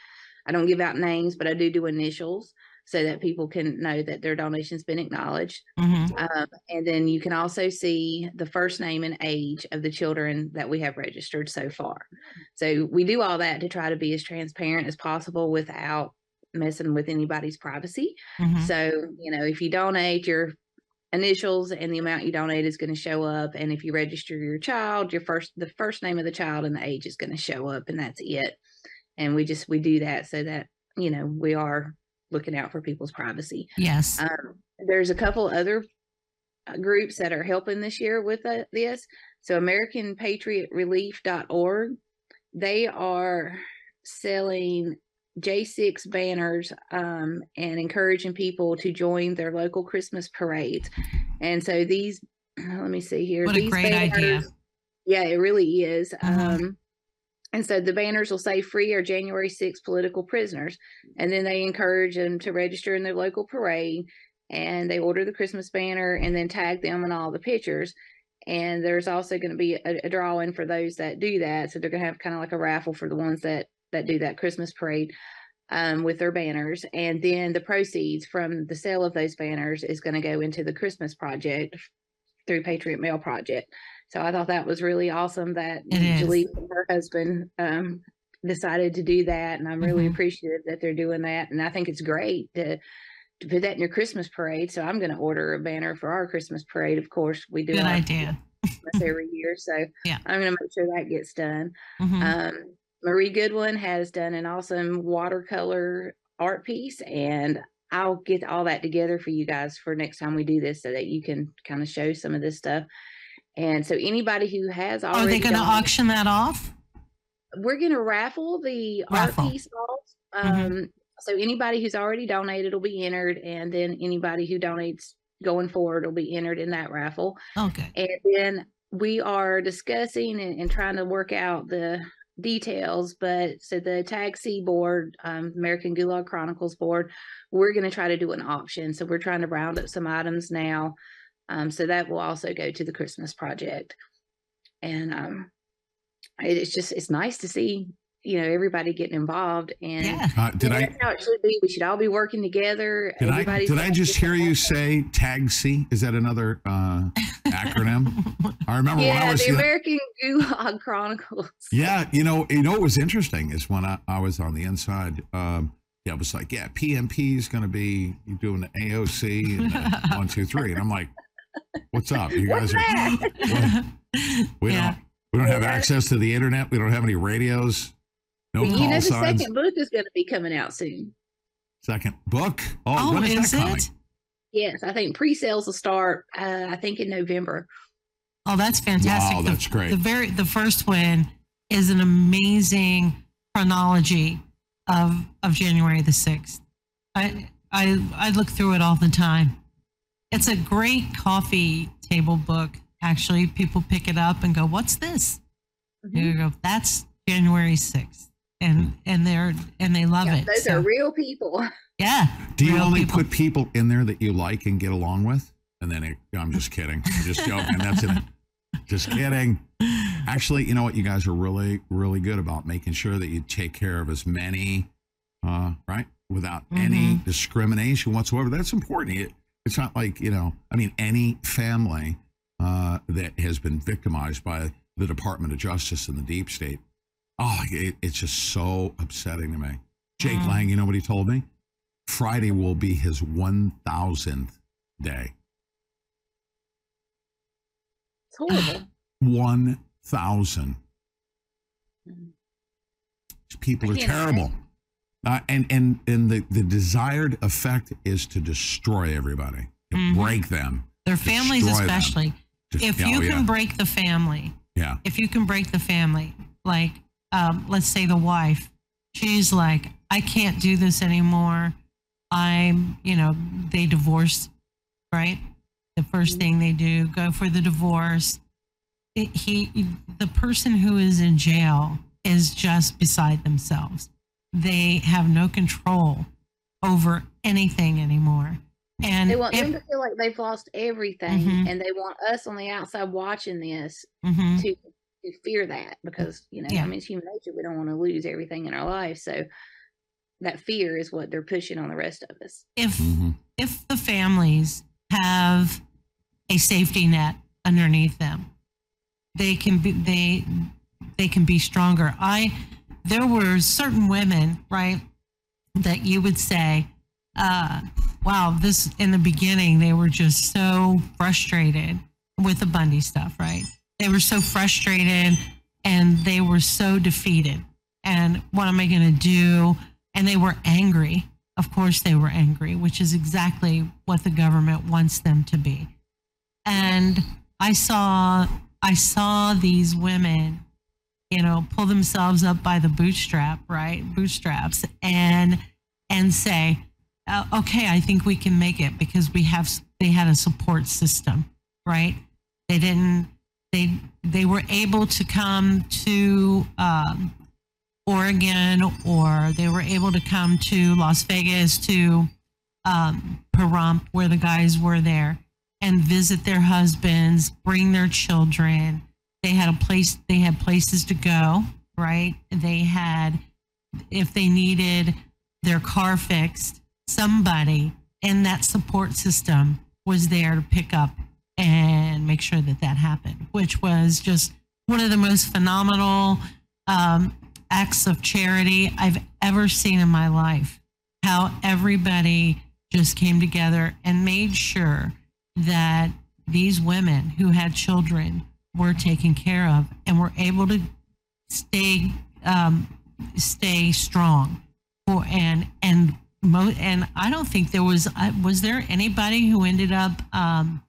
Speaker 20: I don't give out names, but I do do initials so that people can know that their donation's been acknowledged.
Speaker 19: Mhm.
Speaker 20: Um, and then you can also see the first name and age of the children that we have registered so far. So we do all that to try to be as transparent as possible without messing with anybody's privacy.
Speaker 19: Mhm.
Speaker 20: So, you know, if you donate your initials and the amount you donate is going to show up and if you register your child, your first the first name of the child and the age is going to show up and that's it. And we just we do that so that, you know, we are looking out for people's privacy.
Speaker 19: yes
Speaker 20: Um, there's a couple other uh, groups that are helping this year with uh, this. So AmericanPatriotRelief.org, they are selling J6 banners um, and encouraging people to join their local Christmas parades. And so these, let me see here.
Speaker 19: What a great idea.
Speaker 20: Yeah, it really is.
Speaker 19: Mhm.
Speaker 20: Um, and so the banners will say free or January 6 political prisoners. And then they encourage them to register in their local parade and they order the Christmas banner and then tag them in all the pictures. And there's also going to be a, a drawing for those that do that. So they're going to have kind of like a raffle for the ones that that do that Christmas parade um, with their banners. And then the proceeds from the sale of those banners is going to go into the Christmas project through Patriot Mail Project. So I thought that was really awesome that. Julie and her husband um, decided to do that, and I'm really
Speaker 19: Mhm.
Speaker 20: appreciative that they're doing that. And I think it's great to to put that in your Christmas parade. So I'm going to order a banner for our Christmas parade. Of course, we do
Speaker 19: Good idea.
Speaker 20: Christmas every year, so
Speaker 19: Yeah.
Speaker 20: I'm going to make sure that gets done.
Speaker 19: Mhm.
Speaker 20: Um, Marie Goodwin has done an awesome watercolor art piece, and I'll get all that together for you guys for next time we do this, so that you can kind of show some of this stuff. And so anybody who has already Are
Speaker 19: they going to auction that off?
Speaker 20: we're gonna raffle the
Speaker 19: Raffle.
Speaker 20: art piece off. Um, so anybody who's already donated will be entered, and then anybody who donates going forward will be entered in that raffle.
Speaker 19: Okay.
Speaker 20: And then we are discussing and, and trying to work out the details. But so the Tag C board, um, American Gulag Chronicles board, we're going to try to do an auction. So we're trying to round up some items now. Um, so that will also go to the Christmas project. And um, it- it's just it's nice to see you know everybody getting involved and
Speaker 3: Uh, did I-
Speaker 20: that's how it should be. We should all be working together.
Speaker 3: Did I did I just hear
Speaker 20: different
Speaker 3: you say tag C? Is that another uh, acronym? I remember when I
Speaker 20: Yeah,
Speaker 3: was
Speaker 20: the American Gulag Chronicles.
Speaker 3: Yeah, you know, you know what was interesting is when I, I was on the inside, um, yeah, it was like, yeah, PMP is going to be doing the AOC and uh, one, two, three, and I'm like, what's up? You
Speaker 20: What's
Speaker 3: guys are
Speaker 20: that?
Speaker 3: we
Speaker 19: Yeah.
Speaker 3: don't we don't have access to the internet. We don't have any radios. No
Speaker 20: you know the
Speaker 3: signs.
Speaker 20: second book is going to be coming out soon.
Speaker 3: Second book. Oh,
Speaker 19: Oh,
Speaker 3: when is,
Speaker 19: is
Speaker 3: that coming?
Speaker 19: it?
Speaker 20: Yes, I think pre-sales will start. Uh, I think in November.
Speaker 19: Oh, that's fantastic.
Speaker 3: Wow,
Speaker 19: The-
Speaker 3: that's great.
Speaker 19: The very the first one is an amazing chronology of of January the sixth. I I I look through it all the time. It's a great coffee table book. Actually, people pick it up and go, "What's this?"
Speaker 20: Mm-hmm.
Speaker 19: You go, "That's January 6th. And and they're and they love
Speaker 20: Yeah,
Speaker 19: it.
Speaker 20: those
Speaker 19: So,
Speaker 20: are real people.
Speaker 19: yeah.
Speaker 3: Do you only
Speaker 19: people.
Speaker 3: put people in there that you like and get along with? And then it, I'm just kidding. I'm just joking. That's it. Just kidding. Actually, you know what? You guys are really, really good about making sure that you take care of as many, uh, right? Without any
Speaker 19: Mhm.
Speaker 3: discrimination whatsoever. That's important. It, it's not like, you know, I mean, any family uh, that has been victimized by the Department of Justice and the deep state. Oh, it, it's just so upsetting to me. Jake
Speaker 19: Mm.
Speaker 3: Lang, you know what he told me? Friday will be his 1000th day.
Speaker 20: It's horrible.
Speaker 3: 1000. People are terrible. Uh, and and and the, the desired effect is to destroy everybody, to
Speaker 19: Mhm.
Speaker 3: break them.
Speaker 19: Their families,
Speaker 3: them.
Speaker 19: especially.
Speaker 3: Just-
Speaker 19: If
Speaker 3: oh,
Speaker 19: you can
Speaker 3: yeah.
Speaker 19: break the family,
Speaker 3: Yeah.
Speaker 19: if you can break the family, like um, let's say the wife, she's like, I can't do this anymore. I'm, you know, they divorce, right? The first thing they do, go for the divorce. It, he, the person who is in jail is just beside themselves. They have no control over anything anymore. And
Speaker 20: they want
Speaker 19: if-
Speaker 20: them to feel like they've lost everything,
Speaker 19: Mhm.
Speaker 20: and they want us on the outside watching this
Speaker 19: Mhm.
Speaker 20: to to fear that because you know,
Speaker 19: Yeah.
Speaker 20: I mean, it's human nature. We don't want to lose everything in our life, so that fear is what they're pushing on the rest of us.
Speaker 19: if if the families have a safety net underneath them they can be they they can be stronger i there were certain women right that you would say uh wow this in the beginning they were just so frustrated with the bundy stuff right they were so frustrated and they were so defeated. And what am i going to do? And they were angry. Of course they were angry which is exactly what the government wants them to be. And i saw i saw these women you know pull themselves up by the bootstrap right? Bootstraps and and say uh, okay i think we can make it because we have they had a support system right? They didn't they they were able to come to um, Oregon or they were able to come to Las Vegas to um, Pahrump where the guys were there and visit their husbands, bring their children. They had a place, they had places to go, right? They had, if they needed their car fixed, somebody in that support system was there to pick up and make sure that that happened, which was just one of the most phenomenal um, acts of charity I've ever seen in my life. How everybody just came together and made sure that these women who had children were taken care of and were able to stay um, stay strong. For and and mo- and I don't think there was uh, was there anybody who ended up um,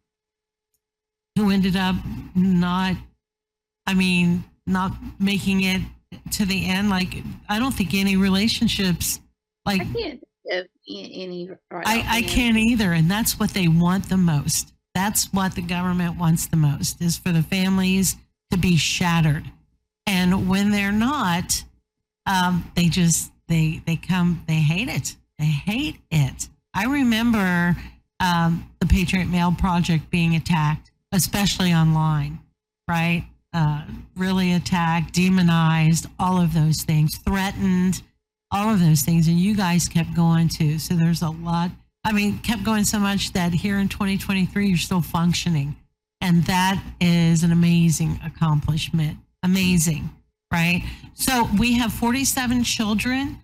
Speaker 19: who ended up not. I mean, not making it to the end. Like I don't think any relationships like
Speaker 20: I can't of any right
Speaker 19: I, I can't either. And that's what they want the most. That's what the government wants the most is for the families to be shattered. And when they're not, um, they just they they come they hate it. They hate it. I remember um, the Patriot Mail Project being attacked, especially online, right? Uh, really attacked, demonized, all of those things, threatened, all of those things. And you guys kept going too. So there's a lot. I mean, kept going so much that here in 2023, you're still functioning. And that is an amazing accomplishment. Amazing, right? So we have 47 children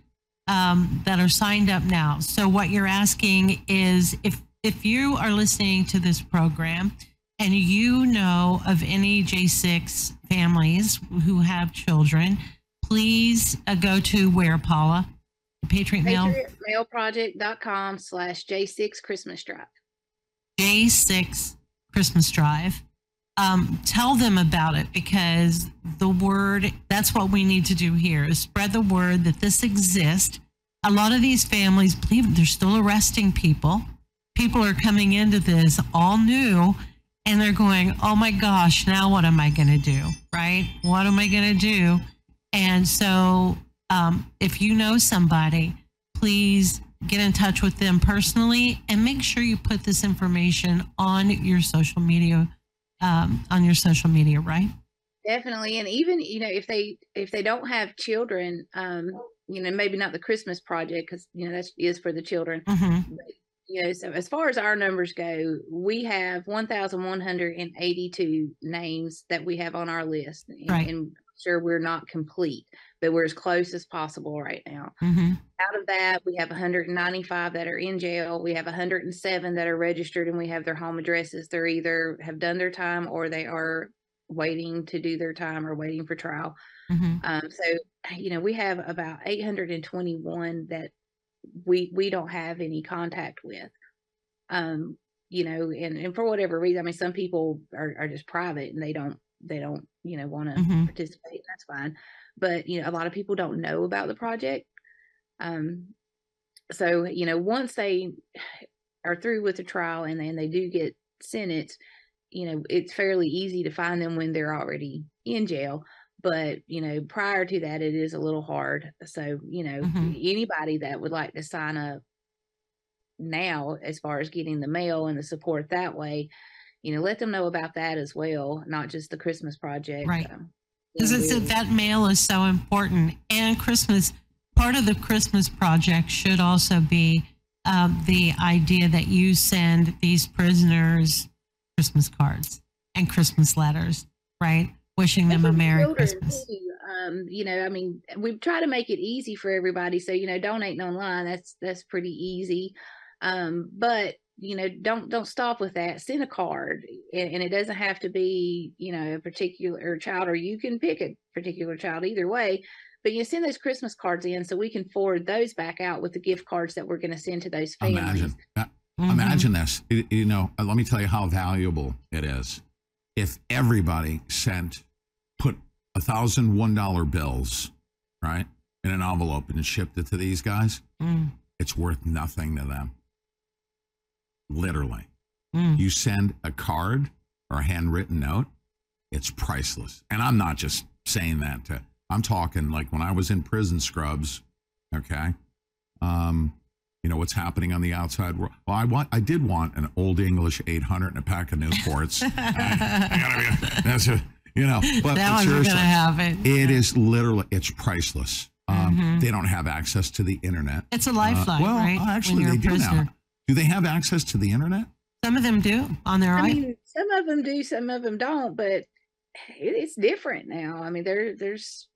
Speaker 19: um, that are signed up now. So what you're asking is if if you are listening to this program and you know of any J6 families who have children, please uh, go to where Paula, Patriot Mail
Speaker 20: PatriotMailProject.com slash J6 Christmas Drive.
Speaker 19: J6 Christmas Drive. Um, tell them about it because the word that's what we need to do here is spread the word that this exists. A lot of these families believe they're still arresting people. People are coming into this all new and they're going, oh my gosh, now what am I going to do? Right? What am I going to do? And so, um, if you know somebody, please get in touch with them personally and make sure you put this information on your social media, um, on your social media, right?
Speaker 20: Definitely. And even, you know, if they if they don't have children, um, you know, maybe not the Christmas project because you know that is for the children.
Speaker 19: Mhm.
Speaker 20: You know, so as far as our numbers go, we have 1,182 names that we have on our list, and,
Speaker 19: Right.
Speaker 20: and sure we're not complete, but we're as close as possible right now.
Speaker 19: Mm-hmm.
Speaker 20: Out of that, we have 195 that are in jail. We have 107 that are registered and we have their home addresses. They're either have done their time or they are waiting to do their time or waiting for trial.
Speaker 19: Mm-hmm.
Speaker 20: Um, so, you know, we have about 821 that we we don't have any contact with. Um, you know, and, and for whatever reason, I mean, some people are, are just private and they don't they don't you know want to
Speaker 19: Mhm.
Speaker 20: participate. That's fine, but you know, a lot of people don't know about the project. Um, so you know, once they are through with the trial and then they do get sentenced, you know, it's fairly easy to find them when they're already in jail. But you know, prior to that, it is a little hard. So you know,
Speaker 19: Mhm.
Speaker 20: anybody that would like to sign up now, as far as getting the mail and the support that way, you know, let them know about that as well, not just the Christmas project.
Speaker 19: Right.
Speaker 20: um,
Speaker 19: Because it's
Speaker 20: we'll-
Speaker 19: that mail is so important. And Christmas, part of the Christmas project should also be um, the idea that you send these prisoners Christmas cards and Christmas letters, right? Wishing them a Merry Christmas.
Speaker 20: too. Um, you know, I mean, we try to make it easy for everybody. So, you know, donating online, that's that's pretty easy. Um, but you know, don't don't stop with that. Send a card, and, and it doesn't have to be, you know, a particular child, or you can pick a particular child either way. But you send those Christmas cards in, so we can forward those back out with the gift cards that we're going to send to those families.
Speaker 3: Imagine,
Speaker 19: Mm-hmm.
Speaker 3: imagine this. You, you know, uh, let me tell you how valuable it is. If everybody sent, put a thousand one dollar bills, right, in an envelope and shipped it to these guys,
Speaker 19: Mm,
Speaker 3: it's worth nothing to them. Literally,
Speaker 19: mm.
Speaker 3: you send a card or a handwritten note, it's priceless. And I'm not just saying that to. I'm talking like when I was in prison scrubs. Okay. Um, you know what's happening on the outside world. Well, I want, I did want an old English 800 and a pack of Newports. I, I gotta be, that's a, you know, but,
Speaker 19: that
Speaker 3: but
Speaker 19: one's
Speaker 3: seriously,
Speaker 19: going to have it.
Speaker 3: it is literally, it's priceless. Um,
Speaker 19: Mhm.
Speaker 3: They don't have access to the internet.
Speaker 19: It's a
Speaker 3: Uh,
Speaker 19: lifeline,
Speaker 3: well,
Speaker 19: right?
Speaker 3: Actually, they do now. Do they have access to the internet?
Speaker 19: Some of them do on their
Speaker 20: I mean, some of them do, some of them don't, but it, it's different now. I mean, there there's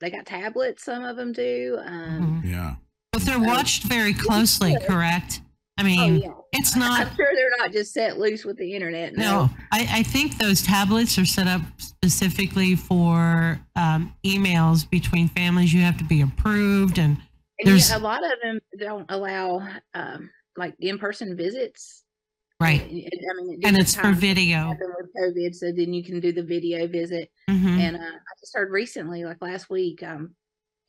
Speaker 20: they got tablets. Some of them do. Um,
Speaker 3: Yeah.
Speaker 19: But they're watched very closely, correct? I mean,
Speaker 20: yeah.
Speaker 19: it's not.
Speaker 20: I'm sure they're not just set loose with the internet.
Speaker 19: No, I, I think those tablets are set up specifically for um, emails between families. You have to be approved, and
Speaker 20: And
Speaker 19: there's
Speaker 20: yeah, a lot of them don't allow um, like in-person visits.
Speaker 19: right,
Speaker 20: I mean,
Speaker 19: and it's for video.
Speaker 20: with COVID, so then you can do the video visit.
Speaker 19: Mhm.
Speaker 20: And uh, I just heard recently, like last week, um,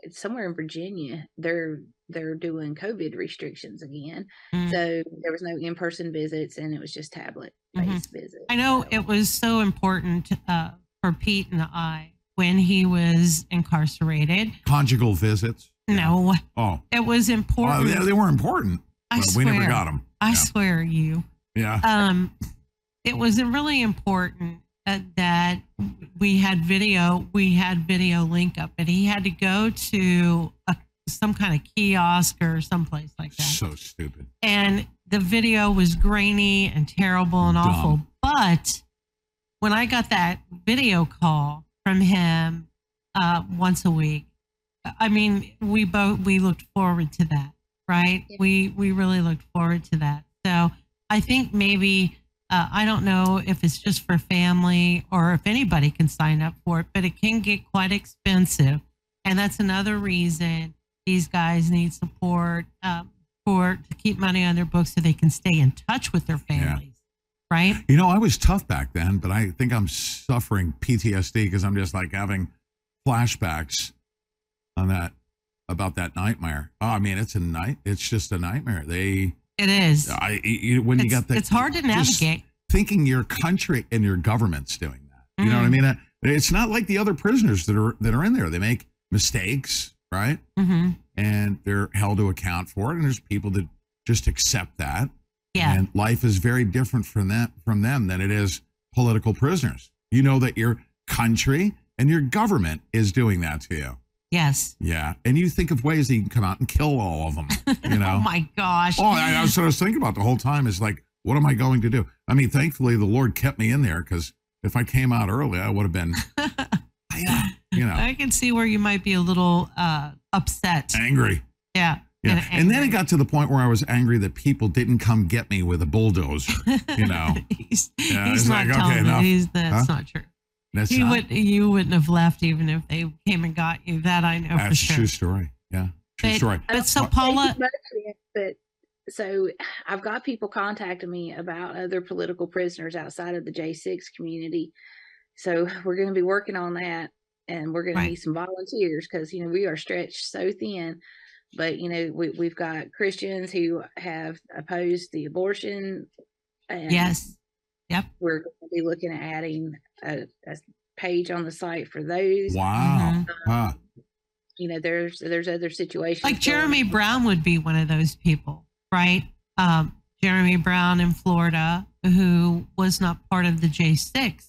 Speaker 20: it's somewhere in Virginia. They're they're doing COVID restrictions again,
Speaker 19: Mm.
Speaker 20: so there was no in-person visits, and it was just tablet-based visits.
Speaker 19: I know it was so important uh, for Pete and I when he was incarcerated.
Speaker 3: Conjugal visits.
Speaker 19: No,
Speaker 3: Oh.
Speaker 19: it was
Speaker 3: Well,
Speaker 19: important.
Speaker 3: they, they were important.
Speaker 19: I
Speaker 3: but
Speaker 19: swear.
Speaker 3: we never got them.
Speaker 19: I swear you.
Speaker 3: Yeah.
Speaker 19: Um, it was really important uh, that we had video. We had video link up, and he had to go to a, some kind of kiosk or someplace like that.
Speaker 3: So stupid.
Speaker 19: and the video was grainy and terrible and awful. But when I got that video call from him uh, once a week, I mean, we both we looked forward to that, right? We we really looked forward to that. So I think maybe uh, I don't know if it's just for family or if anybody can sign up for it, but it can get quite expensive, and that's another reason these guys need support um, for to keep money on their books so they can stay in touch with their families, right?
Speaker 3: You know, I was tough back then, but I think I'm suffering PTSD because I'm just like having flashbacks on that about that nightmare. Oh, I mean, it's a night. It's just a nightmare. They,
Speaker 19: It is.
Speaker 3: I, you, when you got that,
Speaker 19: it's hard to navigate.
Speaker 3: Thinking your country and your government's doing that. You know what I
Speaker 19: Mhm.
Speaker 3: mean? It's not like the other prisoners that are that are in there. They make mistakes, right?
Speaker 19: Mm-hmm.
Speaker 3: And they're held to account for it. And there's people that just accept that.
Speaker 19: Yeah.
Speaker 3: And life is very different from that from them than it is political prisoners. You know that your country and your government is doing that to you.
Speaker 19: Yes.
Speaker 3: Yeah. And you think of ways that you can come out and kill all of them. You know?
Speaker 19: Oh my gosh.
Speaker 3: Oh, I, I was thinking about the whole time is like, what am I going to do? I mean, thankfully the Lord kept me in there because if I came out early, I would have been, you know,
Speaker 19: I can see where you might be a little uh, upset.
Speaker 3: angry.
Speaker 19: Yeah.
Speaker 3: Yeah. And then it got to the point where I was angry that people didn't come get me with a bulldozer, you know?
Speaker 19: he's
Speaker 3: Yeah,
Speaker 19: he's not
Speaker 3: like,
Speaker 19: telling
Speaker 3: okay,
Speaker 19: me he's, that's
Speaker 3: Huh?
Speaker 19: not true.
Speaker 3: That's
Speaker 19: you
Speaker 3: not-
Speaker 19: would you wouldn't have left even if they came and got you. That I know for
Speaker 3: That's a
Speaker 19: sure.
Speaker 3: true story. Yeah. True
Speaker 19: But-
Speaker 3: story.
Speaker 19: But so Paula,
Speaker 20: you much, Ian, But so I've got people contacting me about other political prisoners outside of the J6 community. So we're going to be working on that and we're going
Speaker 19: Right.
Speaker 20: to need some volunteers because, you know, we are stretched so thin. But, you know, we, we've got Christians who have opposed the abortion. And
Speaker 19: yes. Yep.
Speaker 20: We're going to be looking at adding a, a page on the site for those.
Speaker 3: Wow.
Speaker 19: Mm-hmm.
Speaker 3: Huh.
Speaker 20: You know, there's there's other situations.
Speaker 19: like
Speaker 20: going
Speaker 19: Jeremy Brown would be one of those people, right? Um, Jeremy Brown in Florida, who was not part of the J6.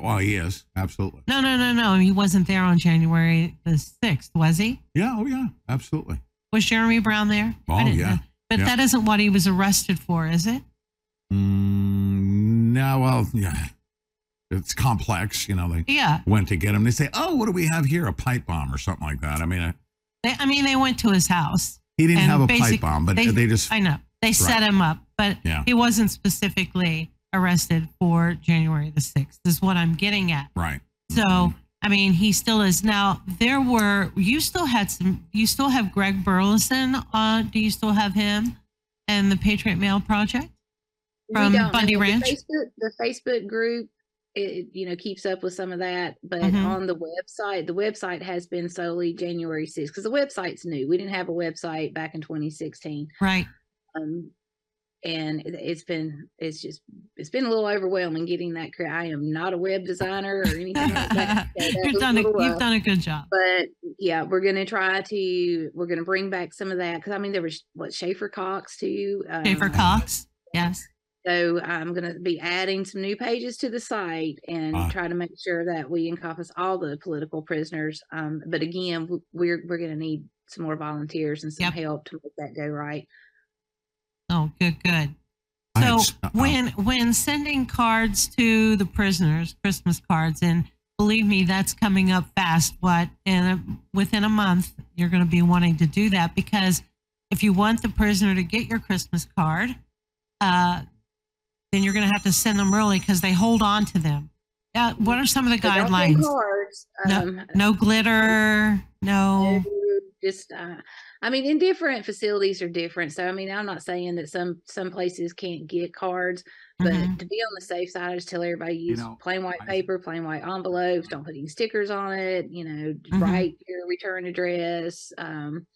Speaker 3: Well, he is. Absolutely.
Speaker 19: No, no, no, no. He wasn't there on January the 6th, was he?
Speaker 3: Yeah. Oh, yeah. Absolutely.
Speaker 19: Was Jeremy Brown there?
Speaker 3: Oh, yeah.
Speaker 19: know. But
Speaker 3: Yeah.
Speaker 19: that isn't what he was arrested for, is it?
Speaker 3: Mm, no, well, yeah. It's complex. You know, they
Speaker 19: Yeah.
Speaker 3: went to get him. They say, oh, what do we have here? A pipe bomb or something like that. I mean, uh,
Speaker 19: They, I mean, they went to his house.
Speaker 3: He didn't have a pipe bomb, but they just-
Speaker 19: I know. They
Speaker 3: Right.
Speaker 19: set him up, but
Speaker 3: Yeah.
Speaker 19: he wasn't specifically arrested for January the 6th, is what I'm getting at.
Speaker 3: right.
Speaker 19: So, I mean, he still is. Now, there were, you still had some, you still have Greg Burleson. Uh, do you still have him and the Patriot Mail Project from
Speaker 20: don't
Speaker 19: Bundy. Ranch?
Speaker 20: The Facebook, the Facebook group, it you know keeps up with some of that, but
Speaker 19: Mhm.
Speaker 20: on the website, the website has been solely January 6th because the website's new. We didn't have a website back in 2016,
Speaker 19: Right.
Speaker 20: um, and it- it's been it's just it's been a little overwhelming getting that. cre- I am not a web designer or anything like that. so
Speaker 19: You've done a, you've done a good job.
Speaker 20: But yeah, we're gonna try to we're gonna bring back some of that because I mean there was what Schaeffer Cox too.
Speaker 19: Schaeffer
Speaker 20: um,
Speaker 19: Cox. Yes.
Speaker 20: so I'm going to be adding some new pages to the site and
Speaker 3: Ah.
Speaker 20: try to make sure that we encompass all the political prisoners. Um, but again, we're we're going to need some more volunteers and some help to make that go right.
Speaker 19: Oh, good, good. So
Speaker 3: had uh,
Speaker 19: when when sending cards to the prisoners, Christmas cards, and believe me, that's coming up fast. What in a, within a month you're going to be wanting to do that because if you want the prisoner to get your Christmas card, uh, then you're going to have to send them early because they hold on to them. Uh, what are some of the
Speaker 20: They
Speaker 19: guidelines?
Speaker 20: cards,
Speaker 19: No,
Speaker 20: um,
Speaker 19: no glitter. No.
Speaker 20: just uh, i mean in different facilities are different so i mean i'm not saying that some some places can't get cards but
Speaker 19: Mhm.
Speaker 20: to be on the safe side i just tell everybody use
Speaker 3: know,
Speaker 20: plain white paper plain white envelopes don't put any stickers on it you know
Speaker 19: Mhm.
Speaker 20: write your return address um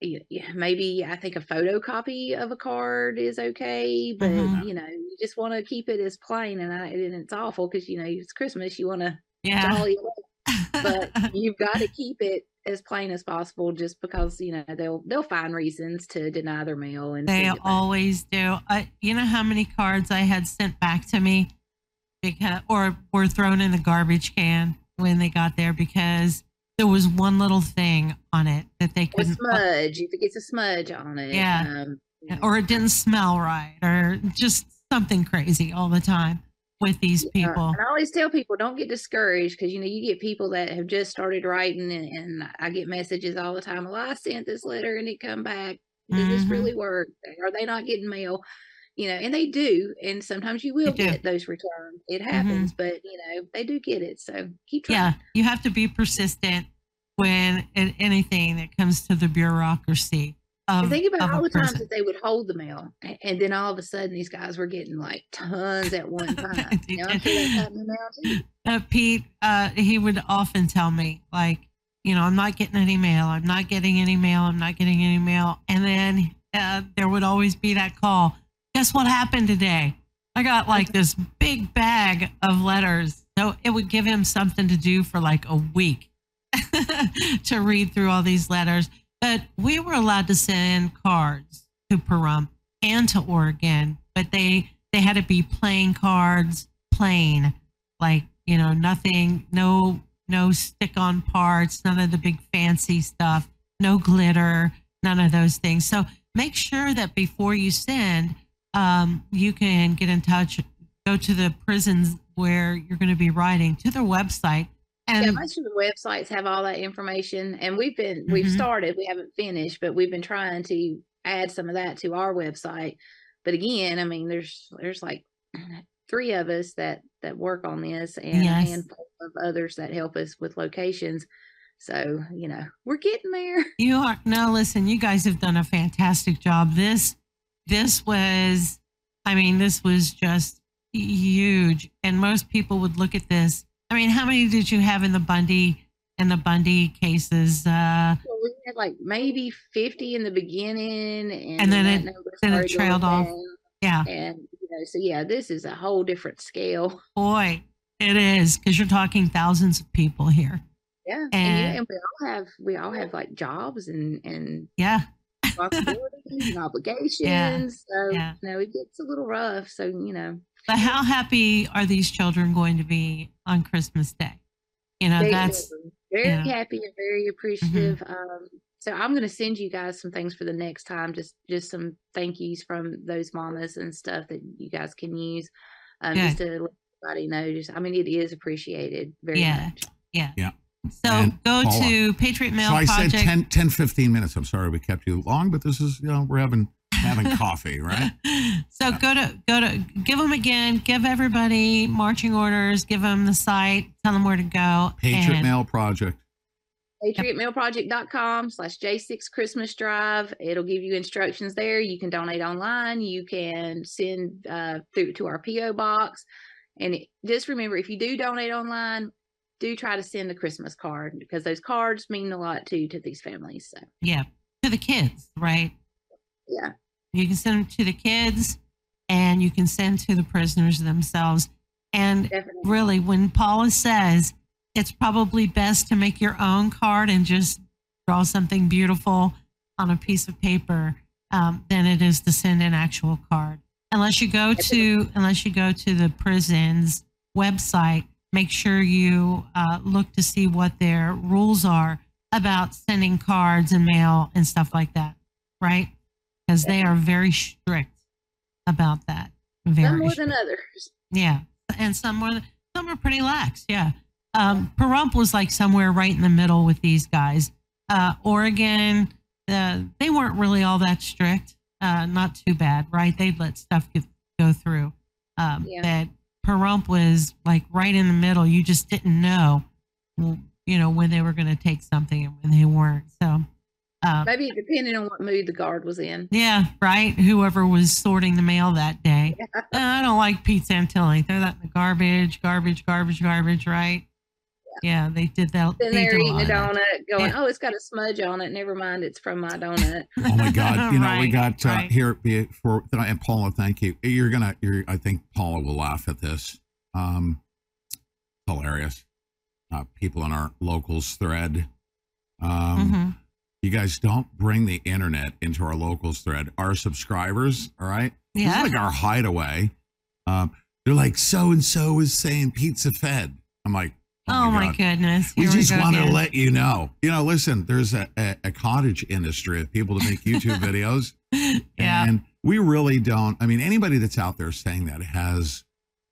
Speaker 20: yeah, yeah, maybe I think a photocopy of a card is okay, but
Speaker 19: Mhm.
Speaker 20: you know, you just want to keep it as plain, and I and it's awful because you know it's Christmas, you want to
Speaker 19: Yeah.
Speaker 20: jolly but you've got to keep it as plain as possible, just because you know they'll they'll find reasons to deny their mail and
Speaker 19: They
Speaker 20: send it back.
Speaker 19: always do. I, you know how many cards I had sent back to me because, or were thrown in the garbage can when they got there because there was one little thing on it that they couldn't,
Speaker 20: smudge if it gets a smudge on it.
Speaker 19: Yeah.
Speaker 20: um,
Speaker 19: or it didn't smell right, or just something crazy all the time with these people.
Speaker 20: and I always tell people don't get discouraged because you know you get people that have just started writing, and, and I get messages all the time. Well, I sent this letter and it come back. Does this
Speaker 19: Mhm.
Speaker 20: really work? Are they not getting mail? You know, and they do. And sometimes you will get those returned. It happens, but you know they do get it. So keep trying.
Speaker 19: Yeah, you have to be persistent when in anything that comes to the bureaucracy. Of,
Speaker 20: think about all the times
Speaker 19: person.
Speaker 20: that they would hold the mail, and then all of a sudden these guys were getting like tons at one time. you know, I'm sure that's happening now too.
Speaker 19: uh, Pete, uh, he would often tell me, like, you know, I'm not getting any mail. I'm not getting any mail. I'm not getting any mail. And then uh, there would always be that call. Guess what happened today? I got like this big bag of letters. So it would give him something to do for like a week to read through all these letters. But we were allowed to send cards to Pahrump and to Oregon, but they they had to be plain cards, plain, like you know, nothing, no no stick on parts, none of the big fancy stuff, no glitter, none of those things. So make sure that before you send, um, you can get in touch, go to the prisons where you're going to be writing to their website. And
Speaker 20: yeah, most of the websites have all that information, and we've been we've
Speaker 19: Mhm.
Speaker 20: started. We haven't finished, but we've been trying to add some of that to our website. But again, I mean, there's there's like three of us that that work on this, and
Speaker 19: Yes.
Speaker 20: a handful of others that help us with locations. So you know, we're getting there.
Speaker 19: You are no listen, you guys have done a fantastic job. This this was I mean, this was just huge. And most people would look at this. I mean, how many did you have in the Bundy in the Bundy cases? Uh
Speaker 20: Well, we had like maybe fifty in the beginning, and,
Speaker 19: And then it- then it trailed off.
Speaker 20: down.
Speaker 19: Yeah.
Speaker 20: and you know, so yeah, this is a whole different scale.
Speaker 19: boy, it is because you're talking thousands of people here.
Speaker 20: Yeah, and, you know,
Speaker 19: And-
Speaker 20: and we all have we all have like jobs and and
Speaker 19: Yeah.
Speaker 20: responsibilities and obligations. So
Speaker 19: Yeah.
Speaker 20: you know, it gets a little rough. So you know,
Speaker 19: But how happy are these children going to be on Christmas Day? You know,
Speaker 20: they-
Speaker 19: that's
Speaker 20: they're very
Speaker 19: yeah.
Speaker 20: happy and very appreciative. Um, so I'm going to send you guys some things for the next time. Just just some thank yous from those mamas and stuff that you guys can use. Um, just to let everybody know. Just I mean, it is appreciated very
Speaker 19: yeah.
Speaker 20: much.
Speaker 19: Yeah.
Speaker 3: Yeah.
Speaker 19: So
Speaker 3: And
Speaker 19: go
Speaker 3: Paula,
Speaker 19: to Patriot Mail
Speaker 3: So I
Speaker 19: Project.
Speaker 3: said 10, 10, 15 minutes. I'm sorry we kept you long, but this is, you know, we're having having coffee, right?
Speaker 19: So go to go to give them again. Give everybody marching orders. Give them the site. Tell them where to go.
Speaker 3: Patriot
Speaker 19: and-
Speaker 3: Mail Project.
Speaker 20: patriotmailproject.com slash j6 christmas drive it'll give you instructions there you can donate online you can send uh, through to our po box and it, just remember if you do donate online do try to send a christmas card because those cards mean a lot too to these families so
Speaker 19: Yeah, to the kids, right?
Speaker 20: yeah
Speaker 19: You can send them to the kids, and you can send to the prisoners themselves. And really, when Paula says it's probably best to make your own card and just draw something beautiful on a piece of paper um, than it is to send an actual card. Unless you go to unless you go to the prison's website, make sure you uh, look to see what their rules are about sending cards and mail and stuff like that, right? Because they are very strict about that. Very
Speaker 20: some more
Speaker 19: strict.
Speaker 20: than others
Speaker 19: Yeah, and some more, some were pretty lax. Yeah. Um, Pahrump was like somewhere right in the middle with these guys. Uh, Oregon, uh, they weren't really all that strict. Uh, not too bad, right? They'd let stuff get, go through. Um,
Speaker 20: Yeah.
Speaker 19: But Pahrump was like right in the middle. You just didn't know, you know, when they were going to take something and when they weren't. So, um,
Speaker 20: Maybe it depended on what mood the guard was in.
Speaker 19: yeah, right. Whoever was sorting the mail that day. Uh, I don't like Pete Santilli. Throw that in the garbage, garbage, garbage, garbage. Right? Yeah, they did that.
Speaker 20: Then
Speaker 19: they
Speaker 20: they're eating a
Speaker 19: lot of that.
Speaker 20: donut, going,
Speaker 19: Yeah.
Speaker 20: "Oh, it's got a smudge on it. Never mind, it's from my donut."
Speaker 3: Oh my God! You know, we got uh,
Speaker 19: right.
Speaker 3: here be- for and Paula. Thank you. You're gonna. You're. I think Paula will laugh at this. Um, hilarious. Uh, people in our locals thread. Um,
Speaker 19: Mhm.
Speaker 3: You guys don't bring the internet into our locals thread. Our subscribers, all right? This is
Speaker 19: Yeah.
Speaker 3: like our hideaway. Um, they're like, so and so is saying pizza fed. I'm like,
Speaker 19: Oh, my
Speaker 3: God.
Speaker 19: goodness.
Speaker 3: We just want to let you know. You know, listen, there's a, a, a cottage industry of people to make YouTube videos.
Speaker 19: Yeah.
Speaker 3: And we really don't. I mean, anybody that's out there saying that has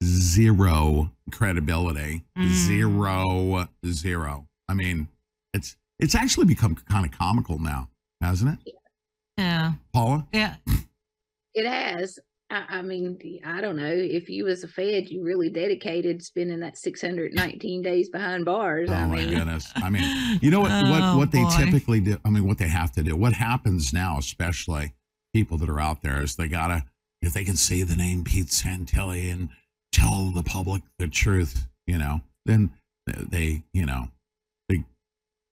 Speaker 3: zero credibility.
Speaker 19: Mm.
Speaker 3: Zero, zero. I mean, it's it's actually become kind of comical now, hasn't it?
Speaker 19: Yeah.
Speaker 3: Paula?
Speaker 19: Yeah.
Speaker 20: It has. I, I mean, I don't know. If you was a Fed, you really dedicated spending that 619 days behind bars. I
Speaker 3: Oh my
Speaker 20: mean,
Speaker 3: goodness! I mean, you know what? what
Speaker 19: Oh,
Speaker 3: what they
Speaker 19: boy.
Speaker 3: typically do? I mean, what they have to do? What happens now, especially people that are out there, is they gotta if they can say the name Pete Santilli and tell the public the truth, you know, then they, you know, they,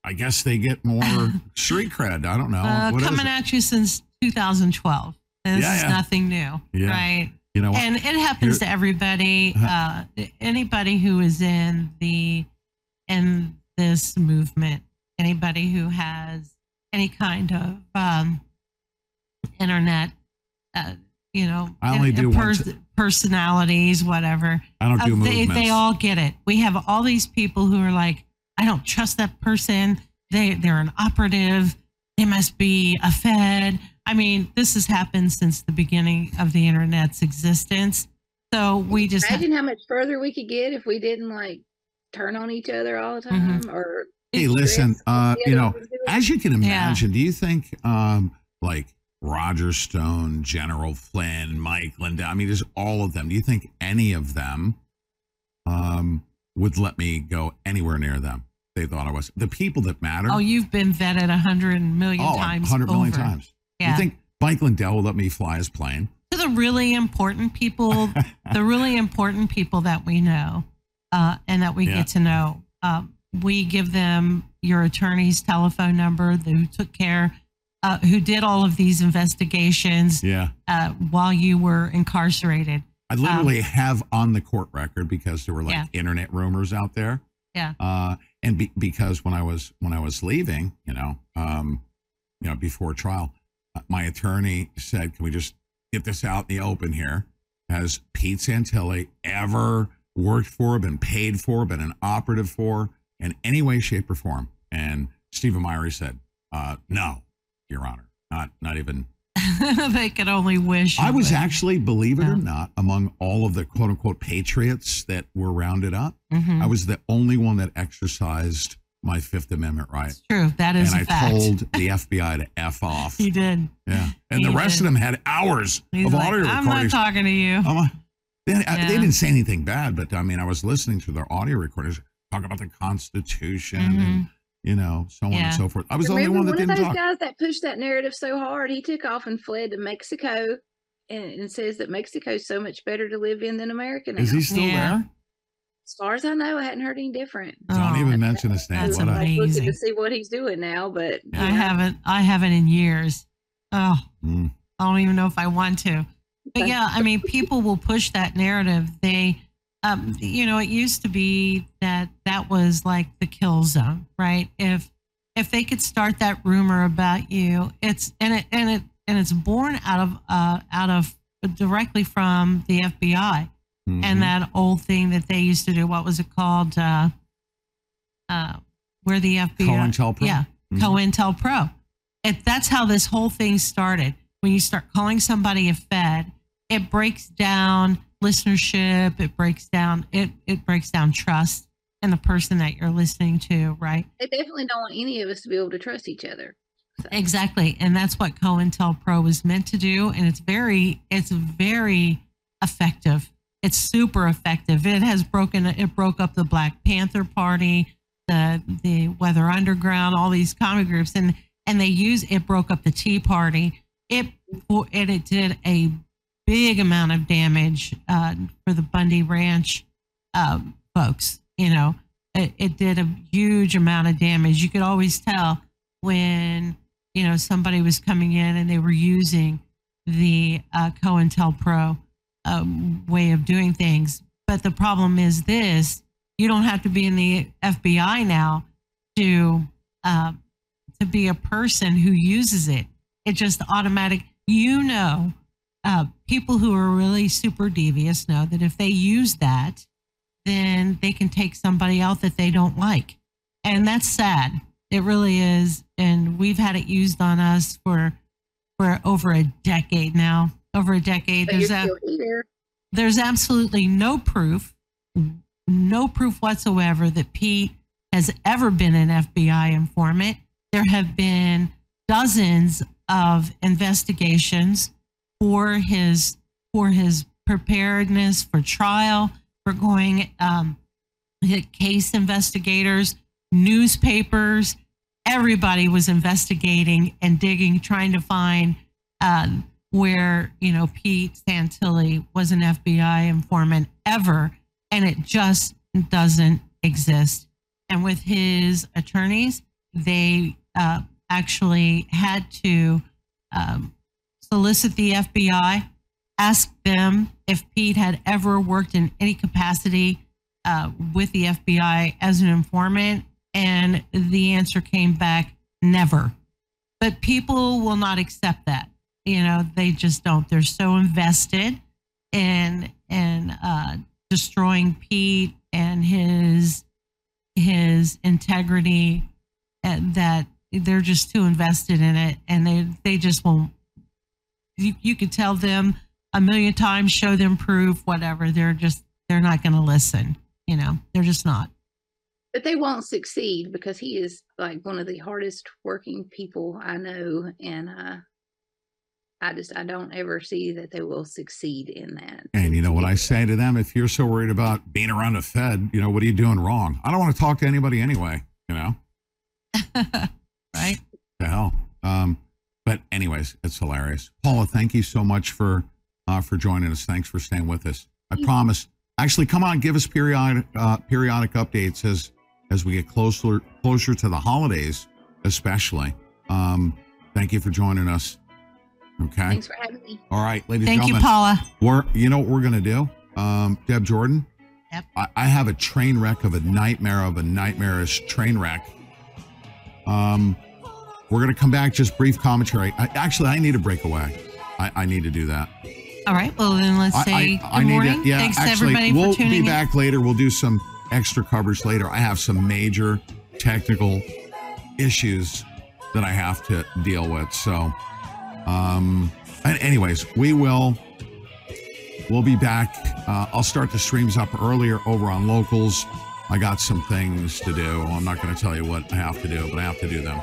Speaker 3: I guess they get more street cred. I don't know.
Speaker 19: Uh, coming at you since 2012. This
Speaker 3: Yeah,
Speaker 19: is
Speaker 3: yeah.
Speaker 19: nothing new,
Speaker 3: Yeah.
Speaker 19: right?
Speaker 3: You know
Speaker 19: and it happens to everybody. Uh, anybody who is in the in this movement, anybody who has any kind of um, internet, uh, you know,
Speaker 3: I only do one
Speaker 19: personalities, whatever.
Speaker 3: I don't do
Speaker 19: Uh, they,
Speaker 3: movements.
Speaker 19: they all get it. We have all these people who are like, I don't trust that person. They they're an operative. They must be a Fed. I mean, this has happened since the beginning of the internet's existence. So we just
Speaker 20: imagine how much further we could get if we didn't like turn on each other all the
Speaker 19: Mm-hmm.
Speaker 20: time or
Speaker 3: Hey, listen, uh, you know, as you can
Speaker 19: Yeah.
Speaker 3: imagine, do you think um like Roger Stone, General Flynn, Mike Lindell, I mean, there's all of them. Do you think any of them um would let me go anywhere near them? They thought I was the people that matter.
Speaker 19: oh, you've been vetted a hundred million
Speaker 3: Oh,
Speaker 19: times.
Speaker 3: 100 million times.
Speaker 19: Yeah.
Speaker 3: You think Mike Lindell will let me fly his plane?
Speaker 19: to the really important people, the really important people that we know uh, and that we
Speaker 3: Yeah.
Speaker 19: get to know. Um, we give them your attorney's telephone number, who took care, uh, who did all of these investigations
Speaker 3: Yeah.
Speaker 19: uh, while you were incarcerated.
Speaker 3: I literally have on the court record because there were like
Speaker 19: Yeah.
Speaker 3: internet rumors out there.
Speaker 19: Yeah.
Speaker 3: Uh, and be, because when I was when I was leaving, you know, um, you know, before trial, uh, my attorney said, "Can we just get this out in the open here? Has Pete Santilli ever worked for, been paid for, been an operative for, in any way, shape, or form?" And Steven Myhre said, uh, "No, Your Honor, not not even."
Speaker 19: they could only wish.
Speaker 3: I was
Speaker 19: would.
Speaker 3: actually, believe it or not, among all of the quote unquote patriots that were rounded up,
Speaker 19: Mhm.
Speaker 3: I was the only one that exercised my Fifth Amendment right.
Speaker 19: True. That is
Speaker 3: and I
Speaker 19: fact.
Speaker 3: told the FBI to F off.
Speaker 19: he did.
Speaker 3: Yeah. And
Speaker 19: He
Speaker 3: the rest
Speaker 19: did.
Speaker 3: of them had hours
Speaker 19: He's
Speaker 3: of
Speaker 19: like,
Speaker 3: audio
Speaker 19: I'm not talking to you.
Speaker 3: They, I- they didn't say anything bad, but I mean, I was listening to their audio recordings talk about the Constitution and, you know, so on.
Speaker 19: Yeah.
Speaker 3: and so forth. I was the only one that
Speaker 20: one of
Speaker 3: didn't
Speaker 20: those
Speaker 3: talk.
Speaker 20: guys that pushed that narrative so hard, he took off and fled to Mexico and, and says that Mexico's so much better to live in than America now.
Speaker 3: Is he still there?
Speaker 20: As far as I know, I hadn't heard any different.
Speaker 3: Don't even mention his name.
Speaker 19: that's
Speaker 3: What a-
Speaker 20: I was looking to see what he's doing now, but you
Speaker 19: I haven't. I haven't in years. Oh,
Speaker 3: Mm.
Speaker 19: I don't even know if I want to. But yeah, I mean, people will push that narrative. They, um, you know, it used to be that that was like the kill zone, right? If if they could start that rumor about you, it's and it and it and it's born out of uh out of directly from the FBI
Speaker 3: Mhm.
Speaker 19: and that old thing that they used to do. What was it called? Uh, uh, where the FBI
Speaker 3: COINTELPRO?
Speaker 19: Yeah,
Speaker 3: Mhm.
Speaker 19: COINTELPRO. It, that's how this whole thing started. When you start calling somebody a Fed, it breaks down listenership. It breaks down it it breaks down trust in the person that you're listening to, right?
Speaker 20: They definitely don't want any of us to be able to trust each other.
Speaker 19: Exactly. And that's what COINTELPRO was meant to do. And it's very, it's very effective. It's super effective. It has broken, it broke up the Black Panther Party, the, the Weather Underground, all these comic groups. And, and they use, it broke up the Tea Party. It, and it did a big amount of damage uh, for the Bundy Ranch um, folks. You know, it, it did a huge amount of damage. You could always tell when you know somebody was coming in and they were using the uh, COINTELPRO um, way of doing things. But the problem is this: you don't have to be in the FBI now to uh, to be a person who uses it. It just automatic. You know, uh, people who are really super devious know that if they use that, then they can take somebody out that they don't like, and that's sad. It really is, and we've had it used on us for for over a decade now. Over a decade. There's a,
Speaker 20: here.
Speaker 19: there's absolutely no proof, no proof whatsoever that Pete has ever been an FBI informant. There have been dozens of investigations for his for his preparedness for trial, for going um, case investigators, newspapers, everybody was investigating and digging, trying to find um, where you know Pete Santilli was an FBI informant ever, and it just doesn't exist. And with his attorneys, they uh, actually had to um, solicit the FBI, ask them if Pete had ever worked in any capacity uh, with the FBI as an informant, and the answer came back never. But people will not accept that. You know, they just don't. They're so invested in in uh, destroying Pete and his his integrity and that they're just too invested in it, and they they just won't. You you could tell them a million times, show them proof, whatever. They're just they're not going to listen. You know, they're just not.
Speaker 20: But they won't succeed because he is like one of the hardest working people I know, and uh, I just I don't ever see that they will succeed in that.
Speaker 3: And you know what I say to them? If you're so worried about being around the Fed, you know, what are you doing wrong? I don't want to talk to anybody anyway, you know?
Speaker 19: right?
Speaker 3: The hell. Um, but anyways, it's hilarious. Paula, thank you so much for uh, for joining us. Thanks for staying with us. I promise. Actually, come on, give us periodic uh, periodic updates as as we get closer closer to the holidays, especially. Um, thank you for joining us. Okay.
Speaker 20: Thanks for having me.
Speaker 3: All right, ladies
Speaker 19: Thank
Speaker 3: and
Speaker 19: you,
Speaker 3: gentlemen.
Speaker 19: Paula.
Speaker 3: We're you know what we're gonna do? Um, Deb Jordan.
Speaker 19: Yep.
Speaker 3: I, I have a train wreck of a nightmare of a nightmarish train wreck. Um, we're gonna come back. Just brief commentary. I, actually, I need a breakaway. I, I need to do that.
Speaker 19: All right. Well, then let's say
Speaker 3: I,
Speaker 19: good
Speaker 3: I need
Speaker 19: morning.
Speaker 3: to. Yeah,
Speaker 19: Thanks
Speaker 3: actually,
Speaker 19: everybody
Speaker 3: we'll
Speaker 19: for tuning
Speaker 3: be
Speaker 19: in.
Speaker 3: back later. We'll do some extra coverage later. I have some major technical issues that I have to deal with. So, um, and anyways, we will. We'll be back. Uh, I'll start the streams up earlier over on locals. I got some things to do. I'm not going to tell you what I have to do, but I have to do them.